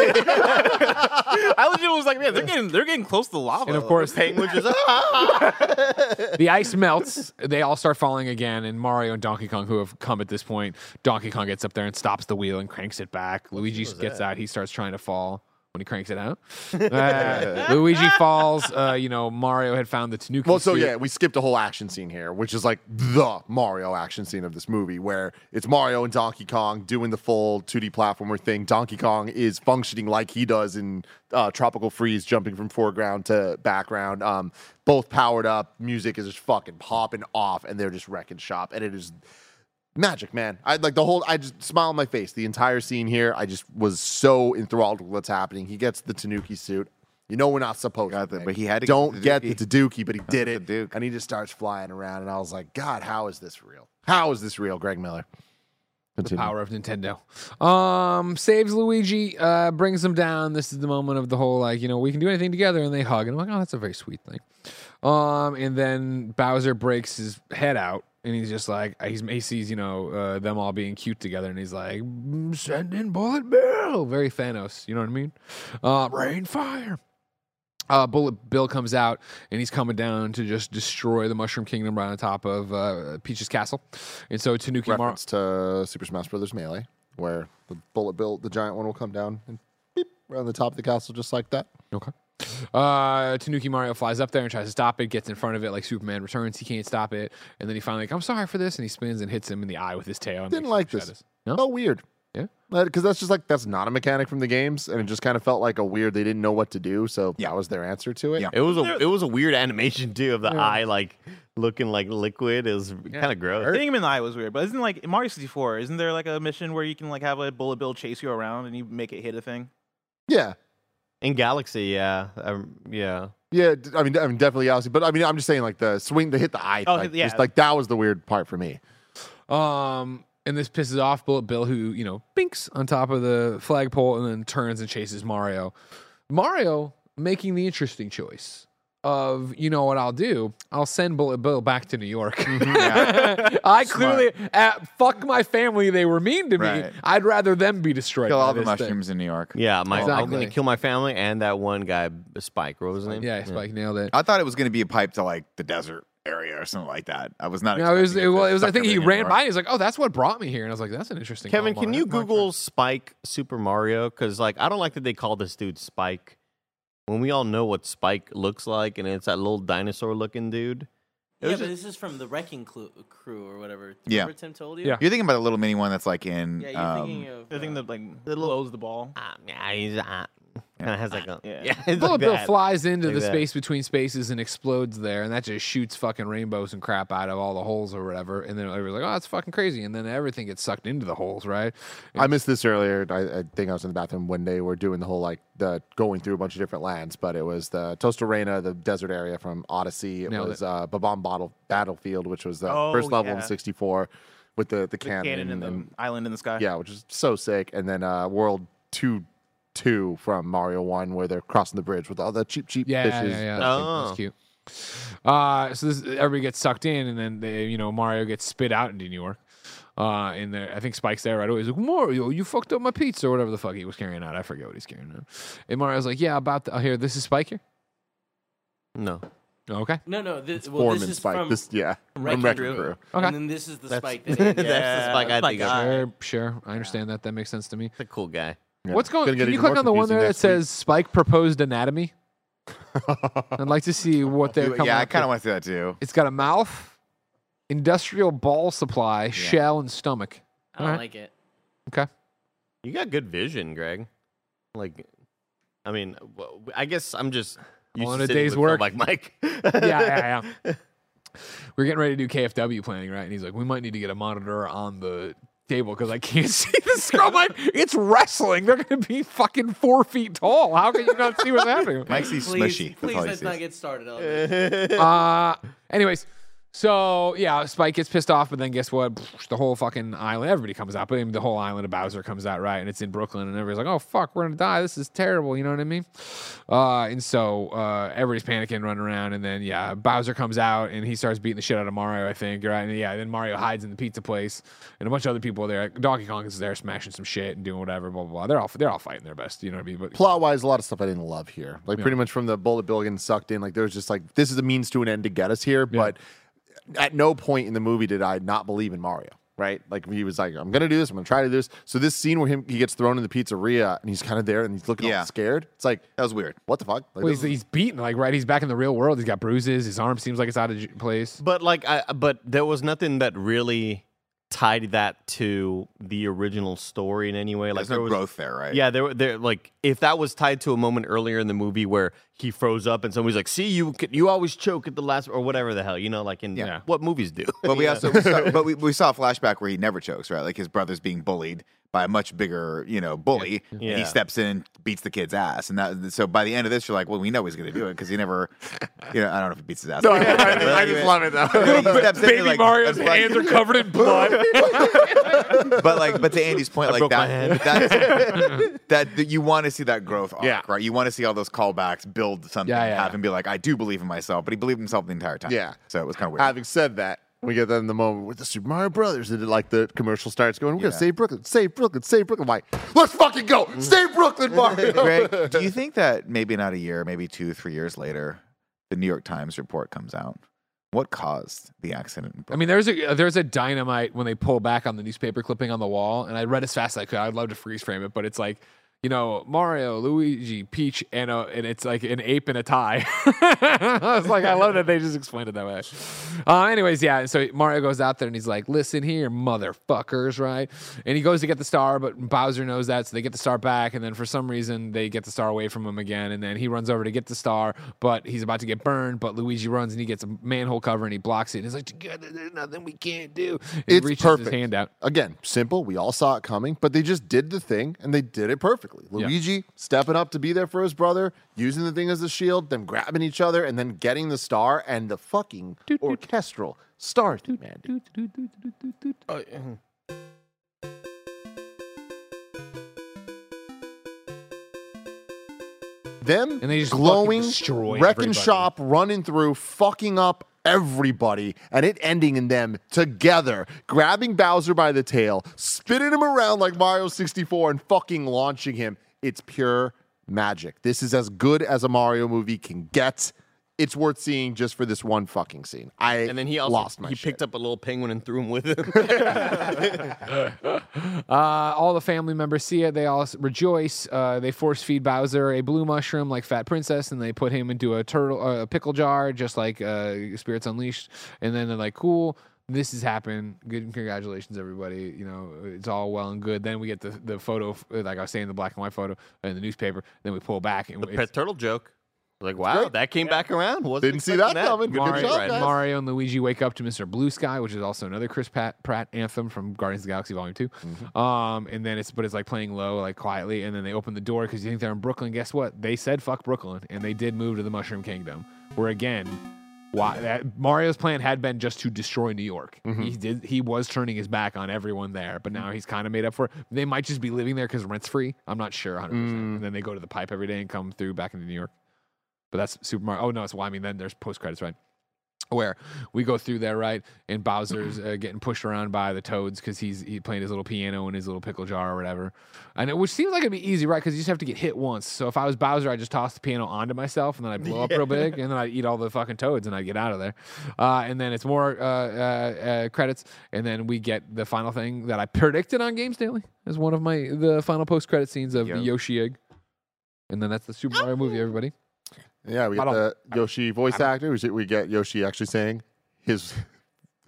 I legit was like, man, they're getting they're getting close to the lava. And of course, Penguin just the ice melts. They all start falling again, and Mario and Donkey Kong, who have come at this point, Donkey Kong gets up there and stops the wheel and cranks it back. Luigi gets out. He starts trying to fall. When he cranks it out. Uh, Luigi falls. Uh, you know, Mario had found the Tanuki. Well, so suit. yeah, we skipped a whole action scene here, which is like the Mario action scene of this movie, where it's Mario and Donkey Kong doing the full 2D platformer thing. Donkey Kong is functioning like he does in uh, Tropical Freeze, jumping from foreground to background. Um, both powered up. Music is just fucking popping off, and they're just wrecking shop, and it is magic, man. I like the whole. I just smile on my face. The entire scene here, I just was so enthralled with what's happening. He gets the Tanuki suit. You know we're not supposed Got to, the- but he had to don't the get the Tanuki. Taduki, but he did it, and he just starts flying around. And I was like, God, how is this real? How is this real, Greg Miller? The power of Nintendo. Um, saves Luigi, uh, brings him down. This is the moment of the whole like, you know, we can do anything together, and they hug, and I'm like, oh, that's a very sweet thing. Um, and then Bowser breaks his head out, and he's just like, he's he sees you know uh, them all being cute together, and he's like, "Mm, send in Bullet Bill, very Thanos, you know what I mean? Uh, rain fire. Uh, Bullet Bill comes out and he's coming down to just destroy the Mushroom Kingdom right on top of uh, Peach's castle. And so Tanuki Mar- Reference to Super Smash Brothers Melee, where the bullet bill, the giant one, will come down and beep around the top of the castle, just like that. Okay. Uh, Tanuki Mario flies up there and tries to stop it, gets in front of it like Superman returns. He can't stop it. And then he finally like, I'm sorry for this. And he spins and hits him in the eye with his tail. and Didn't like him this. shatters. No? Felt weird. Yeah. Because that's just like that's not a mechanic from the games, and it just kind of felt like a weird. They didn't know what to do, so that was their answer to it. Yeah. It was a it was a weird animation too of the eye like looking like liquid. It was kind of gross. Hitting him in the eye was weird, but isn't like in Mario 64? Isn't there like a mission where you can like have a bullet bill chase you around and you make it hit a thing? yeah, In Galaxy, yeah, um, yeah. yeah. I mean, I mean, definitely, obviously, but I mean, I'm just saying, like the swing, the hit the eye, Oh, like, yeah. just like that was the weird part for me. Um, and this pisses off Bullet Bill, who you know binks on top of the flagpole and then turns and chases Mario. Mario making the interesting choice of you know what I'll do? I'll send Bullet Bill back to New York. I clearly uh, fuck my family. They were mean to me. Right. I'd rather them be destroyed. Kill all the this thing. mushrooms in New York. Yeah, my, I'm Exactly. gonna kill my family and that one guy, Spike. What was his name? Yeah, Spike nailed it. I thought it was going to be a pipe to like the desert area or something like that. I was not. No, it was. It, well, it was. I think he ran by. And He's like, "Oh, that's what brought me here," and I was like, "That's an interesting." Kevin, can you Google Spike Super Mario? Because like I don't like that they call this dude Spike when we all know what Spike looks like, and it's that little dinosaur looking dude. It Yeah, was but just- this is from the Wrecking Clu- Crew or whatever. Yeah. Remember Tim told you? Yeah. You're thinking about a little mini one that's like in. Yeah, you're um, thinking of. The thing uh, that like blows the ball. Ah, yeah, he's uh, kind of has like a Yeah. yeah. it's Bullet like Bill that. flies into Like the that. space between spaces and explodes there, and that just shoots fucking rainbows and crap out of all the holes or whatever. And then everybody's like, "Oh, that's fucking crazy!" And then everything gets sucked into the holes, right? I missed this earlier. I, I think I was in the bathroom when they were doing the whole like the going through a bunch of different lands, but it was the Tostarena, the desert area from Odyssey. It Nailed was it. uh, Bob-omb Bottle Battlefield, which was the Oh, first level in 64 with the the The cannon, cannon and the island in the sky. yeah, which is so sick. And then uh, World Two Two from Mario One, where they're crossing the bridge with all the Cheep Cheep Yeah, yeah, fishes. yeah, yeah. That's, Oh. that's cute. Uh, so this, everybody gets sucked in, and then they, you know Mario gets spit out into New York. Uh, and there, I think Spike's there right away. He's like, Mario, you fucked up my pizza or whatever the fuck he was carrying out. I forget what he's carrying out. And Mario's like, Yeah, about the, oh, here. This is Spike here. No, Okay. No, no. This, well, Foreman this is Spike. from this yeah, from Wrecking Wrecking Crew. Crew. Okay. And then this is the That's- spike that that's the Spike I think of. God. Sure, sure. I understand that. That makes sense to me. It's a cool guy. Yeah. What's going? Gonna Can you click on the one there that week. says Spike proposed anatomy? I'd like to see what they're coming. Up. Yeah, I kind of want to see that too. It's got a mouth, industrial ball supply, shell, and stomach. I don't Alright. like it. Okay. You got good vision, Greg. Like, I mean, I guess I'm just used All in to a day's with work. Like Mike. yeah, yeah, yeah. We're getting ready to do KFW planning, right? And he's like, we might need to get a monitor on the table because I can't see the screen. I'm like, it's wrestling. They're going to be fucking four feet tall. How can you not see what's happening? Mike sees Please, smushy. That's please all he let's not get started on this. uh, anyways, so yeah, Spike gets pissed off, but then guess what? The whole fucking island, everybody comes out, but I mean, the whole island of Bowser comes out, right? And it's in Brooklyn, and everybody's like, "Oh fuck, we're gonna die. This is terrible." You know what I mean? Uh, and so uh, everybody's panicking, running around, and then yeah, Bowser comes out and he starts beating the shit out of Mario, I think, right? And yeah, then Mario hides in the pizza place, and a bunch of other people are there. Donkey Kong is there, smashing some shit and doing whatever, blah blah blah. They're all they're all fighting their best, you know what I mean? But plot wise, a lot of stuff I didn't love here. Like pretty much from the bullet bill getting sucked in, like there was just like this is a means to an end to get us here. But at no point in the movie did I not believe in Mario. right? Like he was like, I'm gonna do this, I'm gonna try to do this. So this scene where him he gets thrown in the pizzeria and he's kind of there and he's looking Yeah. all scared. It's like That was weird. what the fuck? Like, Well, he's, is- he's beaten, like right. He's back in the real world. He's got bruises. His arm seems like it's out of place. But like, I but there was nothing that really tied that to the original story in any way. Like There's there no was, growth there, right? Yeah, there, there. Like if that was tied to a moment earlier in the movie where he froze up and somebody's like, "See, you you always choke at the last," or whatever the hell, you know, like in Yeah. what movies do. But we also, we saw, but we, we saw a flashback where he never chokes, right? Like his brother's being bullied by a much bigger, you know, bully, and Yeah. he steps in beats the kid's ass, and that. So by the end of this, you're like, well, we know he's going to do it because he never, you know, I don't know if he beats his ass. no, I, I- I just love it though. He steps in, Baby like, Mario's like- hands are covered in blood. but like, but to Andy's point, like that, that, that, that you want to see that growth arc, Yeah. right? You want to see all those callbacks build something, Yeah, yeah, have yeah. him be like, I do believe in myself, but he believed himself the entire time. Yeah. so it was kind of weird. Having said that, we get that in the moment with the Super Mario Brothers, and it like the commercial starts going, "We're Yeah. gonna save Brooklyn, save Brooklyn, save Brooklyn." I'm like, let's fucking go, mm. save Brooklyn, Mario. Greg, do you think that maybe not a year, maybe two, three years later, the New York Times report comes out? What caused the accident? in I mean, there's a there's a dynamite when they pull back on the newspaper clipping on the wall, and I read as fast as I could. I'd love to freeze frame it, but it's like, you know, Mario, Luigi, Peach, and a, and it's like an ape and a tie. I was like, I love that they just explained it that way. Uh, anyways, yeah. So Mario goes out there and he's like, "Listen here, motherfuckers!" Right? And he goes to get the star, but Bowser knows that, so they get the star back, and then for some reason they get the star away from him again, and then he runs over to get the star, but he's about to get burned, but Luigi runs and he gets a manhole cover and he blocks it. And he's like, "Together, there's nothing we can't do." And It's perfect. hand out. Again, simple. We all saw it coming, but they just did the thing and they did it perfectly. Luigi stepping up to be there for his brother, using the thing as a shield, them grabbing each other, and then getting the star and the fucking orchestral star theme, man. Oh, them And they just glowing, wrecking everybody. shop, running through, fucking up everybody, and it ending in them together, grabbing Bowser by the tail, spinning him around like Mario 64, and fucking launching him. It's pure magic. This is as good as a Mario movie can get. It's worth seeing just for this one fucking scene. I and then he also lost my he shit. picked up a little penguin and threw him with him. Uh, all the family members see it. They all rejoice. Uh, they force feed Bowser a blue mushroom like Fat Princess, and they put him into a turtle, uh, a pickle jar, just like uh, Spirits Unleashed. And then they're like, "Cool, this has happened. Good, congratulations, everybody. You know, it's all well and good." Then we get the the photo, like I was saying, the black and white photo in the newspaper. Then we pull back and the it's- pet turtle joke. Like, wow, that came back around. Wasn't Didn't see expecting that coming. Good Mario, job, guys. Mario and Luigi wake up to Mr. Blue Sky, which is also another Chris Pratt, Pratt anthem from Guardians of the Galaxy Volume 2 Mm-hmm. Um, and then it's but it's like playing low, like quietly, and then they open the door because you think they're in Brooklyn. Guess what? They said fuck Brooklyn, and they did move to the Mushroom Kingdom, where again. Why that Mario's plan had been just to destroy New York. Mm-hmm. He did. He was turning his back on everyone there, but now he's kind of made up for it. They might just be living there because rent's free. I'm not sure 100. Mm. percent And then they go to the pipe every day and come through back into New York. But that's Super Mario. Oh no, it's well, I mean then there's post credits, right? Where we go through there, right? And Bowser's uh, getting pushed around by the toads because he's he playing his little piano in his little pickle jar or whatever. And it, which seems like it'd be easy, right? Because you just have to get hit once. So if I was Bowser, I'd just toss the piano onto myself and then I'd blow up real big and then I'd eat all the fucking toads and I'd get out of there. Uh, and then it's more uh, uh, uh, credits, and then we get the final thing that I predicted on Games Daily as one of my the final post credit scenes of the Yep. Yoshi egg. And then that's the Super Mario movie, everybody. Yeah, we get the Yoshi voice actor. We, we get Yoshi actually saying his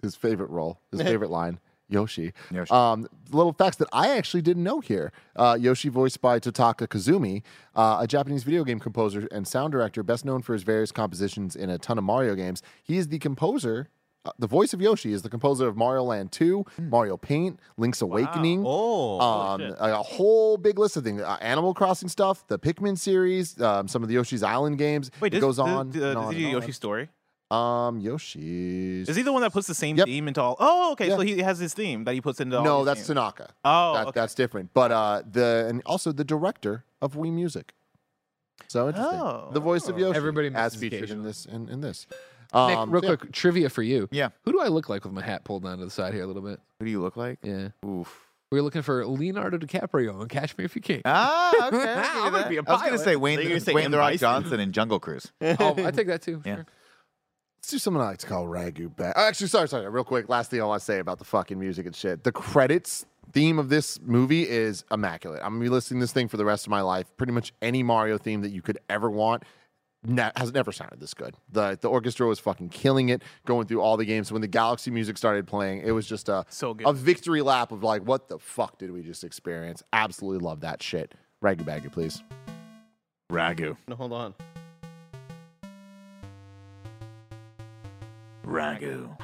his favorite role, his favorite line, Yoshi. Yoshi. Um, little facts that I actually didn't know here. Uh, Yoshi, voiced by Totaka Kazumi, uh, a Japanese video game composer and sound director, best known for his various compositions in a ton of Mario games. He is the composer. Uh, the voice of Yoshi is the composer of Mario Land 2, Mario Paint, Link's Awakening, Oh, um, a, a whole big list of things. Uh, Animal Crossing stuff, the Pikmin series, um, some of the Yoshi's Island games. Wait, it does, goes on. does- and does on he do. Yoshi's story? Um, Yoshi's. Is he the one that puts the same Yep. theme into all? Oh, okay. Yeah. So he has his theme that he puts into all. No, that's games. Tanaka. Oh, That- okay. that's different. But uh, the and also the director of Wii Music. So interesting. Oh. the voice of Yoshi. Everybody as misses featured in this in, in this. Nick, Um, real yeah. quick, trivia for you. Yeah. Who do I look like with my hat pulled down to the side here a little bit? Who do you look like? Yeah. Oof. We are looking for Leonardo DiCaprio on Catch Me If You Can. Ah, okay. I I'm gonna be a that. I was going to say Wayne, They're gonna say Wayne the Rock Johnson in Jungle Cruise. oh, I take that too. Yeah. Sure. Let's do something I like to call RaGu BaGu. Actually, sorry, sorry. Real quick, last thing I want to say about the fucking music and shit. The credits theme of this movie is immaculate. I'm gonna be listening to this thing for the rest of my life. Pretty much any Mario theme that you could ever want ne- has never sounded this good. The the orchestra was fucking killing it, going through all the games. When the Galaxy music started playing, it was just a So good. a victory lap of like, what the fuck did we just experience? Absolutely love that shit. Ragu baggy, please. Ragu. No, hold on. Ragu.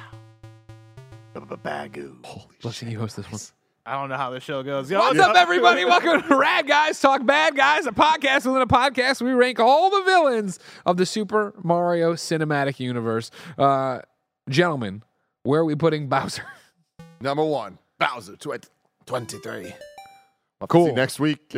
Bagu. Let's see you host this one. I don't know how the show goes. Yo, What's yo, up, everybody? Welcome to Rad Guys Talk Bad Guys, a podcast within a podcast. We rank all the villains of the Super Mario Cinematic Universe. Uh, gentlemen, where are we putting Bowser? Number one, Bowser, tw- 23. We'll Cool. see next week.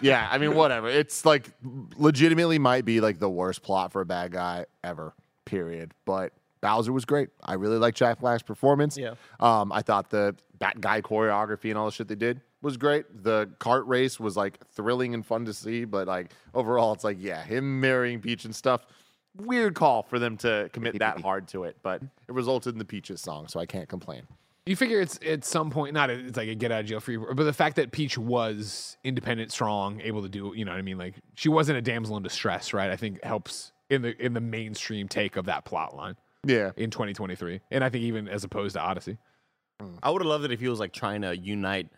Yeah, I mean, whatever. It's like legitimately might be like the worst plot for a bad guy ever, period. But Bowser was great. I really liked Jack Black's performance. Yeah. Um, I thought the Bat guy choreography and all the shit they did was great. The cart race was like thrilling and fun to see, but like overall, it's like, yeah, him marrying Peach and stuff. Weird call for them to commit that hard to it, but it resulted in the Peaches song, so I can't complain. You figure it's at some point, not it's like a get out of jail free, but the fact that Peach was independent, strong, able to do, you know what I mean? Like she wasn't a damsel in distress, right? I think helps in the in the mainstream take of that plot line Yeah. in 2023, and I think even as opposed to Odyssey. I would have loved it if he was like trying to unite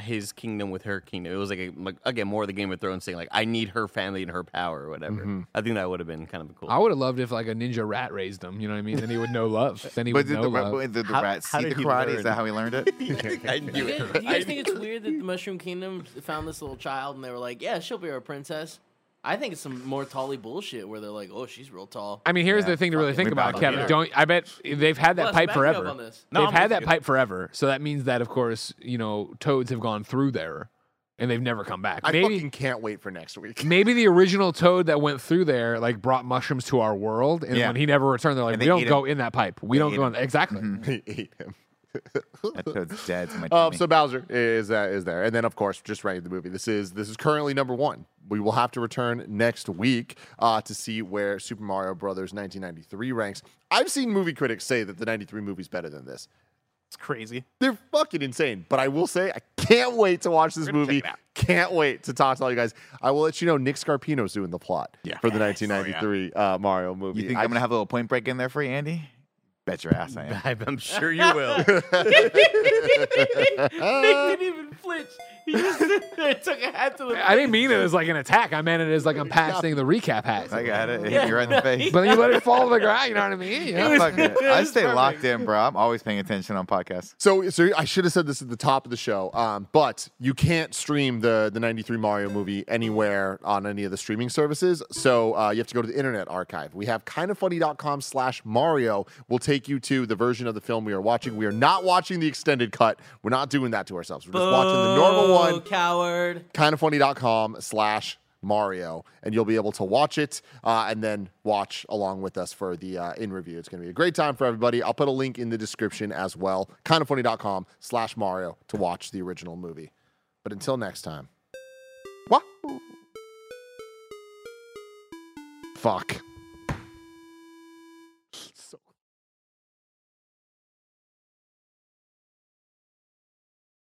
his kingdom with her kingdom. It was like, a, like again more of the Game of Thrones thing. Like I need her family and her power or whatever. Mm-hmm. I think that would have been kind of cool. I would have loved if like a ninja rat raised him. You know what I mean? Then he would know love. Then he But would did know the, love. did the How- rat see the did karate? Is that how he learned it? I Do knew you, it. do you guys think it's weird that the Mushroom Kingdom found this little child and they were like, "Yeah, she'll be our princess"? I think it's some more Tolly bullshit where they're like, "Oh, she's real tall." I mean, here's Yeah, the thing to really fucking think about, Kevin. here. Don't I bet they've had that Plus, pipe back me up forever. on this. No, they've I'm had with that you. pipe forever. So that means that, of course, you know, toads have gone through there and they've never come back. I maybe fucking can't wait for next week. maybe the original toad that went through there like brought mushrooms to our world, and Yeah. when he never returned, they're like, And we they don't ate go him. in that pipe. We They don't ate go him. in. There. Exactly. he ate him. That toad's dead. to my Um, tummy. so Bowser is uh, is there, and then of course just right ranking the movie. This is this is currently number one. We will have to return next week uh, to see where Super Mario Brothers 1993 ranks. I've seen movie critics say that the 93 movie is better than this. It's crazy. They're fucking insane. But I will say, I can't wait to watch this movie. Can't wait to talk to all you guys. I will let you know Nick Scarpino's doing the plot Yeah. for the 1993 uh, Mario movie. you think I I'm gonna have a little point break in there for you, Andy? Bet your ass I am. I'm sure you will. Nick didn't even flinch. He just there took a hat to the. I didn't mean it as like an attack. I meant it as like I'm passing the recap hat. I got it. It hit you right in the face. But then you let it fall to the ground. You know what I mean? You know? Fuck it. I stay perfect. locked in, bro. I'm always paying attention on podcasts. So, so I should have said this at the top of the show, um, but you can't stream the the '93 Mario movie anywhere on any of the streaming services. So uh, you have to go to the Internet Archive. We have kindafunny.com/slash Mario. Will take you to the version of the film we are watching. We are not watching the extended cut. We're not doing that to ourselves. We're just watching the normal Boo, one Coward. kindafunny.com slash Mario, and you'll be able to watch it uh, and then watch along with us for the uh, in review. It's going to be a great time for everybody. I'll put a link in the description as well. Kindafunny.com slash Mario to watch the original movie. But until next time, what? Fuck.